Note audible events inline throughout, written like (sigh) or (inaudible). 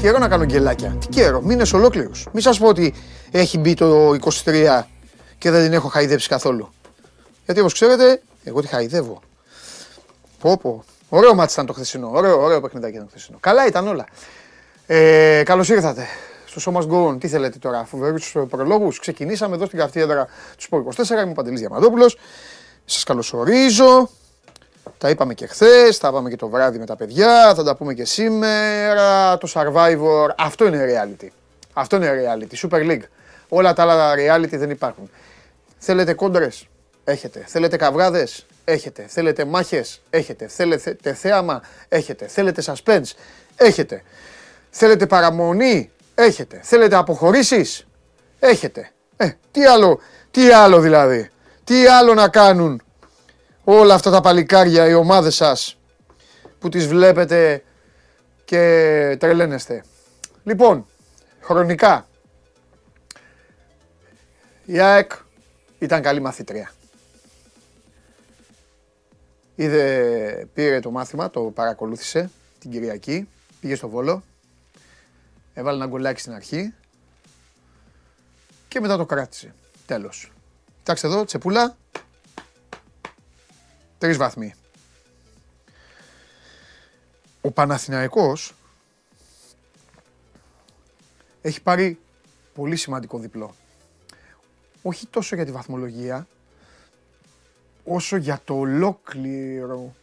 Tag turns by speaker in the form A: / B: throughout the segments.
A: Είχα καιρό να κάνω γκελάκια. Τι καιρό, μήνες ολόκληρους. Μην σας πω ότι έχει μπει το 23 και δεν την έχω χαϊδέψει καθόλου. Γιατί όπως ξέρετε, εγώ τη χαϊδεύω. Πω πω. Ωραίο μάτι ήταν το χθεσινό. Ωραίο, ωραίο παιχνιδάκι ήταν το χθεσινό. Καλά ήταν όλα. Ε, Καλώς ήρθατε στο σώμα Go Τι θέλετε τώρα, φοβερού προλόγους. Ξεκινήσαμε εδώ στην καυτή έδρα του Σπορ 24. Είμαι ο Παντελής Διαμαντόπουλος. Σας καλωσορίζω. Τα είπαμε και χθες, τα είπαμε και το βράδυ με τα παιδιά, θα τα πούμε και σήμερα. Το Survivor, αυτό είναι reality. Αυτό είναι reality. Super League. Όλα τα άλλα reality δεν υπάρχουν. Θέλετε κόντρες, έχετε. Θέλετε καυγάδε, έχετε. Θέλετε μάχες, έχετε. Θέλετε θέαμα, έχετε. Θέλετε suspense, έχετε. Θέλετε παραμονή, έχετε. Θέλετε αποχωρήσεις, έχετε. Ε, τι άλλο, τι άλλο δηλαδή; Τι άλλο να κάνουν όλα αυτά τα παλικάρια, οι ομάδες σας που τις βλέπετε και τρελαίνεστε. Λοιπόν, χρονικά, η ΑΕΚ ήταν καλή μαθήτρια. Είδε, πήρε το μάθημα, το παρακολούθησε την Κυριακή, πήγε στο Βόλο, έβαλε ένα γκολάκι στην αρχή και μετά το κράτησε. Τέλος. Κοιτάξτε εδώ, τσεπούλα, Τρεις βαθμοί. Ο Παναθηναϊκός έχει πάρει πολύ σημαντικό διπλό. Όχι τόσο για τη βαθμολογία, όσο για το ολόκληρο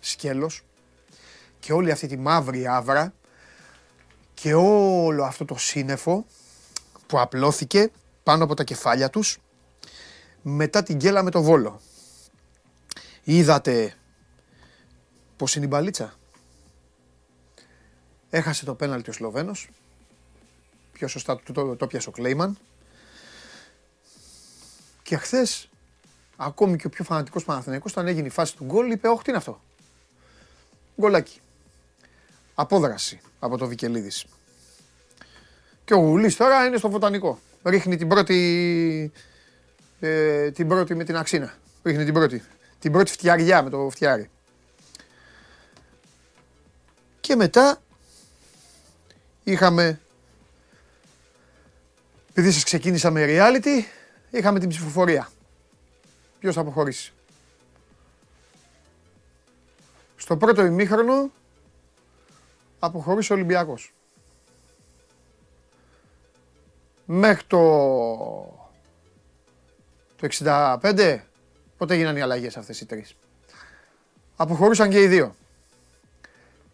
A: σκέλος και όλη αυτή τη μαύρη άβρα και όλο αυτό το σύννεφο που απλώθηκε πάνω από τα κεφάλια τους μετά την γκέλα με το Βόλο. Είδατε πώς είναι η μπαλίτσα; Έχασε το πέναλτι ο Σλοβαίνος. Πιο σωστά το, το, το πιασε ο Κλέιμαν. Και χθες, ακόμη και ο πιο φανατικός Παναθηναϊκός, όταν έγινε η φάση του γκολ, είπε: Όχι, τι είναι αυτό. Γκολάκι. Απόδραση από το Βικελίδης. Και ο Γουλής τώρα είναι στο βοτανικό. Ρίχνει την πρώτη ε, την πρώτη με την αξίνα. Ρίχνει την πρώτη. Την πρώτη φτιαριά με το φτιάρι. Και μετά είχαμε, επειδή σας ξεκίνησα με reality, είχαμε την ψηφοφορία. Ποιος θα αποχωρήσει; Στο πρώτο ημίχρονο αποχωρήσει ο Ολυμπιακός. Μέχρι το το 65, πότε έγιναν οι αλλαγές αυτές οι τρεις. Αποχωρούσαν και οι δύο.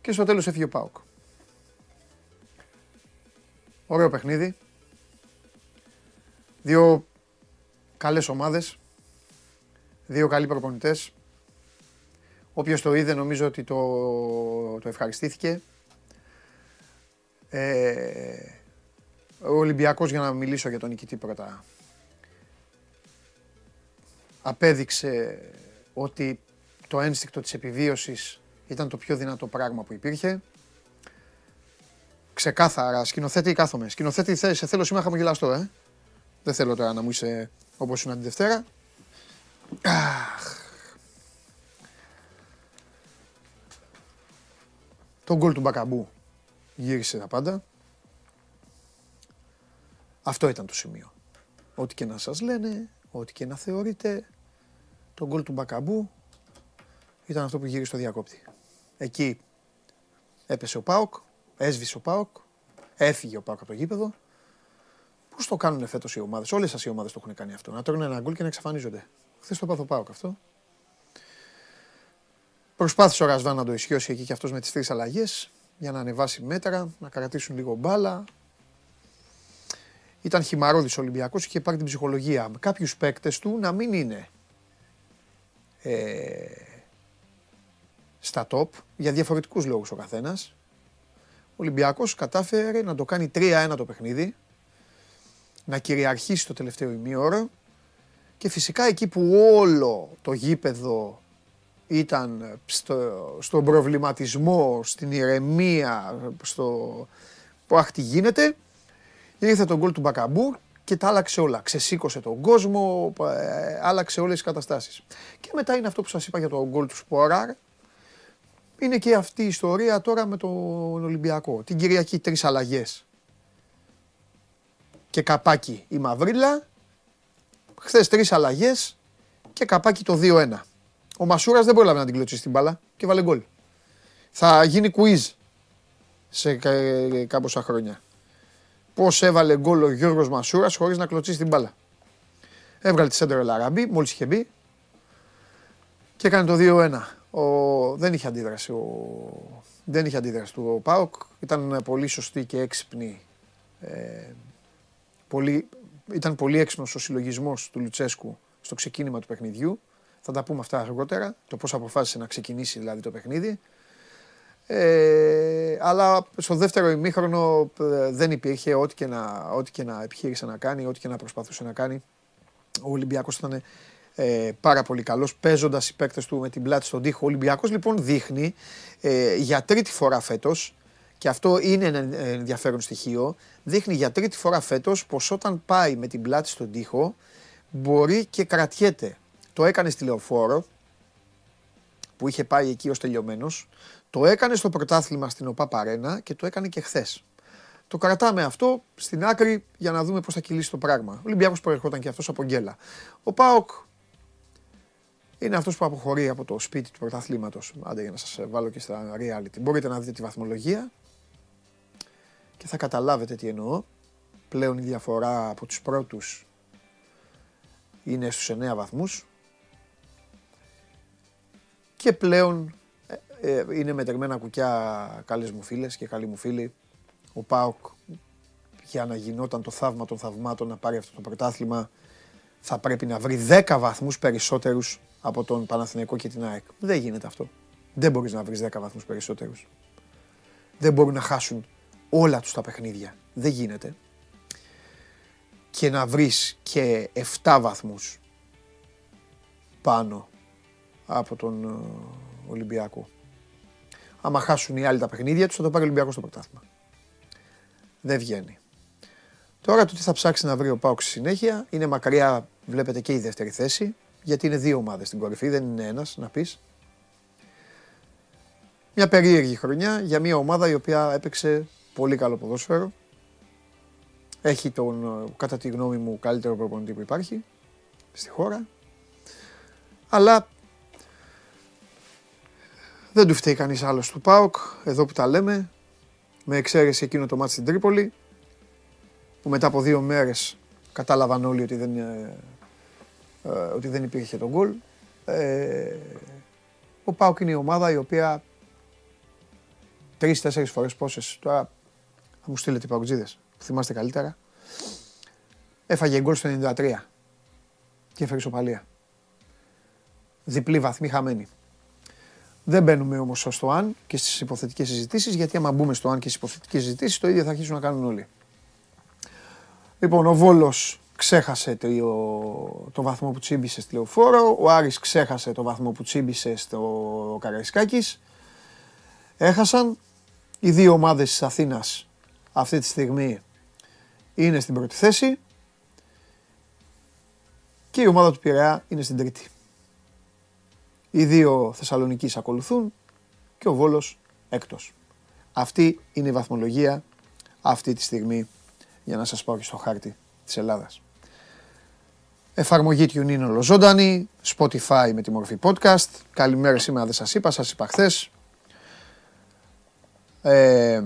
A: Και στο τέλος έφυγε ο Πάουκ. Ωραίο παιχνίδι. Δύο καλές ομάδες. Δύο καλοί προπονητές. Όποιος το είδε νομίζω ότι το, το ευχαριστήθηκε. Ε, ο Ολυμπιακός για να μιλήσω για τον νικητή πρώτα απέδειξε ότι το ένστικτο της επιβίωσης ήταν το πιο δυνατό πράγμα που υπήρχε. Ξεκάθαρα, σκηνοθέτη κάθομαι. Σκηνοθέτη σε θέλω σήμερα χαμογελαστό, ε. Δεν θέλω τώρα να μου είσαι όπως ήσουν την Δευτέρα. Αχ. Το γκολ του Μπακαμπού γύρισε τα πάντα. Αυτό ήταν το σημείο. Ό,τι και να σας λένε, ό,τι και να θεωρείτε, το γκολ του Μπακαμπού ήταν αυτό που γύρισε στο διακόπτη. Εκεί έπεσε ο Πάοκ, έσβησε ο Πάοκ, έφυγε ο Πάοκ από το γήπεδο. Πώς το κάνουν φέτος οι ομάδες, όλες σας οι ομάδες το έχουν κάνει αυτό. Να τρώνε ένα γκολ και να εξαφανίζονται. Χθες το πάθο Πάοκ αυτό. Προσπάθησε ο Ρασβάν να το ισιώσει εκεί και αυτός με τις τρεις αλλαγές για να ανεβάσει μέτρα, να κρατήσουν λίγο μπάλα, ήταν χυμαρόδης ο Ολυμπιακός, είχε πάρει την ψυχολογία με κάποιους παίκτες του να μην είναι ε, στα top για διαφορετικούς λόγους ο καθένας. Ο Ολυμπιακός κατάφερε να το κάνει 3-1 το παιχνίδι, να κυριαρχήσει το τελευταίο ημίωρο και φυσικά εκεί που όλο το γήπεδο ήταν στο, στον προβληματισμό, στην ηρεμία, στο που αχ τι γίνεται, Ήρθε τον γκολ του Μπακαμπού και τα άλλαξε όλα. Ξεσήκωσε τον κόσμο, ε, άλλαξε όλες τις καταστάσεις. Και μετά είναι αυτό που σας είπα για τον γκολ του Σπόραρ. είναι και αυτή η ιστορία τώρα με τον Ολυμπιακό. Την Κυριακή τρεις αλλαγές. Και καπάκι η Μαυρίλα. Χθες τρεις αλλαγές και καπάκι το 2-1. Ο Μασούρας δεν πρόλαβε να την κλωτσίσει την μπάλα και βάλε γκολ. Θα γίνει quiz σε κάμποσα χρόνια. Πώς έβαλε γκολ ο Γιώργος Μασούρας χωρίς να κλωτσίσει την μπάλα. Έβγαλε τη σέντερ Λαραμπή, μόλις είχε μπει και έκανε το 2-1. Ο... Δεν είχε αντίδραση. Ο... Δεν είχε αντίδραση του ο Πάοκ. Ήταν πολύ σωστή και έξυπνη. Ε, πολύ... Ήταν πολύ έξυπνος ο συλλογισμός του Λουτσέσκου στο ξεκίνημα του παιχνιδιού. Θα τα πούμε αυτά αργότερα. Το πώς αποφάσισε να ξεκινήσει δηλαδή το παιχνίδι. Ε, αλλά στο δεύτερο ημίχρονο ε, δεν υπήρχε ό,τι και, να, ό,τι και να επιχείρησε να κάνει, ό,τι και να προσπαθούσε να κάνει. Ο Ολυμπιακός ήταν ε, πάρα πολύ καλός παίζοντας οι παίκτες του με την πλάτη στον τοίχο. Ο Ολυμπιακός λοιπόν δείχνει ε, για τρίτη φορά φέτος και αυτό είναι ένα ενδιαφέρον στοιχείο, δείχνει για τρίτη φορά φέτος πως όταν πάει με την πλάτη στον τοίχο μπορεί και κρατιέται. Το έκανε στη Λεωφόρο που είχε πάει εκεί ως τελειωμένος, το έκανε στο πρωτάθλημα στην ΟΠΑ Παρένα και το έκανε και χθες. Το κρατάμε αυτό στην άκρη για να δούμε πώς θα κυλήσει το πράγμα. Ο Ολυμπιακός προερχόταν και αυτός από γκέλα. Ο Πάοκ είναι αυτός που αποχωρεί από το σπίτι του πρωταθλήματος. Άντε για να σας βάλω και στα reality. Μπορείτε να δείτε τη βαθμολογία και θα καταλάβετε τι εννοώ. Πλέον η διαφορά από τους πρώτους είναι στους 9 βαθμούς και πλέον ε, είναι μετρημένα κουκιά καλές μου φίλες και καλοί μου φίλοι. Ο ΠΑΟΚ για να γινόταν το θαύμα των θαυμάτων να πάρει αυτό το πρωτάθλημα θα πρέπει να βρει 10 βαθμούς περισσότερους από τον Παναθηναϊκό και την ΑΕΚ. Δεν γίνεται αυτό. Δεν μπορείς να βρεις 10 βαθμούς περισσότερους. Δεν μπορούν να χάσουν όλα τους τα παιχνίδια. Δεν γίνεται. Και να βρεις και 7 βαθμούς πάνω από τον ε, Ολυμπιακό. Άμα χάσουν οι άλλοι τα παιχνίδια τους, θα το πάρει ο Ολυμπιακός στο πρωτάθλημα. Δεν βγαίνει. Τώρα το τι θα ψάξει να βρει ο Πάουξ στη συνέχεια είναι μακριά, βλέπετε και η δεύτερη θέση, γιατί είναι δύο ομάδες στην κορυφή, δεν είναι ένας να πεις. Μια περίεργη χρονιά για μια ομάδα η οποία έπαιξε πολύ καλό ποδόσφαιρο. Έχει τον, κατά τη γνώμη μου, καλύτερο προπονητή που υπάρχει στη χώρα. Αλλά δεν του φταίει κανείς άλλος του ΠΑΟΚ, εδώ που τα λέμε, με εξαίρεση εκείνο το μάτι στην Τρίπολη, που μετά από δύο μέρες κατάλαβαν όλοι ότι δεν, ε, ε, ότι δεν υπήρχε τον γκολ. Ε, ο ΠΑΟΚ είναι η ομάδα η οποία τρει-τέσσερι φορές πόσες. Τώρα θα μου στείλετε οι παγκοτζίδε που θυμάστε καλύτερα. Έφαγε γκολ στο 93 και έφερε σοπαλία. Διπλή βαθμή χαμένη. Δεν μπαίνουμε όμως στο αν και στις υποθετικές συζητήσεις, γιατί άμα μπούμε στο αν και στις υποθετικές συζητήσεις, το ίδιο θα αρχίσουν να κάνουν όλοι. Λοιπόν, ο Βόλος ξέχασε το, το βαθμό που τσίμπησε στη Λεωφόρο, ο Άρης ξέχασε το βαθμό που τσίμπησε στο Καραϊσκάκης. Έχασαν. Οι δύο ομάδες της Αθήνας αυτή τη στιγμή είναι στην πρώτη θέση και η ομάδα του Πειραιά είναι στην τρίτη. Οι δύο Θεσσαλονικοί ακολουθούν και ο Βόλος έκτος. Αυτή είναι η βαθμολογία αυτή τη στιγμή για να σας πάω και στο χάρτη της Ελλάδας. Εφαρμογή TuneIn ολοζώντανη, Spotify με τη μορφή podcast. Καλημέρα σήμερα δεν σας είπα, σας είπα χθες. Ε,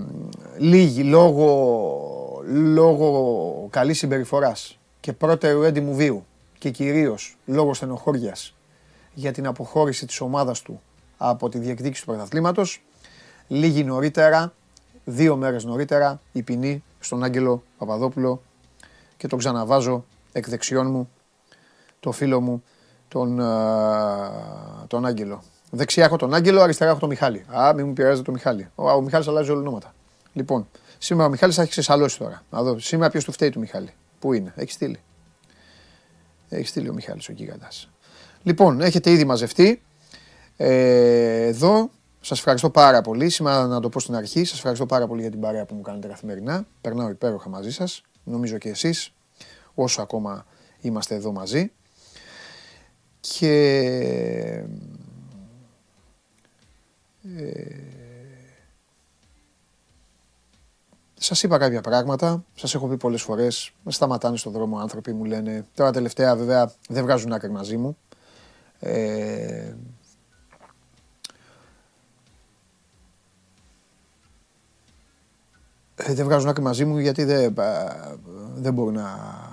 A: λίγοι λόγω, λόγω καλής συμπεριφοράς και πρώτερου έντιμου βίου και κυρίως λόγω στενοχώριας για την αποχώρηση της ομάδας του από τη διεκδίκηση του πρωταθλήματος. Λίγη νωρίτερα, δύο μέρες νωρίτερα, η ποινή στον Άγγελο Παπαδόπουλο και τον ξαναβάζω εκ δεξιών μου, το φίλο μου, τον, τον Άγγελο. Δεξιά έχω τον Άγγελο, αριστερά έχω τον Μιχάλη. Α, μην μου πειράζει το Μιχάλη. Ο, ο Μιχάλης αλλάζει όλα ονόματα. Λοιπόν, σήμερα ο Μιχάλης θα έχει ξεσαλώσει τώρα. Να δω, σήμερα ποιος του φταίει του Μιχάλη. Πού είναι, έχει στείλει. Έχει στείλει ο Μιχάλης ο γίγαντας. Λοιπόν, έχετε ήδη μαζευτεί. Ε, εδώ σας ευχαριστώ πάρα πολύ. Σήμερα να το πω στην αρχή. Σας ευχαριστώ πάρα πολύ για την παρέα που μου κάνετε καθημερινά. Περνάω υπέροχα μαζί σας. Νομίζω και εσείς. Όσο ακόμα είμαστε εδώ μαζί. Και Ε, σας είπα κάποια πράγματα, σας έχω πει πολλές φορές, με σταματάνε στον δρόμο άνθρωποι, μου λένε, τώρα τελευταία βέβαια δεν βγάζουν άκρη μαζί μου. Ε, ε, δεν βγάζουν άκρη μαζί μου γιατί δεν, δεν μπορούν να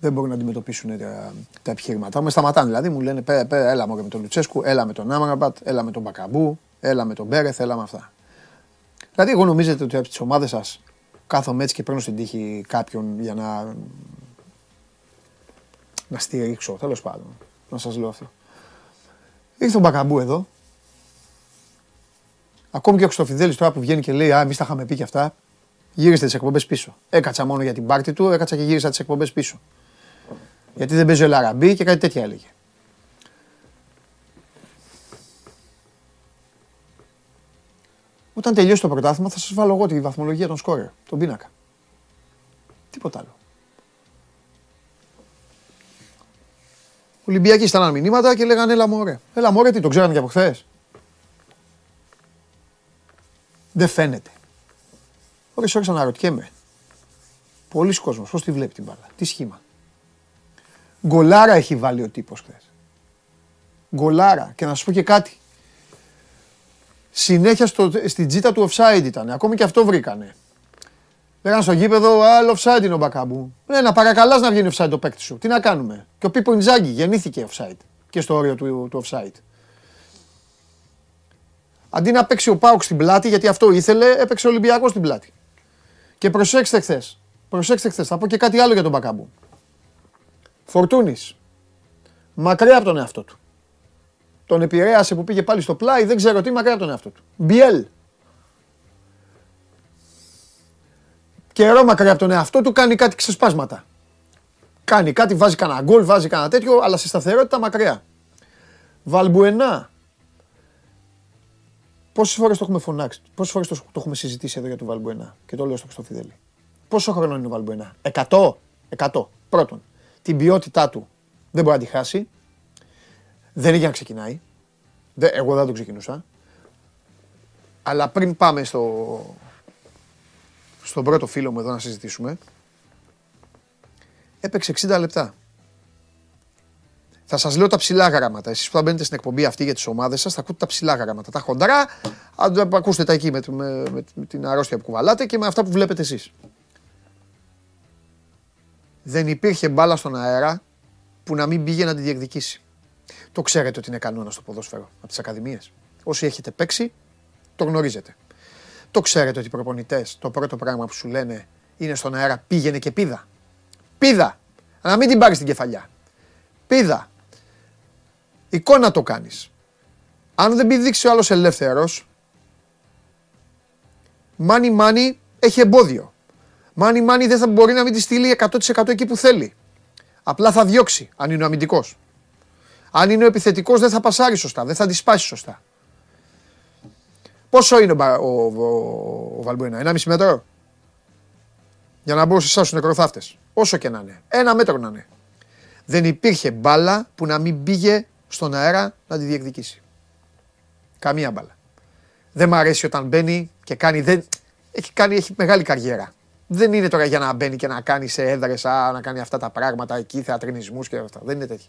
A: δεν μπορούν να αντιμετωπίσουν τα, τα επιχειρήματά Με σταματάνε δηλαδή, μου λένε πέ, πέ, έλα με τον Λουτσέσκου, έλα με τον Άμραμπατ, έλα με τον Μπακαμπού, έλα με τον Μπέρεθ, έλα με αυτά. Δηλαδή, εγώ νομίζετε ότι από τις ομάδες σας κάθομαι έτσι και παίρνω στην τύχη κάποιον για να. Να στηρίξω, τέλος πάντων. Να σας λέω αυτό. Ήρθε ο Μπακαμπού εδώ. Ακόμη και ο Χρυστοφιδέλης τώρα που βγαίνει και λέει Α, εμείς τα είχαμε πει και αυτά. Γύριστε τις εκπομπές πίσω. Έκατσα μόνο για την πάρτη του, έκατσα και γύρισα τις εκπομπές πίσω. Γιατί δεν παίζει ο Λαραμπή και κάτι τέτοια έλεγε. Όταν τελειώσει το πρωτάθλημα θα σας βάλω εγώ τη βαθμολογία των σκόρερ, τον πίνακα. Τίποτα άλλο. Ολυμπιακοί στάναν μηνύματα και λέγανε έλα μωρέ. Έλα μωρέ τι, το ξέρανε και από χθες. Δεν φαίνεται. Ώρες ώρες αναρωτιέμαι. Πολλοί κόσμος, πώς τη βλέπει την μπάλα, τι σχήμα. Γκολάρα έχει βάλει ο τύπος χθες. Γκολάρα. Και να σου πω και κάτι. Συνέχεια στο, στην τζίτα του offside ήταν. Ακόμη και αυτό βρήκανε. Λέγανε στο γήπεδο, άλλο offside είναι ο Μπακάμπου. Ναι, να παρακαλάς να βγαίνει offside το παίκτη σου. Τι να κάνουμε. Και ο Πίπο Ιντζάγκη γεννήθηκε offside. Και στο όριο του, του offside. Αντί να παίξει ο Πάουκ στην πλάτη, γιατί αυτό ήθελε, έπαιξε ο Ολυμπιακός στην πλάτη. Και προσέξτε χθες. Προσέξτε χθες. Θα πω και κάτι άλλο για τον Μπακάμπου. Φορτούνης. Μακριά από τον εαυτό του. Τον επηρέασε που πήγε πάλι στο πλάι, δεν ξέρω τι, μακριά από τον εαυτό του. Μπιέλ. Καιρό μακριά από τον εαυτό του κάνει κάτι ξεσπάσματα. Κάνει κάτι, βάζει κανένα γκολ, βάζει κανένα τέτοιο, αλλά σε σταθερότητα μακριά. Βαλμπουενά. Πόσες φορές το έχουμε φωνάξει, πόσες φορές το, το, έχουμε συζητήσει εδώ για τον Βαλμπουενά; Και το λέω στο Χρυστοφιδέλη. Πόσο χρόνο είναι ο Βαλμπουενά, 100, 100. Πρώτον, την ποιότητά του δεν μπορεί να τη χάσει. Δεν είναι για να ξεκινάει. Εγώ δεν το ξεκινούσα. Αλλά πριν πάμε στο, στον πρώτο φίλο μου εδώ να συζητήσουμε, έπαιξε 60 λεπτά. Θα σας λέω τα ψηλά γράμματα. Εσείς που θα μπαίνετε στην εκπομπή αυτή για τις ομάδες σας, θα ακούτε τα ψηλά γράμματα. Τα χοντρά, ακούστε τα εκεί με, με, με, την αρρώστια που κουβαλάτε και με αυτά που βλέπετε εσείς δεν υπήρχε μπάλα στον αέρα που να μην πήγε να τη διεκδικήσει. Το ξέρετε ότι είναι κανόνα στο ποδόσφαιρο από τις ακαδημίες. Όσοι έχετε παίξει, το γνωρίζετε. Το ξέρετε ότι οι προπονητές το πρώτο πράγμα που σου λένε είναι στον αέρα πήγαινε και πίδα. Πίδα! Να μην την πάρεις στην κεφαλιά. Πίδα. Εικόνα το κάνεις. Αν δεν πηδήξει ο άλλος ελεύθερος, μάνι μάνι έχει εμπόδιο. Μάνι Μάνι δεν θα μπορεί να μην τη στείλει 100% εκεί που θέλει. Απλά θα διώξει αν είναι ο αμυντικός. Αν είναι ο επιθετικός δεν θα πασάρει σωστά, δεν θα τη σπάσει σωστά. Πόσο είναι ο, ο, ο, ο Βαλμπουένα, 1,5 μέτρο; Για να μπω σε εσά του νεκροθάφτες. Όσο και να είναι. Ένα μέτρο να είναι. Δεν υπήρχε μπάλα που να μην πήγε στον αέρα να τη διεκδικήσει. Καμία μπάλα. Δεν μ' αρέσει όταν μπαίνει και κάνει. Δεν... Έχει, κάνει, έχει μεγάλη καριέρα. Δεν είναι τώρα για να μπαίνει και να κάνει σε έδρες, να κάνει αυτά τα πράγματα εκεί, θεατρινισμούς και αυτά. Δεν είναι τέτοιο.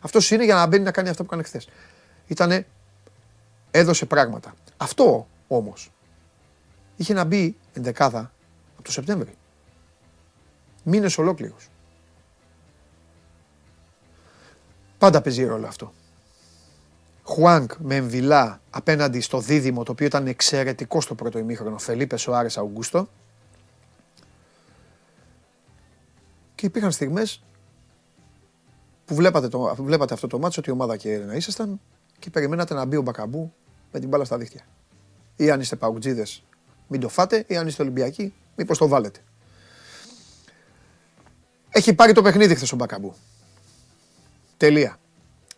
A: Αυτός είναι για να μπαίνει να κάνει αυτό που έκανε χθες. Ήτανε. έδωσε πράγματα. Αυτό όμως είχε να μπει εντεκάδα από το Σεπτέμβρη. Μήνες ολόκληρους. Πάντα παίζει ρόλο αυτό. Χουάνκ με εμβυλά απέναντι στο δίδυμο το οποίο ήταν εξαιρετικό στο πρώτο ημίχρονο. Φελίπε Σοάρες Αουγκούστο. Και υπήρχαν στιγμές που βλέπατε, το, βλέπατε αυτό το μάτσο ότι η ομάδα και να ήσασταν και περιμένατε να μπει ο Μπακαμπού με την μπάλα στα δίχτυα. Ή αν είστε παουτζίδες μην το φάτε, ή αν είστε Ολυμπιακοί, μήπως το βάλετε. Έχει πάρει το παιχνίδι χθες ο Μπακαμπού. Τελεία.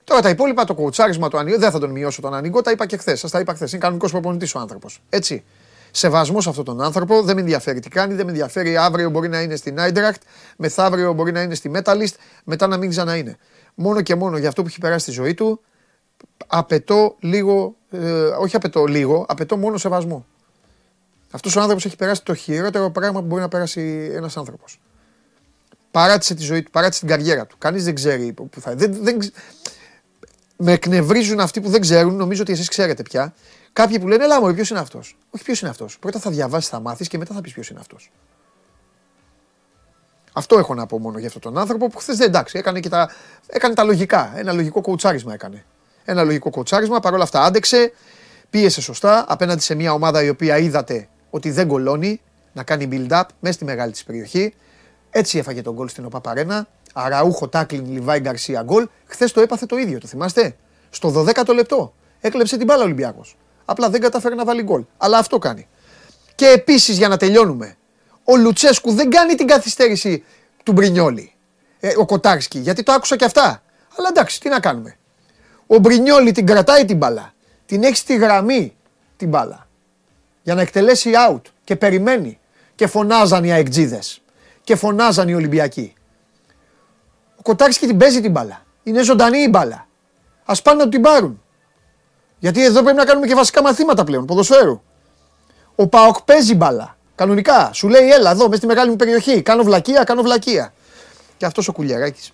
A: Τώρα τα υπόλοιπα, το κουτσάρισμα του Ανιγκό, δεν θα τον μειώσω τον Ανιγκό, τα είπα και χθες. Σας τα είπα χθες. Είναι κανονικός προπονητής ο άνθρωπος. Έτσι σεβασμός σε αυτόν τον άνθρωπο. Δεν με ενδιαφέρει τι κάνει, δεν με ενδιαφέρει. Αύριο μπορεί να είναι στην Άιντρακτ, μεθαύριο μπορεί να είναι στη Metalist, μετά να μην ξανά είναι. Μόνο και μόνο για αυτό που έχει περάσει στη ζωή του, απαιτώ λίγο, ε, όχι απαιτώ λίγο, απαιτώ μόνο σεβασμό. Αυτός ο άνθρωπος έχει περάσει το χειρότερο πράγμα που μπορεί να περάσει ένας άνθρωπος. Παράτησε τη ζωή του, παράτησε την καριέρα του. Κανείς δεν ξέρει που θα. Δεν, δεν, με εκνευρίζουν αυτοί που δεν ξέρουν, νομίζω ότι εσείς ξέρετε πια. Κάποιοι που λένε, Ελά, μου, ποιος είναι αυτός; Όχι, ποιος είναι αυτός. Πρώτα θα διαβάσεις, θα μάθεις και μετά θα πεις ποιος είναι αυτός. Αυτό έχω να πω μόνο για αυτόν τον άνθρωπο που χθες δεν εντάξει, έκανε, και τα, έκανε τα λογικά. Ένα λογικό κοουτσάρισμα έκανε. Ένα λογικό κοουτσάρισμα, παρόλα αυτά άντεξε, πίεσε σωστά απέναντι σε μια ομάδα η οποία είδατε ότι δεν κολώνει να κάνει build-up μέσα στη μεγάλη της περιοχή. Έτσι έφαγε τον γκολ στην ΟΠΑΠΑΡΕΝΑ. Αραούχο, Τάκλιν, Λιβάη, Γκαρσία γκολ. Χθες το έπαθε το ίδιο, το θυμάστε; Στο 12ο λεπτό έκλεψε την μπάλα ο Ολυμπιακός. Απλά δεν κατάφερε να βάλει γκολ. Αλλά αυτό κάνει. Και επίσης για να τελειώνουμε, ο Λουτσέσκου δεν κάνει την καθυστέρηση του Μπρινιόλη. Ε, ο Κοτάρσκι, γιατί το άκουσα και αυτά. Αλλά εντάξει, τι να κάνουμε. Ο Μπρινιόλη την κρατάει την μπάλα. Την έχει στη γραμμή την μπάλα. Για να εκτελέσει out. Και περιμένει. Και φωνάζαν οι αεκτζίδες. Και φωνάζαν οι Ολυμπιακοί. Ο Κοτάρσκι την παίζει την μπάλα. Είναι ζωντανή η μπάλα. Α πάνε να την πάρουν. Γιατί εδώ πρέπει να κάνουμε και βασικά μαθήματα πλέον ποδοσφαίρου. Ο Πάοκ παίζει μπάλα. Κανονικά. Σου λέει, έλα εδώ, μες στη μεγάλη μου περιοχή. Κάνω βλακεία, κάνω βλακεία. Και αυτός ο κουλιαράκης.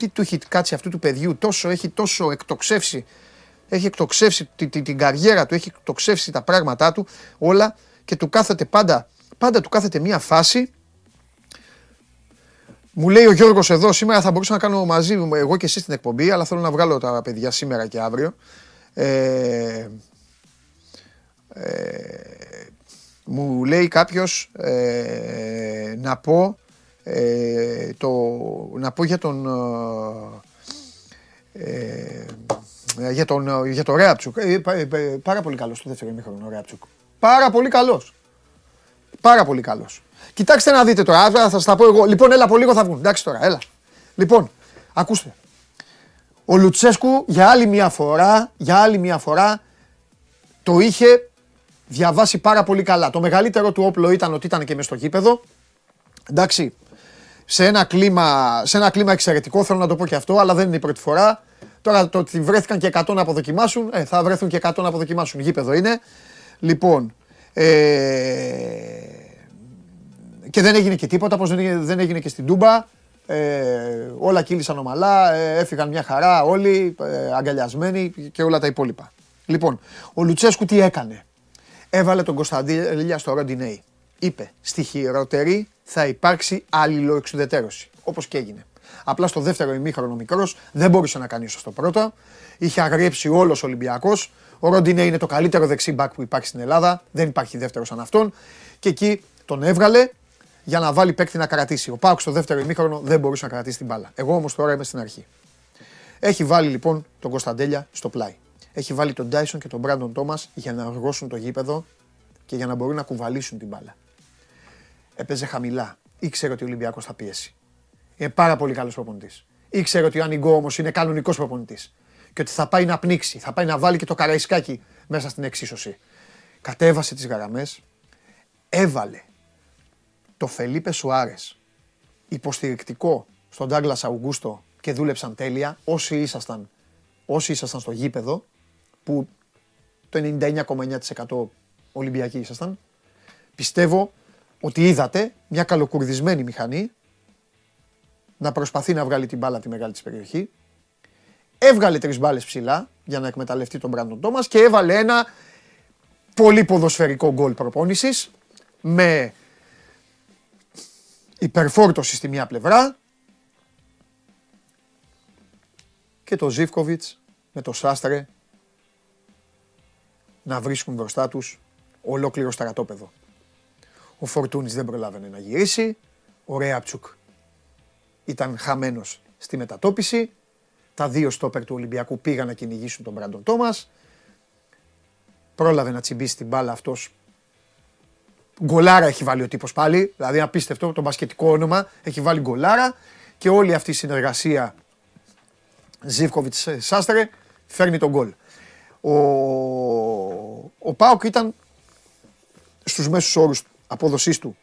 A: Τι του έχει κάτσει αυτού του παιδιού, τόσο έχει τόσο εκτοξεύσει. Έχει εκτοξεύσει την, την, την καριέρα του, έχει εκτοξεύσει τα πράγματά του όλα και του κάθεται πάντα, πάντα του κάθεται μία φάση. Μου λέει ο Γιώργος εδώ, σήμερα θα μπορούσα να κάνω μαζί μου εγώ και εσύ την εκπομπή, αλλά θέλω να βγάλω τα παιδιά σήμερα και αύριο. Ε, ε, μου λέει κάποιος ε, να πω ε, το, να πω για τον ε, για τον, για τον Ρέαπτσουκ. πάρα πολύ καλός το δεύτερο ημίχρονο ο Ρέαπτσουκ. Πάρα πολύ καλός. Πάρα πολύ καλός. Κοιτάξτε να δείτε τώρα, θα σας τα πω εγώ. Λοιπόν, έλα από λίγο θα βγουν. Εντάξει τώρα, έλα. Λοιπόν, ακούστε. Ο Λουτσέσκου για άλλη μια φορά, για άλλη μια φορά το είχε διαβάσει πάρα πολύ καλά. Το μεγαλύτερο του όπλο ήταν ότι ήταν και μες στο γήπεδο. Εντάξει, σε ένα, κλίμα, σε ένα κλίμα εξαιρετικό, θέλω να το πω και αυτό, αλλά δεν είναι η πρώτη φορά. Τώρα το ότι βρέθηκαν και 100 να αποδοκιμάσουν, ε, θα βρεθούν και 100 να αποδοκιμάσουν. Γήπεδο είναι. Λοιπόν, ε, και δεν έγινε και τίποτα, όπως δεν έγινε και στην Τούμπα. Ε, όλα κύλησαν ομαλά, ε, έφυγαν μια χαρά όλοι, ε, αγκαλιασμένοι και όλα τα υπόλοιπα. Λοιπόν, ο Λουτσέσκου τι έκανε; Έβαλε τον Κωνσταντίνο στο Ροντινέι. Είπε, στη χειρότερη θα υπάρξει αλληλοεξουδετέρωση, όπως και έγινε. Απλά στο δεύτερο ημίχρονο μικρός δεν μπορούσε να κάνει στο πρώτο. Είχε αγριέψει όλος ο Ολυμπιακός. Ο Ροντινέ είναι το καλύτερο δεξί μπακ που υπάρχει στην Ελλάδα. Δεν υπάρχει δεύτερος σαν αυτόν. Και εκεί τον έβγαλε για να βάλει παίκτη να κρατήσει. Ο Πάουκ στο δεύτερο ημίχρονο δεν μπορούσε να κρατήσει την μπάλα. Εγώ όμως τώρα είμαι στην αρχή. Έχει βάλει λοιπόν τον Κωνσταντέλια στο πλάι. Έχει βάλει τον Τάισον και τον Μπράντον Τόμας για να αργώσουν το γήπεδο και για να μπορούν να κουβαλήσουν την μπάλα. Έπαιζε χαμηλά. Ήξερε ότι ο Ολυμπιακός θα πιέσει. Είναι πάρα πολύ καλός προπονητής. Ήξερε ότι ο Ανιγκό όμω είναι κανονικός προπονητής. Και ότι θα πάει να πνίξει, θα πάει να βάλει και το καραϊσκάκι μέσα στην εξίσωση. Κατέβασε τις γραμμές, έβαλε το Φελίπε Σουάρες υποστηρικτικό στον Ντάγκλας Αουγκούστο και δούλεψαν τέλεια. Όσοι ήσασταν, όσοι ήσασταν στο γήπεδο, που το 99,9% Ολυμπιακοί ήσασταν, πιστεύω ότι είδατε μια καλοκουρδισμένη μηχανή να προσπαθεί να βγάλει την μπάλα τη μεγάλη της περιοχή. Έβγαλε τρεις μπάλες ψηλά για να εκμεταλλευτεί τον Μπράντον Τόμας και έβαλε ένα πολύ ποδοσφαιρικό γκολ προπόνησης με υπερφόρτωση στη μία πλευρά και το Ζίβκοβιτς με το Σάστρε να βρίσκουν μπροστά τους ολόκληρο στρατόπεδο. Ο Φορτούνης δεν προλάβαινε να γυρίσει, ο Ρέαπτσουκ ήταν χαμένος στη μετατόπιση, τα δύο στόπερ του Ολυμπιακού πήγαν να κυνηγήσουν τον Μπράντον Τόμας, πρόλαβε να τσιμπήσει την μπάλα αυτός Γκολάρα έχει βάλει ο τύπος πάλι. Δηλαδή, απίστευτο το μπασκετικό όνομα. Έχει βάλει γκολάρα και όλη αυτή η συνεργασία Ζήφκοβιτς Σάστρε φέρνει τον γκολ. Ο, ο Πάοκ ήταν στους μέσους όρους απόδοσής του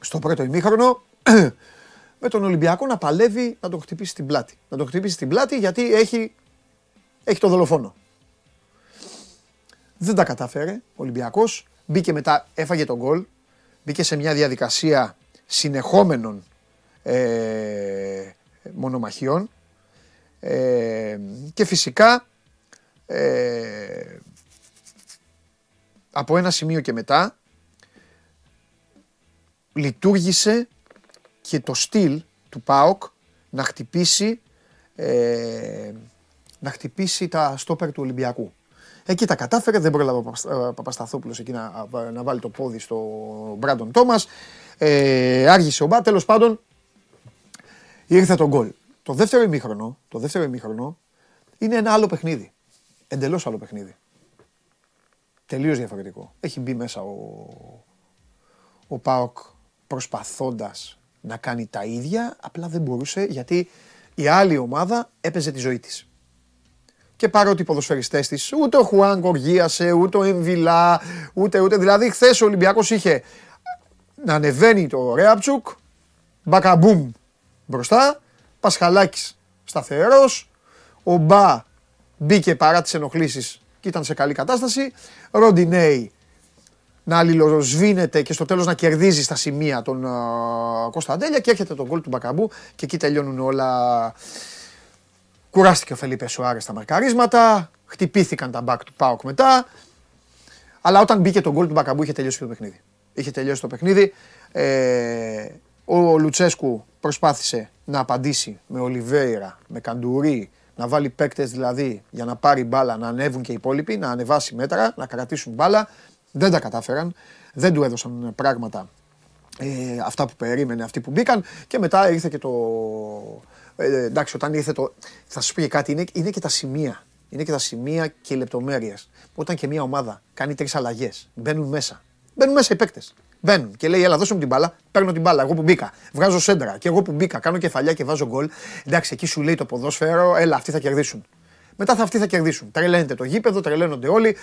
A: στο πρώτο ημίχρονο (clears throat) με τον Ολυμπιακό να παλεύει να τον χτυπήσει στην πλάτη. Να τον χτυπήσει στην πλάτη γιατί έχει έχει το δολοφόνο. Δεν τα κατάφερε ο Ολυμπιακός. Μπήκε μετά, έφαγε τον γκολ. Μπήκε σε μια διαδικασία συνεχόμενων ε, μονομαχιών. Ε, και φυσικά ε, από ένα σημείο και μετά λειτουργήσε και το στυλ του ΠΑΟΚ να χτυπήσει, ε, να χτυπήσει τα στόπερ του Ολυμπιακού. Εκεί τα κατάφερε, δεν πρόλαβε ο Παπασταθόπουλος εκεί να, να βάλει το πόδι στο Μπράντον Τόμας. Ε, άργησε ο Μπα, τέλος πάντων ήρθε το γκολ. Το δεύτερο ημίχρονο, το δεύτερο ημίχρονο είναι ένα άλλο παιχνίδι. Εντελώς άλλο παιχνίδι. Τελείως διαφορετικό. Έχει μπει μέσα ο, ο Πάοκ προσπαθώντας να κάνει τα ίδια, απλά δεν μπορούσε γιατί η άλλη ομάδα έπαιζε τη ζωή της. Και παρότι οι ποδοσφαιριστές της, ούτε ο Χουάν Κοργίασε, ούτε ο Εμβιλά, ούτε ούτε. Δηλαδή χθες ο Ολυμπιακός είχε να ανεβαίνει το Ρέαπτσουκ, μπακαμπούμ μπροστά, Πασχαλάκης σταθερός, ο Μπα μπήκε παρά τις ενοχλήσεις και ήταν σε καλή κατάσταση, Ροντινέη να αλληλοσβήνεται και στο τέλος να κερδίζει στα σημεία τον uh, Κωνσταντέλια και έρχεται τον γκολ του Μπακαμπού και εκεί τελειώνουν όλα. Κουράστηκε ο Φελίπε Σουάρες στα μαρκαρίσματα, χτυπήθηκαν τα μπακ του Πάοκ μετά. Αλλά όταν μπήκε τον γκολ του Μπακαμπού είχε τελειώσει το παιχνίδι. Είχε τελειώσει το παιχνίδι. Ε, ο Λουτσέσκου προσπάθησε να απαντήσει με Ολιβέηρα, με Καντουρί, να βάλει παίκτες δηλαδή για να πάρει μπάλα, να ανέβουν και οι υπόλοιποι, να ανεβάσει μέτρα, να κρατήσουν μπάλα. Δεν τα κατάφεραν. Δεν του έδωσαν πράγματα ε, αυτά που περίμενε, αυτοί που μπήκαν. Και μετά ήρθε και το. Ε, εντάξει, όταν ήρθε το. Θα σα πω και κάτι, είναι, είναι και τα σημεία. Είναι και τα σημεία και οι λεπτομέρειες. Όταν και μια ομάδα κάνει τρεις αλλαγές, μπαίνουν μέσα. Μπαίνουν μέσα οι παίκτες. Μπαίνουν και λέει: Ελά, δώσε μου την μπάλα. Παίρνω την μπάλα. Εγώ που μπήκα. Βγάζω σέντρα. Και εγώ που μπήκα, κάνω κεφαλιά και βάζω γκολ. Εντάξει, εκεί σου λέει το ποδόσφαιρο: Έλα, αυτοί θα κερδίσουν. Μετά θα αυτοί θα κερδίσουν. Τρελαίνεται το γήπεδο, τρελαίνονται όλοι.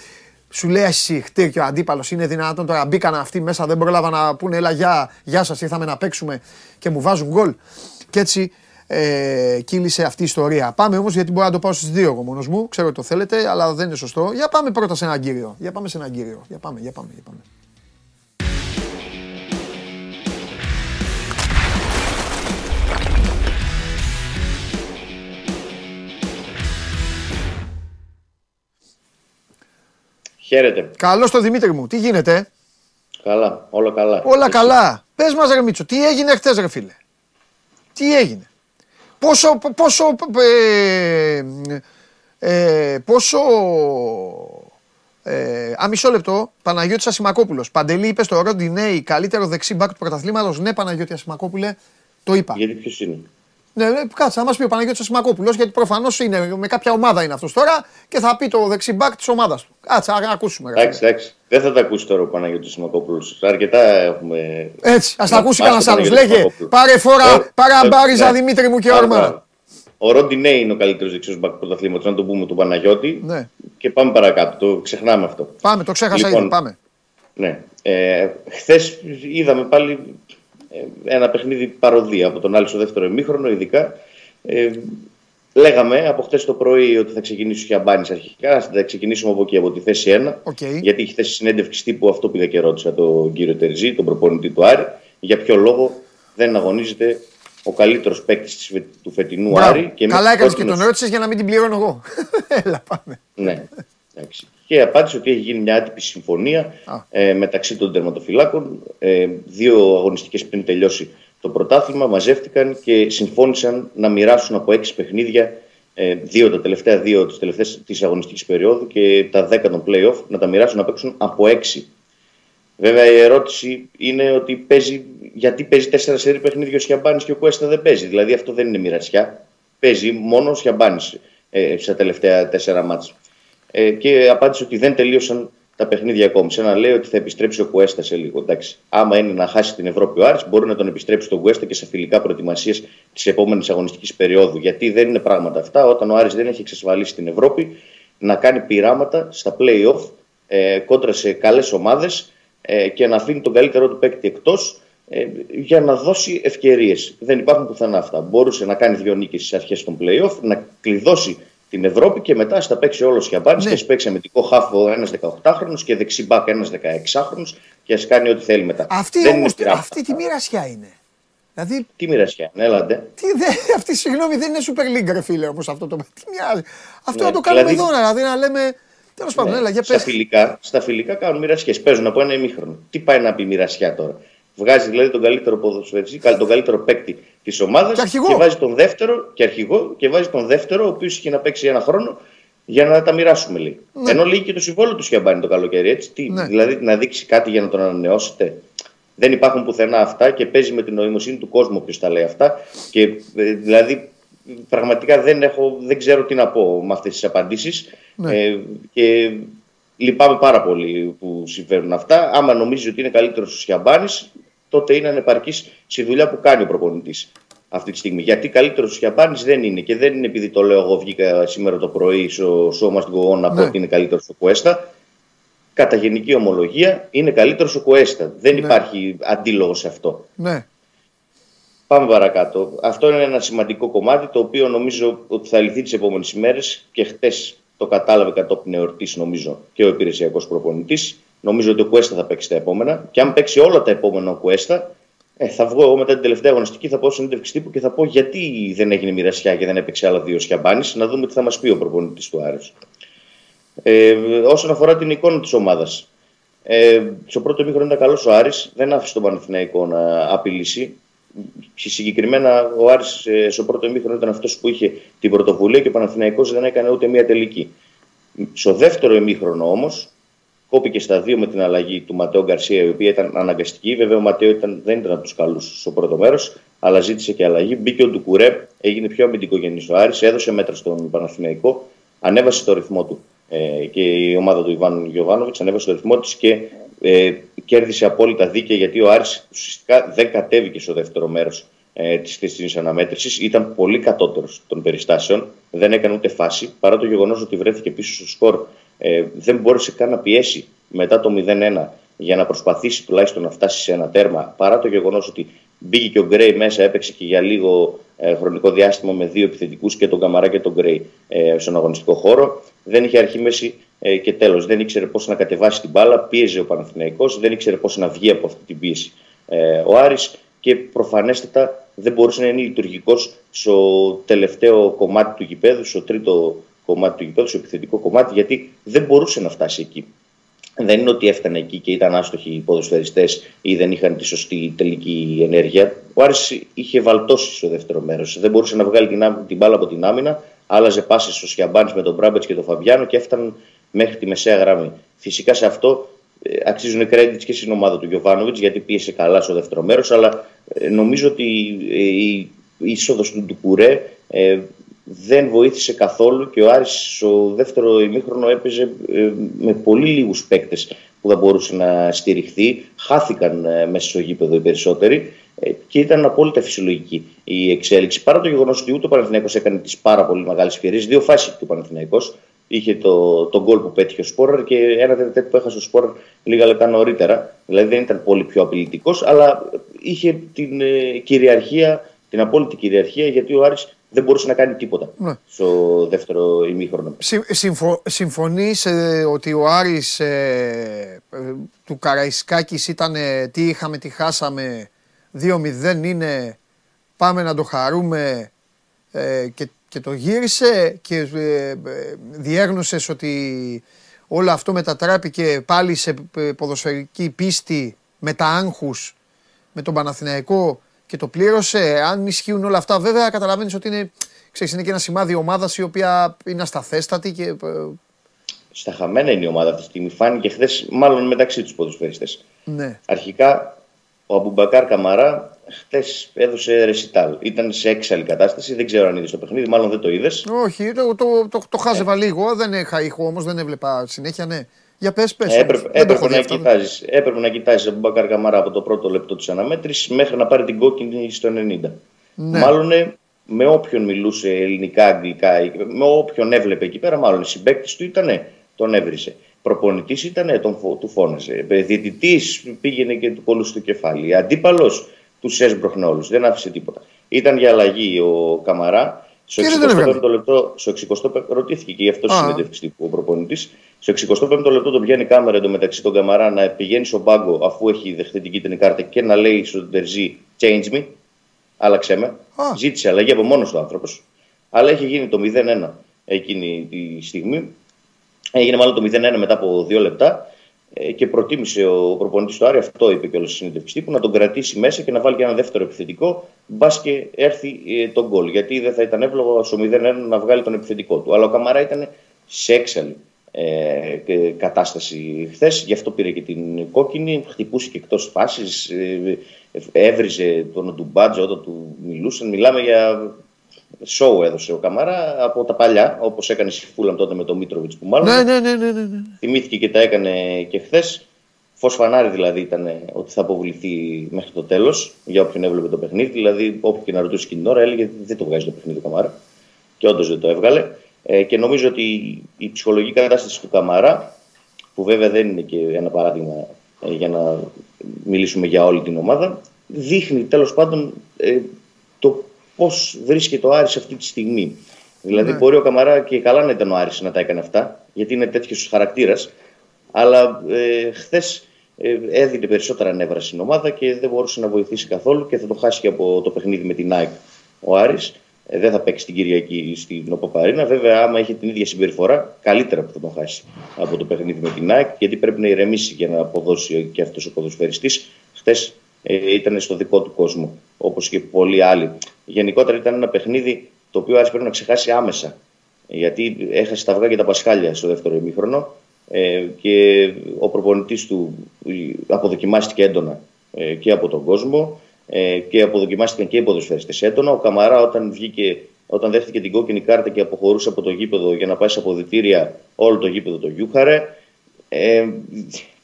A: Σου λέει εσύ, χτύρ και ο αντίπαλος είναι δυνατόν τώρα. Μπήκαν αυτοί μέσα, δεν πρόλαβα να πούνε Έλα, γεια, γεια σας, ήρθαμε να παίξουμε και μου βάζουν γκολ. Και έτσι ε, κύλησε αυτή η ιστορία. Πάμε όμως γιατί μπορώ να το πάω στις δύο εγώ μόνος μου. Ξέρω ότι το θέλετε, αλλά δεν είναι σωστό. Για πάμε πρώτα σε ένα κύριο. Για πάμε σε ένα κύριο. Για πάμε, για πάμε, για πάμε.
B: Χαίρετε.
A: Καλώς το Δημήτρη μου. Τι γίνεται.
B: Καλά, όλα καλά.
A: Όλα καλά. Πες μας ρε Μίτσο, τι έγινε χτες ρε φίλε; Τι έγινε; Πόσο, πόσο, ε, ε, πόσο, ε, α, μισό λεπτό, Παναγιώτης Ασημακόπουλος. Παντελή είπες στο Ροντινέι, καλύτερο δεξί μπακ του πρωταθλήματος. Ναι, Παναγιώτη Ασημακόπουλε, το είπα.
B: Γιατί ποιος είναι;
A: Ναι, ναι, κάτσε να μας πει ο Παναγιώτης Ασημακόπουλος, γιατί προφανώς είναι με κάποια ομάδα είναι αυτός τώρα και θα πει το δεξιμπάκ της ομάδας του. Κάτσε να ακούσουμε.
B: Εντάξει, εντάξει. Δεν θα τα ακούσει τώρα ο Παναγιώτης Ασημακόπουλος. Αρκετά έχουμε.
A: Έτσι, ας τα ακούσει κανένας άλλος. Λέγε, πάρε φορά, παραμπάριζα ναι. Δημήτρη μου και όρμα.
B: Ο Ρόντι Νέι είναι ο καλύτερος δεξιός μπακ του πρωταθλήματος, να το πούμε του Παναγιώτη. Ναι. Και πάμε παρακάτω. Το ξεχνάμε αυτό.
A: Πάμε, το ξέχασα λοιπόν, ήδη. Πάμε.
B: Ναι. Ε, Χθες είδαμε πάλι ε, ένα παιχνίδι παροδία από τον άλλο στο δεύτερο ημίχρονο, ειδικά. Ε, λέγαμε από χθε το πρωί ότι θα ξεκινήσει ο Χιαμπάνης αρχικά. Θα ξεκινήσουμε από εκεί, από τη θέση 1.
A: Okay.
B: Γιατί έχει θέσει συνέντευξη τύπου αυτό πήγα και ρώτησα τον κύριο Τερζή, τον προπονητή του Άρη. Για ποιο λόγο δεν αγωνίζεται ο καλύτερος παίκτης του φετινού Μπράβο. Άρη.
A: Και Καλά έκανες και τον ρώτησες για να μην την πληρώνω εγώ. (laughs) Έλα, πάμε.
B: Ναι. Εντάξει και απάντησε ότι έχει γίνει μια άτυπη συμφωνία ε, μεταξύ των τερματοφυλάκων. Ε, δύο αγωνιστικές πριν τελειώσει το πρωτάθλημα μαζεύτηκαν και συμφώνησαν να μοιράσουν από έξι παιχνίδια ε, δύο τα τελευταία δύο της, τελευταίας, της αγωνιστικής περίοδου και τα δέκα των play-off να τα μοιράσουν να παίξουν από έξι. Βέβαια η ερώτηση είναι ότι παίζει, γιατί παίζει τέσσερα σερή παιχνίδια ο Σιαμπάνης και ο Κουέστα δεν παίζει. Δηλαδή αυτό δεν είναι μοιρασιά. Παίζει μόνο ο Σιαμπάνης ε, στα τελευταία τέσσερα μάτια ε, και απάντησε ότι δεν τελείωσαν τα παιχνίδια ακόμη. Σε ένα λέει ότι θα επιστρέψει ο Κουέστα σε λίγο. Εντάξει, άμα είναι να χάσει την Ευρώπη ο Άρης, μπορεί να τον επιστρέψει τον Κουέστα και σε φιλικά προετοιμασίες της επόμενης αγωνιστικής περίοδου. Γιατί δεν είναι πράγματα αυτά όταν ο Άρης δεν έχει εξασφαλίσει την Ευρώπη να κάνει πειράματα στα play-off ε, κόντρα σε καλές ομάδες ε, και να αφήνει τον καλύτερό του παίκτη εκτός ε, για να δώσει ευκαιρίες. Δεν υπάρχουν πουθενά αυτά. Μπορούσε να κάνει δύο νίκες στις αρχές των play-off, να κλειδώσει την Ευρώπη και μετά στα παίξει όλο ο Σιαμπάνης ναι. και α παίξει αμυντικό χάφο ένας 18χρονο και δεξί μπακ ένας 16χρονο και ας κάνει ό,τι θέλει μετά.
A: Αυτή, όμως, αυτή τη μοιρασιά είναι.
B: Δηλαδή, τι μοιρασιά, ναι, έλατε.
A: Τι, δε, (laughs) αυτή συγγνώμη δεν είναι Super League, ρε φίλε, όπως αυτό το. (laughs) Τι Αυτό ναι, να το κάνουμε δηλαδή, εδώ, δηλαδή να λέμε. Τέλος πάντων, ναι, έλα, για
B: πες. Στα φιλικά, στα φιλικά κάνουν μοιρασιές. Παίζουν από ένα ημίχρονο. Τι πάει να πει μοιρασιά τώρα. Βγάζει δηλαδή τον καλύτερο ποδοσφαιριστή, τον καλύτερο παίκτη της ομάδας και, και, βάζει τον δεύτερο και αρχηγό και βάζει τον δεύτερο, ο οποίος είχε να παίξει ένα χρόνο για να τα μοιράσουμε λίγο. Ναι. Ενώ λύγει και το συμβόλαιο του Σιαμπάνη το καλοκαίρι. Έτσι. Τι, ναι. Δηλαδή να δείξει κάτι για να τον ανανεώσετε. Δεν υπάρχουν πουθενά αυτά και παίζει με την νοημοσύνη του κόσμου ποιο τα λέει αυτά. Και ε, δηλαδή πραγματικά δεν, έχω, δεν ξέρω τι να πω με αυτές τις απαντήσεις. Ναι. Ε, και λυπάμαι πάρα πολύ που συμβαίνουν αυτά. Άμα νομίζεις ότι είναι καλύτερος ο Σιαμπάνης, τότε είναι ανεπαρκής στη δουλειά που κάνει ο προπονητής αυτή τη στιγμή. Γιατί καλύτερος ο Σιαμπάνη δεν είναι. Και δεν είναι επειδή το λέω εγώ βγήκα σήμερα το πρωί στο σώμα στην Κογόν να πω ναι. ότι είναι καλύτερος ο Κουέστα κατά γενική ομολογία είναι καλύτερος ο Κουέστα. Δεν ναι. υπάρχει αντίλογος σε αυτό.
A: Ναι.
B: Πάμε παρακάτω. Αυτό είναι ένα σημαντικό κομμάτι το οποίο νομίζω ότι θα λυθεί τις επόμενες ημέρες και χτες το κατάλαβε κατόπιν εορτή, νομίζω, και ο υπηρεσιακός προπονητής. Νομίζω ότι ο Κουέστα θα παίξει τα επόμενα. Και αν παίξει όλα τα επόμενα ο Κουέστα, ε, θα βγω εγώ μετά την τελευταία αγωνιστική, θα πω συνέντευξη τύπου και θα πω γιατί δεν έγινε μοιρασιά και δεν έπαιξε άλλα δύο σιαμπάνι, να δούμε τι θα μας πει ο προπονητής του Άρης. Ε, όσον αφορά την εικόνα της ομάδας, ε, στο πρώτο μήχρονο ήταν καλός ο Άρης, δεν άφησε τον Παναθηναϊκό να απειλήσει. Συγκεκριμένα ο Άρης ε, στο πρώτο μήχρονο ήταν αυτός που είχε την πρωτοβουλία και ο Παναθηναϊκός δεν έκανε ούτε μία τελική. Στο δεύτερο ημίχρονο όμως, κόπηκε στα δύο με την αλλαγή του Ματέο Γκαρσία, η οποία ήταν αναγκαστική. Βέβαια, ο Ματέο ήταν, δεν ήταν από τους καλούς στο πρώτο μέρος, αλλά ζήτησε και αλλαγή. Μπήκε ο Ντουκουρέ, έγινε πιο αμυντικογενή ο Άρης, έδωσε μέτρα στον Παναθηναϊκό, ανέβασε το ρυθμό του ε, και η ομάδα του Ιβάν Γιωβάνοβιτς ανέβασε το ρυθμό της και ε, κέρδισε απόλυτα δίκαια γιατί ο Άρης ουσιαστικά δεν κατέβηκε στο δεύτερο μέρος ε, της χθεσινής αναμέτρησης. Ήταν πολύ κατώτερος των περιστάσεων, δεν έκανε ούτε φάση παρά το γεγονός ότι βρέθηκε πίσω στο σκορ. Ε, δεν μπόρεσε καν να πιέσει μετά το 0-1 για να προσπαθήσει τουλάχιστον να φτάσει σε ένα τέρμα παρά το γεγονός ότι μπήκε και ο Γκρέι μέσα, έπαιξε και για λίγο ε, χρονικό διάστημα με δύο επιθετικούς και τον Καμαρά και τον Γκρέι ε, στον αγωνιστικό χώρο. Δεν είχε αρχή, μέση ε, και τέλος. Δεν ήξερε πώς να κατεβάσει την μπάλα. Πίεζε ο Παναθηναϊκός, δεν ήξερε πώς να βγει από αυτή την πίεση. Ε, ο Άρης και προφανέστατα δεν μπορούσε να είναι λειτουργικός στο τελευταίο κομμάτι του γηπέδου, στο τρίτο κομμάτι του γηπέδου, στο επιθετικό κομμάτι, γιατί δεν μπορούσε να φτάσει εκεί. Δεν είναι ότι έφτανε εκεί και ήταν άστοχοι οι ποδοσφαιριστές ή δεν είχαν τη σωστή τελική ενέργεια. Ο Άρης είχε βαλτώσει στο δεύτερο μέρος. Δεν μπορούσε να βγάλει την, την μπάλα από την άμυνα. Άλλαζε πάσει στο Σιαμπάνης με τον Μπράμπετς και τον Φαβιάνο και έφταναν μέχρι τη μεσαία γραμμή. Φυσικά σε αυτό ε, αξίζουν credits και στην ομάδα του Γιωβάνοβιτς γιατί πίεσε καλά στο δεύτερο μέρος. Αλλά ε, νομίζω ότι ε, η είσοδος του Ντουκουρέ δεν βοήθησε καθόλου και ο Άρης στο δεύτερο ημίχρονο έπαιζε ε, με πολύ λίγους παίκτες που θα μπορούσε να στηριχθεί. Χάθηκαν ε, μέσα στο γήπεδο οι περισσότεροι ε, και ήταν απόλυτα φυσιολογική η εξέλιξη. Παρά το γεγονός ότι ούτε ο Παναθηναϊκός έκανε τις πάρα πολύ μεγάλες ευκαιρίες, δύο φάσεις είχε ο Παναθηναϊκός. Είχε το, το γκολ που πέτυχε ο Σπόραρ και ένα τέτοιο που έχασε ο Σπόραρ λίγα λεπτά νωρίτερα. Δηλαδή δεν ήταν πολύ πιο απειλητικός, αλλά είχε την κυριαρχία, την απόλυτη κυριαρχία γιατί ο Άρης δεν μπορούσε να κάνει τίποτα ναι. στο δεύτερο ημίχρονο.
A: συμφω, συμφωνείς ε, ότι ο Άρης ε, ε, του Καραϊσκάκης ήταν τι είχαμε, τι χάσαμε, 2-0 είναι, πάμε να το χαρούμε και, και το γύρισε και ε, διέγνωσες ότι όλο αυτό μετατράπηκε πάλι σε ποδοσφαιρική πίστη με τα άγχους με τον Παναθηναϊκό και το πλήρωσε. Αν ισχύουν όλα αυτά, βέβαια καταλαβαίνεις ότι είναι, ξέρεις, είναι και ένα σημάδι ομάδας η οποία είναι ασταθέστατη και. Ε,
B: Στα χαμένα είναι η ομάδα αυτή τη στιγμή. Φάνηκε χθες, μάλλον μεταξύ τους ποδοσφαιριστές.
A: Ναι.
B: Αρχικά ο Αμπουμπακάρ Καμαρά χθες έδωσε ρεσιτάλ. Ήταν σε έξαλλη κατάσταση. Δεν ξέρω αν είδες το παιχνίδι, μάλλον δεν το είδες.
A: Όχι, το, το, το, το χάζευα ε. λίγο. Δεν είχα ήχο όμως, δεν έβλεπα συνέχεια, ναι. Για πες, πες.
B: Έπρεπε, έπρεπε, να κοιτάζεις, έπρεπε να κοιτάζεις τον Μπακάρ Καμαρά από το πρώτο λεπτό της αναμέτρησης μέχρι να πάρει την κόκκινη στο 90. Ναι. Μάλλον ε, με όποιον μιλούσε ελληνικά, αγγλικά, με όποιον έβλεπε εκεί πέρα, μάλλον συμπέκτη του ήταν, τον έβρισε. Προπονητής ήταν, τον, του φώναζε. Ε, Διαιτητής πήγαινε και του κόλλου στο κεφάλι. Αντίπαλος του έσπροχνε όλου. Δεν άφησε τίποτα. Ήταν για αλλαγή ο Καμαρά Στο 65ο λεπτό, στο 65 ρωτήθηκε και γι' αυτό στη συνέντευξη που ο προπονητής. Στο 65ο λεπτό τον πιάνει η κάμερα εντωμεταξύ τον Καμαρά να πηγαίνει στον πάγκο αφού έχει δεχτεί την κίτρινη κάρτα και να λέει στον Τερζή Change me, άλλαξε με. Ζήτησε αλλαγή από μόνος του άνθρωπος. Αλλά έχει γίνει το 0-1 εκείνη τη στιγμή. Έγινε μάλλον το 0-1 μετά από δύο λεπτά ε, και προτίμησε ο προπονητής του Άρη, αυτό είπε και όλο στη συνέντευξη που να τον κρατήσει μέσα και να βάλει και ένα δεύτερο επιθετικό, μπας και έρθει ε, τον γκολ. Γιατί δεν θα ήταν εύλογο στο 0-1 να βγάλει τον επιθετικό του. Αλλά ο Καμαρά ήταν σε έξαλλη ε, κατάσταση χθες, γι' αυτό πήρε και την κόκκινη. Χτυπούσε και εκτός φάσης, ε, έβριζε τον Ντουμπάτζο όταν του μιλούσαν. Μιλάμε για σοου έδωσε ο Καμαρά από τα παλιά, όπως έκανε η Φούλαμ τότε με τον Μίτροβιτς που μάλλον.
A: Ναι, ναι, ναι, ναι, ναι. ναι.
B: Θυμήθηκε και τα έκανε και χθες. Φως φανάρι δηλαδή ήταν ότι θα αποβληθεί μέχρι το τέλος για όποιον έβλεπε το παιχνίδι. Δηλαδή, όποιο και να ρωτούσε εκείνη την ώρα, έλεγε δεν το βγάζει το παιχνίδι του Καμάρα. Και όντως δεν το έβγαλε. Ε, και νομίζω ότι η ψυχολογική κατάσταση του Καμάρα, που βέβαια δεν είναι και ένα παράδειγμα ε, για να μιλήσουμε για όλη την ομάδα, δείχνει τέλος πάντων ε, το πώς βρίσκεται ο Άρης αυτή τη στιγμή. Δηλαδή, ναι. μπορεί ο Καμαρά και καλά να ήταν ο Άρης να τα έκανε αυτά, γιατί είναι τέτοιος χαρακτήρας. Αλλά ε, χθες ε, έδινε περισσότερα νεύρα στην ομάδα και δεν μπορούσε να βοηθήσει καθόλου και θα το χάσει και από το παιχνίδι με την ΑΕΚ ο Άρης. Ε, δεν θα παίξει την Κυριακή στην Οπαπαρίνα. Βέβαια, άμα είχε την ίδια συμπεριφορά, καλύτερα που θα τον χάσει από το παιχνίδι με την ΑΕΚ, γιατί πρέπει να ηρεμήσει για να αποδώσει και αυτός ο ποδοσφαιριστής. Χθες ε, ήταν στο δικό του κόσμο, όπως και πολλοί άλλοι. Γενικότερα ήταν ένα παιχνίδι το οποίο Άρης πρέπει να ξεχάσει άμεσα. Γιατί έχασε τα αυγά και τα πασχάλια στο δεύτερο ημίχρονο ε, και ο προπονητής του αποδοκιμάστηκε έντονα ε, και από τον κόσμο ε, και αποδοκιμάστηκαν και οι ποδοσφαιριστές έντονα. Ο Καμαρά όταν βγήκε όταν δέχτηκε την κόκκινη κάρτα και αποχωρούσε από το γήπεδο για να πάει σε αποδητήρια, όλο το γήπεδο το γιούχαρε. Ε,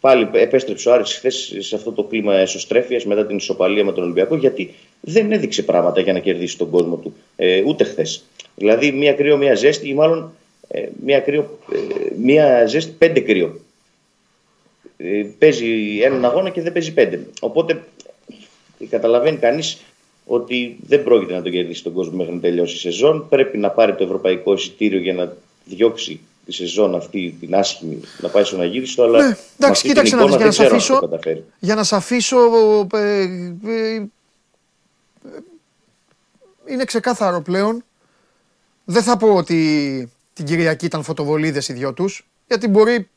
B: πάλι επέστρεψε ο Άρης χθες σε αυτό το κλίμα εσωστρέφειας μετά την ισοπαλία με τον Ολυμπιακό, γιατί δεν έδειξε πράγματα για να κερδίσει τον κόσμο του, ε, ούτε χθες. Δηλαδή, μία κρύο, μία ζέστη, ή μάλλον ε, μία, κρύο, ε, μία ζέστη, πέντε κρύο. Ε, παίζει έναν αγώνα και δεν παίζει πέντε. Οπότε καταλαβαίνει κανείς ότι δεν πρόκειται να τον κερδίσει τον κόσμο μέχρι να τελειώσει η σεζόν. Πρέπει να πάρει το ευρωπαϊκό εισιτήριο για να διώξει τη σεζόν αυτή την άσχημη να πάει στον Αγίριστο, αλλά
A: ναι, εντάξει, κοίταξε να δεις, για να σε αφήσω, για να σε αφήσω ε, ε, είναι ξεκάθαρο πλέον δεν θα πω ότι την Κυριακή ήταν φωτοβολίδες οι δυο τους γιατί μπορεί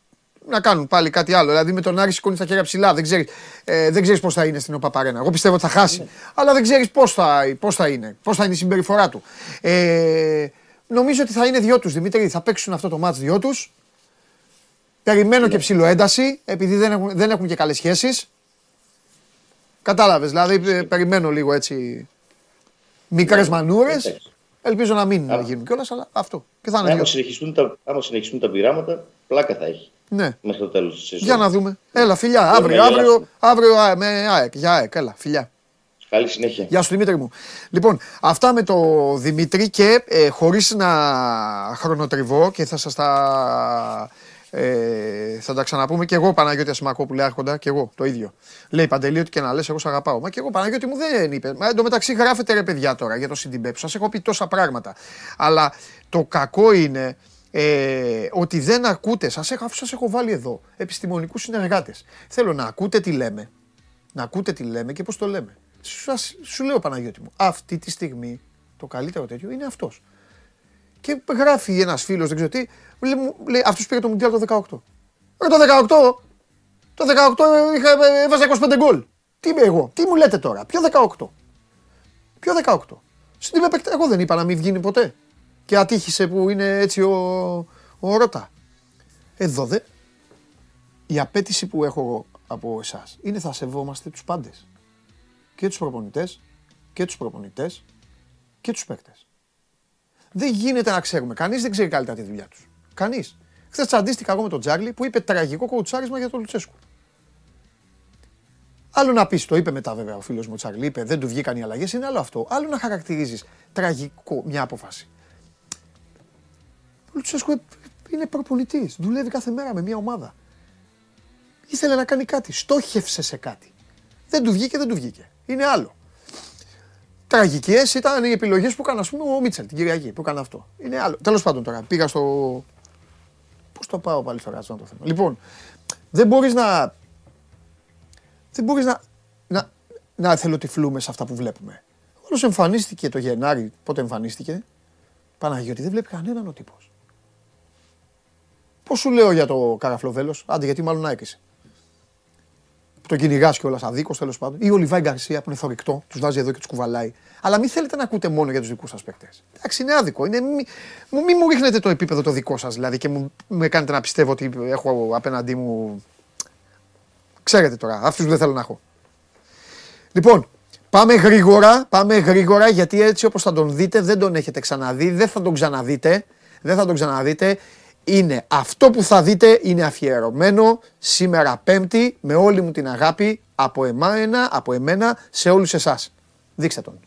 A: να κάνουν πάλι κάτι άλλο. Δηλαδή με τον Άρη σηκώνει τα χέρια ψηλά. Δεν ξέρεις ε, δεν ξέρεις πώς θα είναι στην ΟΠΑΠΑΡΕΝΑ. Εγώ πιστεύω ότι θα χάσει. Ναι. Αλλά δεν ξέρεις πώς θα, πώς θα είναι. Πώς θα είναι η συμπεριφορά του. Ε, Νομίζω ότι θα είναι δυο τους Δημήτρη. Θα παίξουν αυτό το μάτς δυο τους. Περιμένω και ψηλό ένταση, επειδή δεν έχουν, δεν έχουν και καλές σχέσεις. Κατάλαβες, δηλαδή περιμένω λίγο έτσι μικρές ναι, μανούρες. Ελπίζω να μην γίνουν κιόλας, αλλά αυτό.
B: Και θα είναι άμα, συνεχιστούν τα, άμα συνεχιστούν τα πειράματα, πλάκα θα έχει.
A: Ναι.
B: Μέχρι το τέλος της σεζόν.
A: Για να δούμε. Έλα, φιλιά. Αύριο, αύριο, αύριο, αύριο με ΑΕΚ. Για ΑΕΚ, έλα, φιλιά.
B: Καλή συνέχεια.
A: Γεια σου Δημήτρη μου. Λοιπόν, αυτά με το Δημήτρη και ε, χωρίς να χρονοτριβώ και θα σας τα... Ε, θα τα ξαναπούμε και εγώ Παναγιώτη Ασημακόπουλε άρχοντα και εγώ το ίδιο. Λέει Παντελή ότι και να λες εγώ σε αγαπάω. Μα και εγώ Παναγιώτη μου δεν είπε. Μα εντωμεταξύ γράφετε ρε παιδιά τώρα για το Σιντιμπέπ. Σας έχω πει τόσα πράγματα. Αλλά το κακό είναι ε, ότι δεν ακούτε. Σας έχω, αφού σας έχω βάλει εδώ επιστημονικούς συνεργάτες. Θέλω να ακούτε τι λέμε. Να ακούτε τι λέμε και πώς το λέμε. Σου, λέω Παναγιώτη μου, αυτή τη στιγμή το καλύτερο τέτοιο είναι αυτός. Και γράφει ένας φίλος, δεν ξέρω τι, λέει, αυτός πήρε το Μουντιάλ το 18. Ε, το 18, το 18 είχα, έβαζα 25 γκολ. Τι είμαι εγώ, τι μου λέτε τώρα, ποιο 18. Ποιο 18. Στην εγώ δεν είπα να μην βγει ποτέ. Και ατύχησε που είναι έτσι ο, ο Ρώτα. Εδώ δε, η απέτηση που έχω από εσάς είναι θα σεβόμαστε τους πάντες και τους προπονητές και τους προπονητές και τους παίκτες. Δεν γίνεται να ξέρουμε. Κανείς δεν ξέρει καλύτερα τη δουλειά τους. Κανείς. Χθες τσαντίστηκα εγώ με τον Τζάρλι που είπε τραγικό κοουτσάρισμα για τον Λουτσέσκου. Άλλο να πεις, το είπε μετά βέβαια ο φίλος μου Τσάρλι, είπε δεν του βγήκαν οι αλλαγές, είναι άλλο αυτό. Άλλο να χαρακτηρίζεις τραγικό μια απόφαση. Ο Λουτσέσκου είναι προπονητής. Δουλεύει κάθε μέρα με μια ομάδα. Ήθελε να κάνει κάτι. Στόχευσε σε κάτι. Δεν του βγήκε, δεν του βγήκε. Είναι άλλο. Τραγικές ήταν οι επιλογές που έκανε, ας πούμε, ο Μίτσελ την Κυριακή που έκανε αυτό. Είναι άλλο. Τέλος πάντων τώρα, πήγα στο. Πώς το πάω πάλι στο ρατσό το θέμα. Λοιπόν, δεν μπορείς να. Δεν μπορείς να, να, να εθελοτυφλούμε σε αυτά που βλέπουμε. Όλος εμφανίστηκε το Γενάρη, πότε εμφανίστηκε; Παναγιώτη, δεν βλέπει κανέναν ο τύπος. Πώς σου λέω για το καραφλοβέλος, άντε γιατί μάλλον άκησε που τον κυνηγάς κιόλας αδίκως τέλος πάντων. Ή ο Λιβάη Γκαρσία που είναι θορυκτό, τους βάζει εδώ και τους κουβαλάει. Αλλά μην θέλετε να ακούτε μόνο για τους δικούς σας παίκτες. Εντάξει, είναι άδικο. Είναι, μη, μη, μου ρίχνετε το επίπεδο το δικό σας δηλαδή και μου, με κάνετε να πιστεύω ότι έχω απέναντί μου. Ξέρετε τώρα, αυτούς που δεν θέλω να έχω. Λοιπόν, πάμε γρήγορα, πάμε γρήγορα γιατί έτσι όπως θα τον δείτε δεν τον έχετε ξαναδεί, δεν θα τον ξαναδείτε, δεν θα τον ξαναδείτε είναι αυτό που θα δείτε είναι αφιερωμένο σήμερα Πέμπτη με όλη μου την αγάπη από εμένα, από εμένα σε όλους εσάς. Δείξτε τον.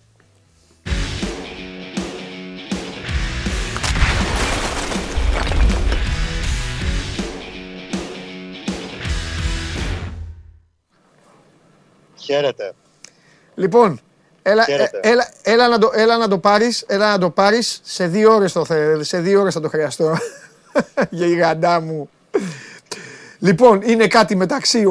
C: Χαίρετε.
A: Λοιπόν, έλα, ε, έλα, έλα, να το, έλα να το πάρεις, έλα να το πάρεις, σε δύο ώρες, το, σε δύο ώρες θα το χρειαστώ. (laughs) Γιγαντά μου. Λοιπόν, είναι κάτι μεταξύ,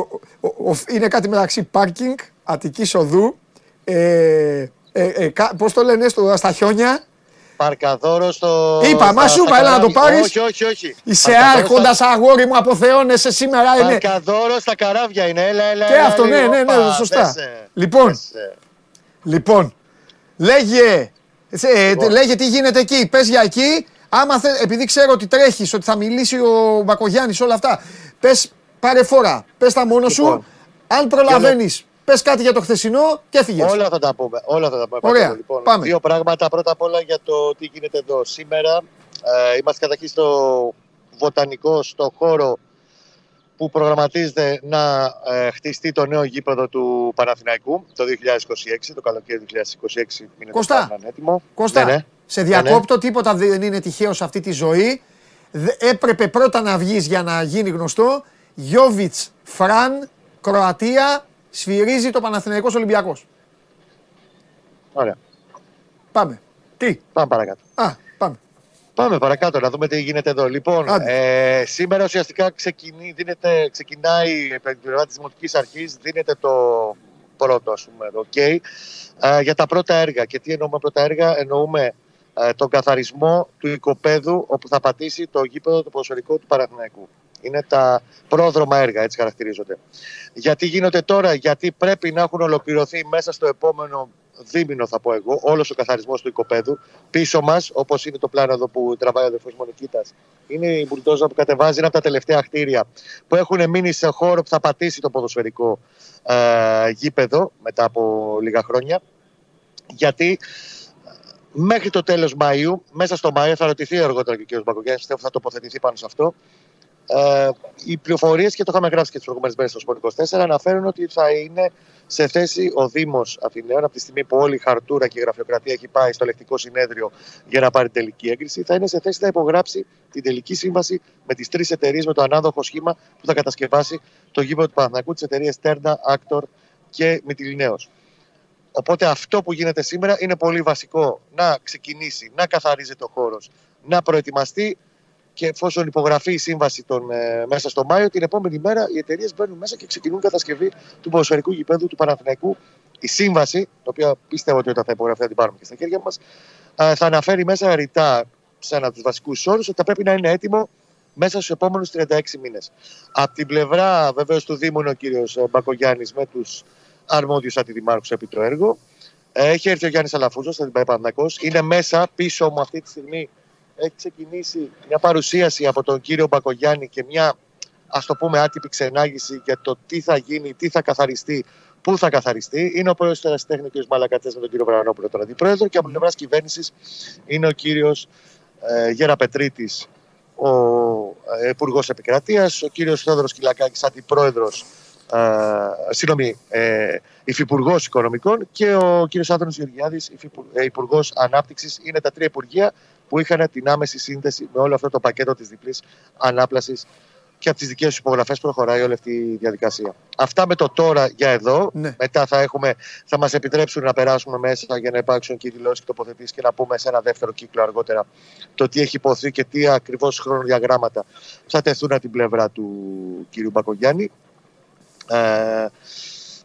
A: είναι κάτι μεταξύ πάρκινγκ, Αττικής Οδού, ε, ε, ε, πώς το λένε στο, στα χιόνια.
C: Παρκαδόρο στο.
A: Είπα, μα σου είπα, έλα να το πάρεις.
C: Όχι, όχι, όχι.
A: Είσαι άρχοντας στα... αγόρι μου, αποθεώνεσαι σήμερα.
C: Παρκαδόρο στα καράβια είναι. Έλα, έλα.
A: Και έλα, αυτό, ναι, ναι, ναι, σωστά. Λοιπόν, λοιπόν, λέγε, ε, λοιπόν. λέγε τι γίνεται εκεί. Πες για εκεί Άμα θε, επειδή ξέρω ότι τρέχεις, ότι θα μιλήσει ο Μπακογιάννης, όλα αυτά, πες πάρε φορά. Πες τα μόνο σου. Λοιπόν, Αν προλαβαίνεις, πες κάτι για το χθεσινό και έφυγες.
C: Όλα θα τα πούμε. Όλα θα τα πούμε.
A: Ωραία. Λοιπόν, πάμε.
C: Δύο πράγματα. Πρώτα απ' όλα για το τι γίνεται εδώ. Σήμερα ε, είμαστε καταρχήν στο βοτανικό, στο χώρο που προγραμματίζεται να ε, χτιστεί το νέο γήπεδο του Παναθηναϊκού το 2026, το καλοκαίρι του 2026 είναι
A: Κωστά,
C: έτοιμο.
A: Κωστά, ναι, ναι. Σε διακόπτω, ναι, τίποτα δεν είναι τυχαίο σε αυτή τη ζωή. Έπρεπε πρώτα να βγεις για να γίνει γνωστό. Γιώβιτς, Φραν, Κροατία, σφυρίζει το Παναθηναϊκός Ολυμπιακός.
C: Ωραία.
A: Πάμε. Τι;
C: Πάμε παρακάτω.
A: Α, πάμε.
C: Πάμε παρακάτω να δούμε τι γίνεται εδώ. Λοιπόν, ε, σήμερα ουσιαστικά ξεκινεί, δίνεται, ξεκινάει η πλευρά της Δημοτικής Αρχής, δίνεται το πρώτο, ας πούμε, okay, ε, για τα πρώτα έργα. Και τι εννοούμε πρώτα έργα, εννοούμε ε, τον καθαρισμό του οικοπαίδου όπου θα πατήσει το γήπεδο το ποδοσφαιρικό του Παναθηναϊκού. Είναι τα πρόδρομα έργα, έτσι χαρακτηρίζονται. Γιατί γίνονται τώρα, γιατί πρέπει να έχουν ολοκληρωθεί μέσα στο επόμενο δίμηνο, θα πω εγώ, όλος ο καθαρισμός του οικοπαίδου. Πίσω μας, όπως είναι το πλάνο εδώ που τραβάει ο αδερφός Μονικίτα, είναι η μπουλτόζα που κατεβάζει ένα από τα τελευταία χτίρια που έχουν μείνει σε χώρο που θα πατήσει το ποδοσφαιρικό ε, γήπεδο μετά από λίγα χρόνια. Γιατί ε, μέχρι το τέλος Μαΐου, μέσα στο Μάιο, θα ρωτηθεί αργότερα και ο κ. Μπακογιάννης, πιστεύω θα τοποθετηθεί πάνω σε αυτό. Ε, οι πληροφορίες και το είχαμε γράψει και τις προηγούμενες μέρες στο Σπορ 24 αναφέρουν ότι θα είναι σε θέση ο Δήμος Αθηναίων από τη στιγμή που όλη η χαρτούρα και η γραφειοκρατία έχει πάει στο λεκτικό συνέδριο για να πάρει τελική έγκριση, θα είναι σε θέση να υπογράψει την τελική σύμβαση με τις τρεις εταιρείες με το ανάδοχο σχήμα που θα κατασκευάσει το γήπεδο του Παναθηνακού, τις εταιρείες Τέρνα, Άκτορ και Μητυλινέος. Οπότε αυτό που γίνεται σήμερα είναι πολύ βασικό να ξεκινήσει, να καθαρίζεται ο χώρος, να προετοιμαστεί και εφόσον υπογραφεί η σύμβαση τον, ε, μέσα στο Μάιο, την επόμενη μέρα οι εταιρείες μπαίνουν μέσα και ξεκινούν κατασκευή του ποδοσφαιρικού γηπέδου του Παναθηναϊκού. Η σύμβαση, την οποία πίστευα ότι όταν θα υπογραφεί θα την πάρουμε και στα χέρια μας, ε, θα αναφέρει μέσα ρητά σε ένα από τους βασικούς όρους ότι θα πρέπει να είναι έτοιμο μέσα στους επόμενους 36 μήνες. Από την πλευρά βεβαίως του Δήμου είναι ο κύριος ε, Μπακογιάννης με τους αρμόδιου αντιδημάρχου επί το έργο. Έχει έρθει ο Γιάννης Αλαφούζος, θα την πάει Είναι μέσα πίσω μου αυτή τη στιγμή έχει ξεκινήσει μια παρουσίαση από τον κύριο Μπακογιάννη και μια ας το πούμε άτυπη ξενάγηση για το τι θα γίνει, τι θα καθαριστεί, πού θα καθαριστεί. Είναι ο πρόεδρος του Ερασιτέχνη, ο κ. Μαλακατές, με τον κύριο Βρανόπουλο, τον αντιπρόεδρο, και από πλευράς κυβέρνησης είναι ο κύριος ε, Γέρα Πετρίτη, ο ε, Υπουργός Επικρατείας, ο κύριος Θεόδωρος Κυλακάκης, αντιπρόεδρος, ε, συγγνώμη, ε, υφυπουργός Οικονομικών και ο κύριος Άδωνος Γεωργιάδης, ε, υπουργός Ανάπτυξης. Είναι τα τρία υπουργεία που είχαν την άμεση σύνδεση με όλο αυτό το πακέτο της διπλής ανάπλασης και από τις δικές σου υπογραφές προχωράει όλη αυτή η διαδικασία. Αυτά με το τώρα για εδώ. Ναι. Μετά θα, έχουμε, θα μας επιτρέψουν να περάσουμε μέσα για να υπάρξουν και δηλώσεις και τοποθετήσεις και να πούμε σε ένα δεύτερο κύκλο αργότερα το τι έχει υποθεί και τι ακριβώς χρονοδιαγράμματα θα τεθούν από την πλευρά του κ. Μπακογιάννη. Ε,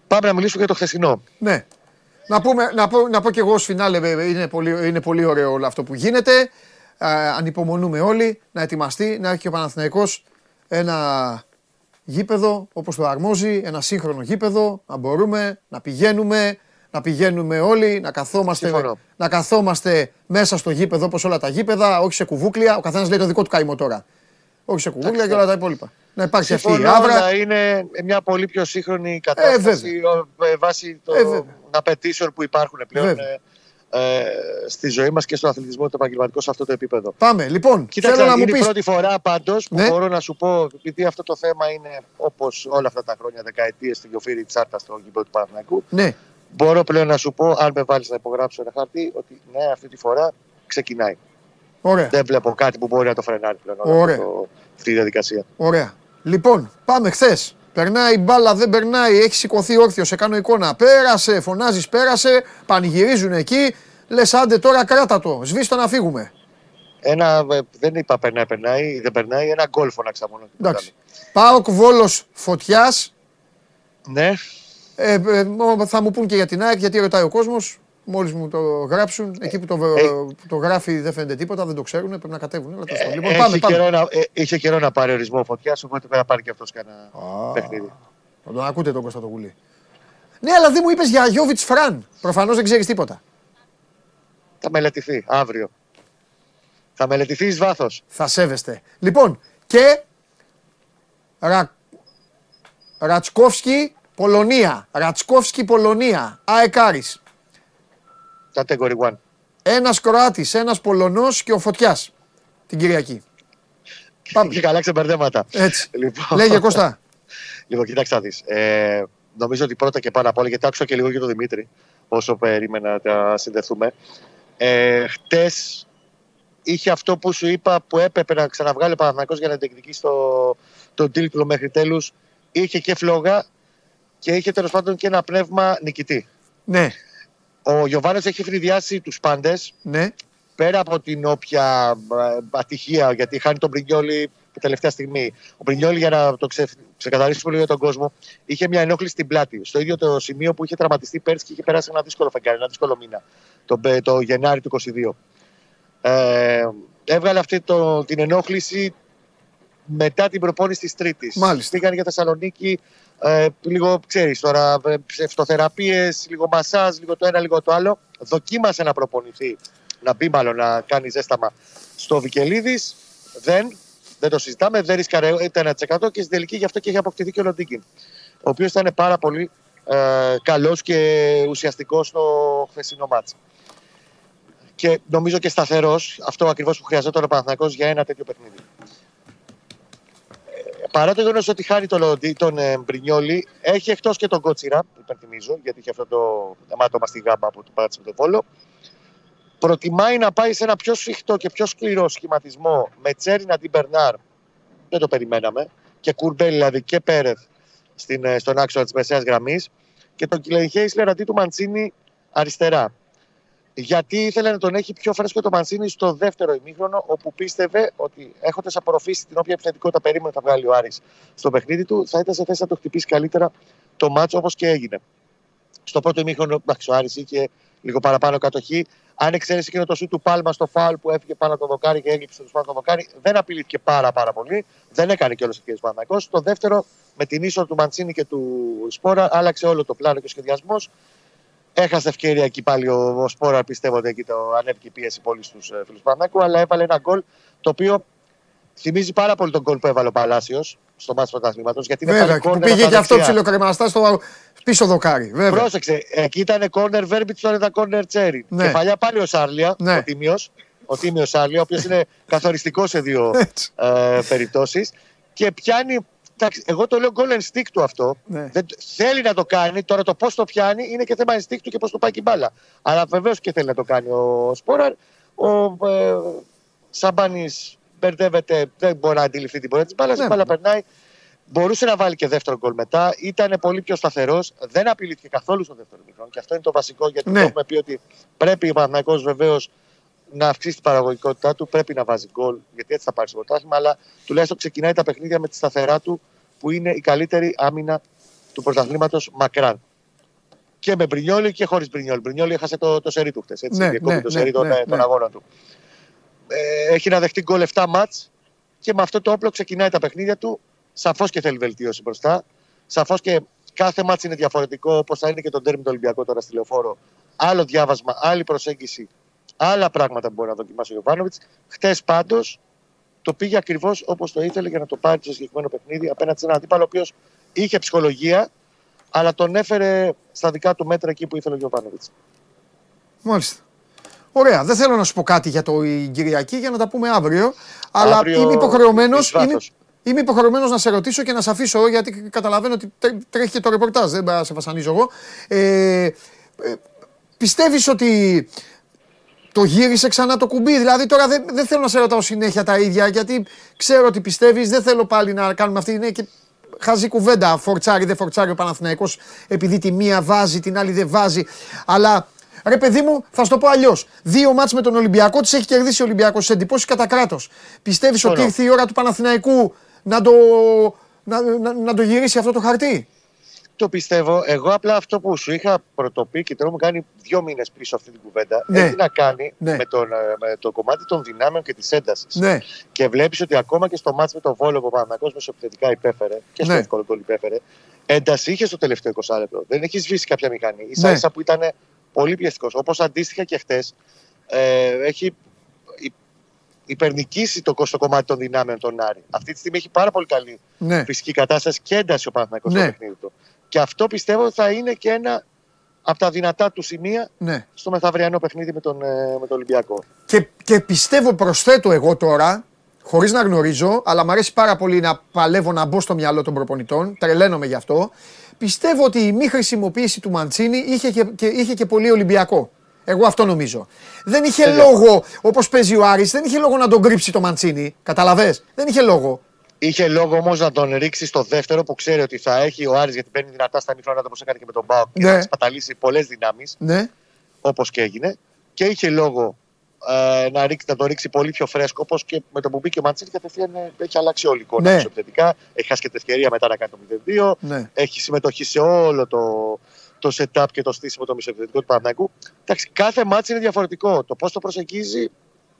C: πάμε να μιλήσουμε για το χθεσινό.
A: Ναι. Να, πούμε, να, πω, να πω και εγώ ως φινάλε, είναι πολύ, είναι πολύ ωραίο όλο αυτό που γίνεται. Ε, ανυπομονούμε όλοι να ετοιμαστεί, να έχει και ο Παναθηναϊκός ένα γήπεδο όπως το αρμόζει, ένα σύγχρονο γήπεδο, να μπορούμε να πηγαίνουμε, να πηγαίνουμε όλοι, να καθόμαστε, να καθόμαστε μέσα στο γήπεδο όπως όλα τα γήπεδα, όχι σε κουβούκλια, ο καθένας λέει το δικό του καημό τώρα. Όχι σε κουβούκλια και όλα τα υπόλοιπα. Να υπάρχει αυτή η άβρα.
C: Να είναι μια πολύ πιο σύγχρονη κατάσταση ε, βάσει των ε, απαιτήσεων που υπάρχουν πλέον. Ε, ε, στη ζωή μας και στον αθλητισμό το επαγγελματικό σε αυτό το επίπεδο.
A: Πάμε, λοιπόν.
C: Κοίταξε, θέλω να μου Είναι η πρώτη φορά πάντως που ναι. μπορώ να σου πω, επειδή αυτό το θέμα είναι όπως όλα αυτά τα χρόνια, δεκαετίες στη Γιοφύρη Τσάρτα στο γήπεδο του Παναθηναϊκού.
A: Ναι.
C: Μπορώ πλέον να σου πω, αν με βάλεις να υπογράψω ένα χαρτί, ότι ναι, αυτή τη φορά ξεκινάει.
A: Ωραία.
C: Δεν βλέπω κάτι που μπορεί να το φρενάρει πλέον Ωραία. Αυτό, αυτή η διαδικασία.
A: Ωραία. Λοιπόν, πάμε χθες. Περνάει μπάλα, δεν περνάει, έχει σηκωθεί όρθιος, σε κάνω εικόνα. Πέρασε, φωνάζεις, πέρασε, πανηγυρίζουν εκεί. Λες άντε τώρα κράτα το, σβήστο να φύγουμε.
C: Ένα, ε, δεν είπα περνάει, περνάει, δεν περνάει, ένα γκολ φωνάξα μόνο.
A: Εντάξει. Πάω βόλος φωτιάς.
C: Ναι.
A: Ε, ε, θα μου πούν και για την ΑΕΚ, γιατί ρωτάει ο κόσμος. Μόλις μου το γράψουν, εκεί που το, ε, το γράφει δεν φαίνεται τίποτα, δεν το ξέρουν, πρέπει να κατέβουν.
C: Ε, λοιπόν, πάμε, πάμε. Καιρό να, ε, είχε καιρό να πάρει ορισμό φωτιά, οπότε πρέπει να πάρει και αυτός κανένα παιχνίδι.
A: Θα τον ακούτε τον Κώστα το Γουλή. Ναι, αλλά δεν μου είπες για Γιώβιτς Φραν. Προφανώς δεν ξέρεις τίποτα.
C: Θα μελετηθεί αύριο. Θα μελετηθεί εις βάθος.
A: Θα σέβεστε. Λοιπόν, και. Ρα... Ρατσκόφσκι, Πολωνία. Ρατσκόφσκι, Πολωνία. Αεκάρης.
C: Category 1.
A: Ένας Κροάτης, ένας Πολωνός και ο Φωτιάς την Κυριακή.
C: Πάμε. Και (laughs) καλά ξεμπερδέματα.
A: Έτσι. Λοιπόν... Λέγε Κώστα. (laughs)
C: λοιπόν, κοιτάξτε να δεις. Ε, νομίζω ότι πρώτα και πάνω απ' όλα, γιατί άκουσα και λίγο για τον Δημήτρη, όσο περίμενα να συνδεθούμε. Ε, Χτες είχε αυτό που σου είπα που έπρεπε να ξαναβγάλει ο Παναθηναϊκός για να διεκδικήσει το, τον τίτλο μέχρι τέλους. Είχε και φλόγα και είχε τέλος πάντων και ένα πνεύμα νικητή.
A: Ναι.
C: Ο Γιωβάνο έχει φρυδιάσει τους πάντες.
A: Ναι.
C: Πέρα από την όποια ε, ατυχία, γιατί χάνει τον Πρινιόλη τελευταία στιγμή. Ο Πρινιόλη, για να το ξε, ξεκαθαρίσουμε λίγο για τον κόσμο, είχε μια ενόχληση στην πλάτη. Στο ίδιο το σημείο που είχε τραυματιστεί πέρσι και είχε περάσει ένα δύσκολο φεγγάρι, ένα δύσκολο μήνα. Το, το Γενάρη του 2022. Ε, έβγαλε αυτή το, την ενόχληση μετά την προπόνηση της Τρίτης.
A: Μάλιστα.
C: Πήγαν για Θεσσαλονίκη, ε, λίγο ξέρεις τώρα, ε, ψευτοθεραπείες, λίγο μασάζ, λίγο το ένα, λίγο το άλλο. Δοκίμασε να προπονηθεί, να μπει μάλλον να κάνει ζέσταμα στο Βικελίδης. Δεν, δεν το συζητάμε, δεν ρίσκαρε ούτε 1% και στην τελική γι' αυτό και έχει αποκτηθεί και ο Λοντίκιν. Ο οποίος ήταν πάρα πολύ ε, καλός και ουσιαστικός στο χθεσινό μάτσο. Και νομίζω και σταθερός, αυτό ακριβώς που χρειαζόταν ο Παναθηναϊκός για ένα τέτοιο παιχνίδι παρά το γεγονός ότι χάνει τον, τον ε, Μπρινιόλη, έχει εκτός και τον Κότσιρα, υπενθυμίζω, γιατί είχε αυτό το αιμάτωμα στη γάμπα που του πάτησε με τον Βόλο. Προτιμάει να πάει σε ένα πιο σφιχτό και πιο σκληρό σχηματισμό με Τσέρι την Μπερνάρ. Δεν το περιμέναμε. Και Κουρμπέλ δηλαδή και Πέρεθ στην, ε, στον άξονα της μεσαίας γραμμής. Και τον Κιλέν Χέισλερ αντί του Μαντσίνη αριστερά γιατί ήθελε να τον έχει πιο φρέσκο το Μανσίνη στο δεύτερο ημίχρονο, όπου πίστευε ότι έχοντας απορροφήσει την όποια επιθετικότητα περίμενε θα βγάλει ο Άρης στο παιχνίδι του, θα ήταν σε θέση να το χτυπήσει καλύτερα το μάτσο όπως και έγινε. Στο πρώτο ημίχρονο, εντάξει, ο Άρης είχε λίγο παραπάνω κατοχή. Αν εξαίρεση εκείνο το σου του Πάλμα στο φάουλ που έφυγε πάνω το δοκάρι και έγλειψε το πάνω το δοκάρι, δεν απειλήθηκε πάρα, πάρα πολύ. Δεν έκανε κιόλας ο κ. Παναγό. Το δεύτερο, με την ίσο του Μαντσίνη και του Σπόρα, άλλαξε όλο το πλάνο και ο σχεδιασμός. Έχασε ευκαιρία εκεί πάλι ο, ο Σπόρα, πιστεύω ότι εκεί το ανέβηκε η πίεση πολύ στους ε, φίλους Πανάκου, αλλά έβαλε ένα γκολ το οποίο θυμίζει πάρα πολύ τον γκολ που έβαλε ο Παλάσιος στο μάτι πρωταθλήματος. Γιατί
A: Βέβαια, που πήγε και αυτό ψιλοκρεμαστά στο πίσω δοκάρι. Βέβαια.
C: Πρόσεξε, εκεί ήταν κόρνερ Βέρμπιτ, τώρα ήταν κόρνερ Τσέρι. Ναι. Και παλιά πάλι ο Σάρλια, ναι. ο Τίμιος. Ο Τίμιος Σάρλια, ο οποίος είναι (laughs) καθοριστικός σε δύο ε, περιπτώσεις. Και πιάνει Εντάξει, εγώ το λέω goal stick του αυτό. Ναι. Δεν, θέλει να το κάνει. Τώρα το πώς το πιάνει είναι και θέμα instinct του και πώς το πάει και η μπάλα. Αλλά βεβαίως και θέλει να το κάνει ο Σπόραρ. Ο ε, Σαμπάνης μπερδεύεται, δεν μπορεί να αντιληφθεί την πορεία της μπάλας. Ναι. Η μπάλα περνάει. Μπορούσε να βάλει και δεύτερο γκολ μετά. Ήταν πολύ πιο σταθερός. Δεν απειλήθηκε καθόλου στο δεύτερο μικρό. Και αυτό είναι το βασικό γιατί ναι. έχουμε πει ότι πρέπει ο Παναγικό βεβαίως να αυξήσει την παραγωγικότητά του. Πρέπει να βάζει γκολ γιατί έτσι θα πάρει το πρωτάθλημα. Αλλά τουλάχιστον ξεκινάει τα παιχνίδια με τη σταθερά του που είναι η καλύτερη άμυνα του πρωταθλήματος μακράν. Και με Μπρινιόλη και χωρίς Μπρινιόλη. Μπρινιόλη έχασε το, το σερί του χθες. Έτσι, ναι, ναι, το ναι, σερί των, ναι, ναι. αγώνων του. Ε, έχει να δεχτεί γκολ 7 μάτς και με αυτό το όπλο ξεκινάει τα παιχνίδια του. Σαφώς και θέλει βελτίωση μπροστά. Σαφώς και κάθε μάτς είναι διαφορετικό, όπως θα είναι και το τέρμι του Ολυμπιακό τώρα στη λεωφόρο. Άλλο διάβασμα, άλλη προσέγγιση, άλλα πράγματα που μπορεί να δοκιμάσει ο Γιωβάνοβιτς. Χτε πάντως το πήγε ακριβώς όπως το ήθελε για να το πάρει στο συγκεκριμένο παιχνίδι απέναντι σε έναν αντίπαλο ο οποίος είχε ψυχολογία, αλλά τον έφερε στα δικά του μέτρα εκεί που ήθελε ο Γιωβάνοβιτς.
A: Μάλιστα. Ωραία. Δεν θέλω να σου πω κάτι για το Κυριακή για να τα πούμε αύριο. Αλλά αύριο είμαι υποχρεωμένο. Είμαι, είμαι υποχρεωμένος να σε ρωτήσω και να σε αφήσω γιατί καταλαβαίνω ότι τρέχει και το ρεπορτάζ. Δεν θα σε βασανίζω εγώ. Ε, ε, Πιστεύεις ότι το γύρισε ξανά το κουμπί. Δηλαδή τώρα δεν, δεν θέλω να σε ρωτάω συνέχεια τα ίδια γιατί ξέρω ότι πιστεύεις. Δεν θέλω πάλι να κάνουμε αυτή. Είναι και χαζή κουβέντα. Φορτσάρι, δεν φορτσάρει ο Παναθηναϊκός επειδή τη μία βάζει, την άλλη δεν βάζει. Αλλά ρε παιδί μου, θα σου το πω αλλιώς. Δύο μάτς με τον Ολυμπιακό τις έχει κερδίσει ο Ολυμπιακός σε εντυπώσεις κατά κράτος. Πιστεύεις ότι ήρθε η ώρα του Παναθηναϊκού να το, να, να, να το γυρίσει αυτό το χαρτί;
C: Το πιστεύω. Εγώ απλά αυτό που σου είχα πρωτοπεί και τώρα μου κάνει δύο μήνες πίσω αυτή την κουβέντα ναι. έχει να κάνει ναι. με, τον, ε, με το κομμάτι των δυνάμεων και της έντασης. Ναι. Και βλέπεις ότι ακόμα και στο μάτσο με τον Βόλο που ο Παναγιώ μεσοπαιδευτικά υπέφερε και στο ναι. εύκολο γκολ υπέφερε, ένταση είχες στο τελευταίο 20 λεπτό. Δεν έχεις σβήσει κάποια μηχανή. σα ναι. ίσα που ήταν πολύ πιεστικός. Όπως αντίστοιχα και χτες ε, έχει υπερνικήσει το, στο κομμάτι των δυνάμεων τον Άρη. Αυτή τη στιγμή έχει πάρα πολύ καλή ναι. φυσική κατάσταση και ένταση ο Παναθηναϊκός ναι. στο παιχνίδι του. Και αυτό πιστεύω θα είναι και ένα από τα δυνατά του σημεία ναι. στο μεθαυριανό παιχνίδι με τον, ε, με τον Ολυμπιακό.
A: Και, και πιστεύω, προσθέτω εγώ τώρα, χωρίς να γνωρίζω, αλλά μου αρέσει πάρα πολύ να παλεύω να μπω στο μυαλό των προπονητών, τρελαίνομαι γι' αυτό. Πιστεύω ότι η μη χρησιμοποίηση του Μαντσίνη είχε και, και, είχε και πολύ Ολυμπιακό. Εγώ αυτό νομίζω. Δεν είχε λόγο, όπως παίζει ο Άρης, δεν είχε λόγο να τον κρύψει το Μαντσίνη. Καταλαβες; Δεν είχε λόγο.
C: Είχε λόγο όμως να τον ρίξει στο δεύτερο που ξέρει ότι θα έχει ο Άρης γιατί παίρνει δυνατά στα μηχρόνα όπω έκανε και με τον Μπάουκ ναι. και θα σπαταλήσει πολλές δυνάμεις. Ναι. Όπως και έγινε. Και είχε λόγο ε, να, ρίξει, να τον ρίξει πολύ πιο φρέσκο όπως και με τον που μπήκε ο Μαντσίνη κατευθείαν ε, έχει αλλάξει όλη η εικόνα ναι. επιθετικά. Έχει χάσει και την ευκαιρία μετά να κάνει το 0-2. Ναι. Έχει συμμετοχή σε όλο το, το setup και το στήσιμο το μισοεπιθετικό του Παναγικού. κάθε μάτσο είναι διαφορετικό. Το πώς το προσεγγίζει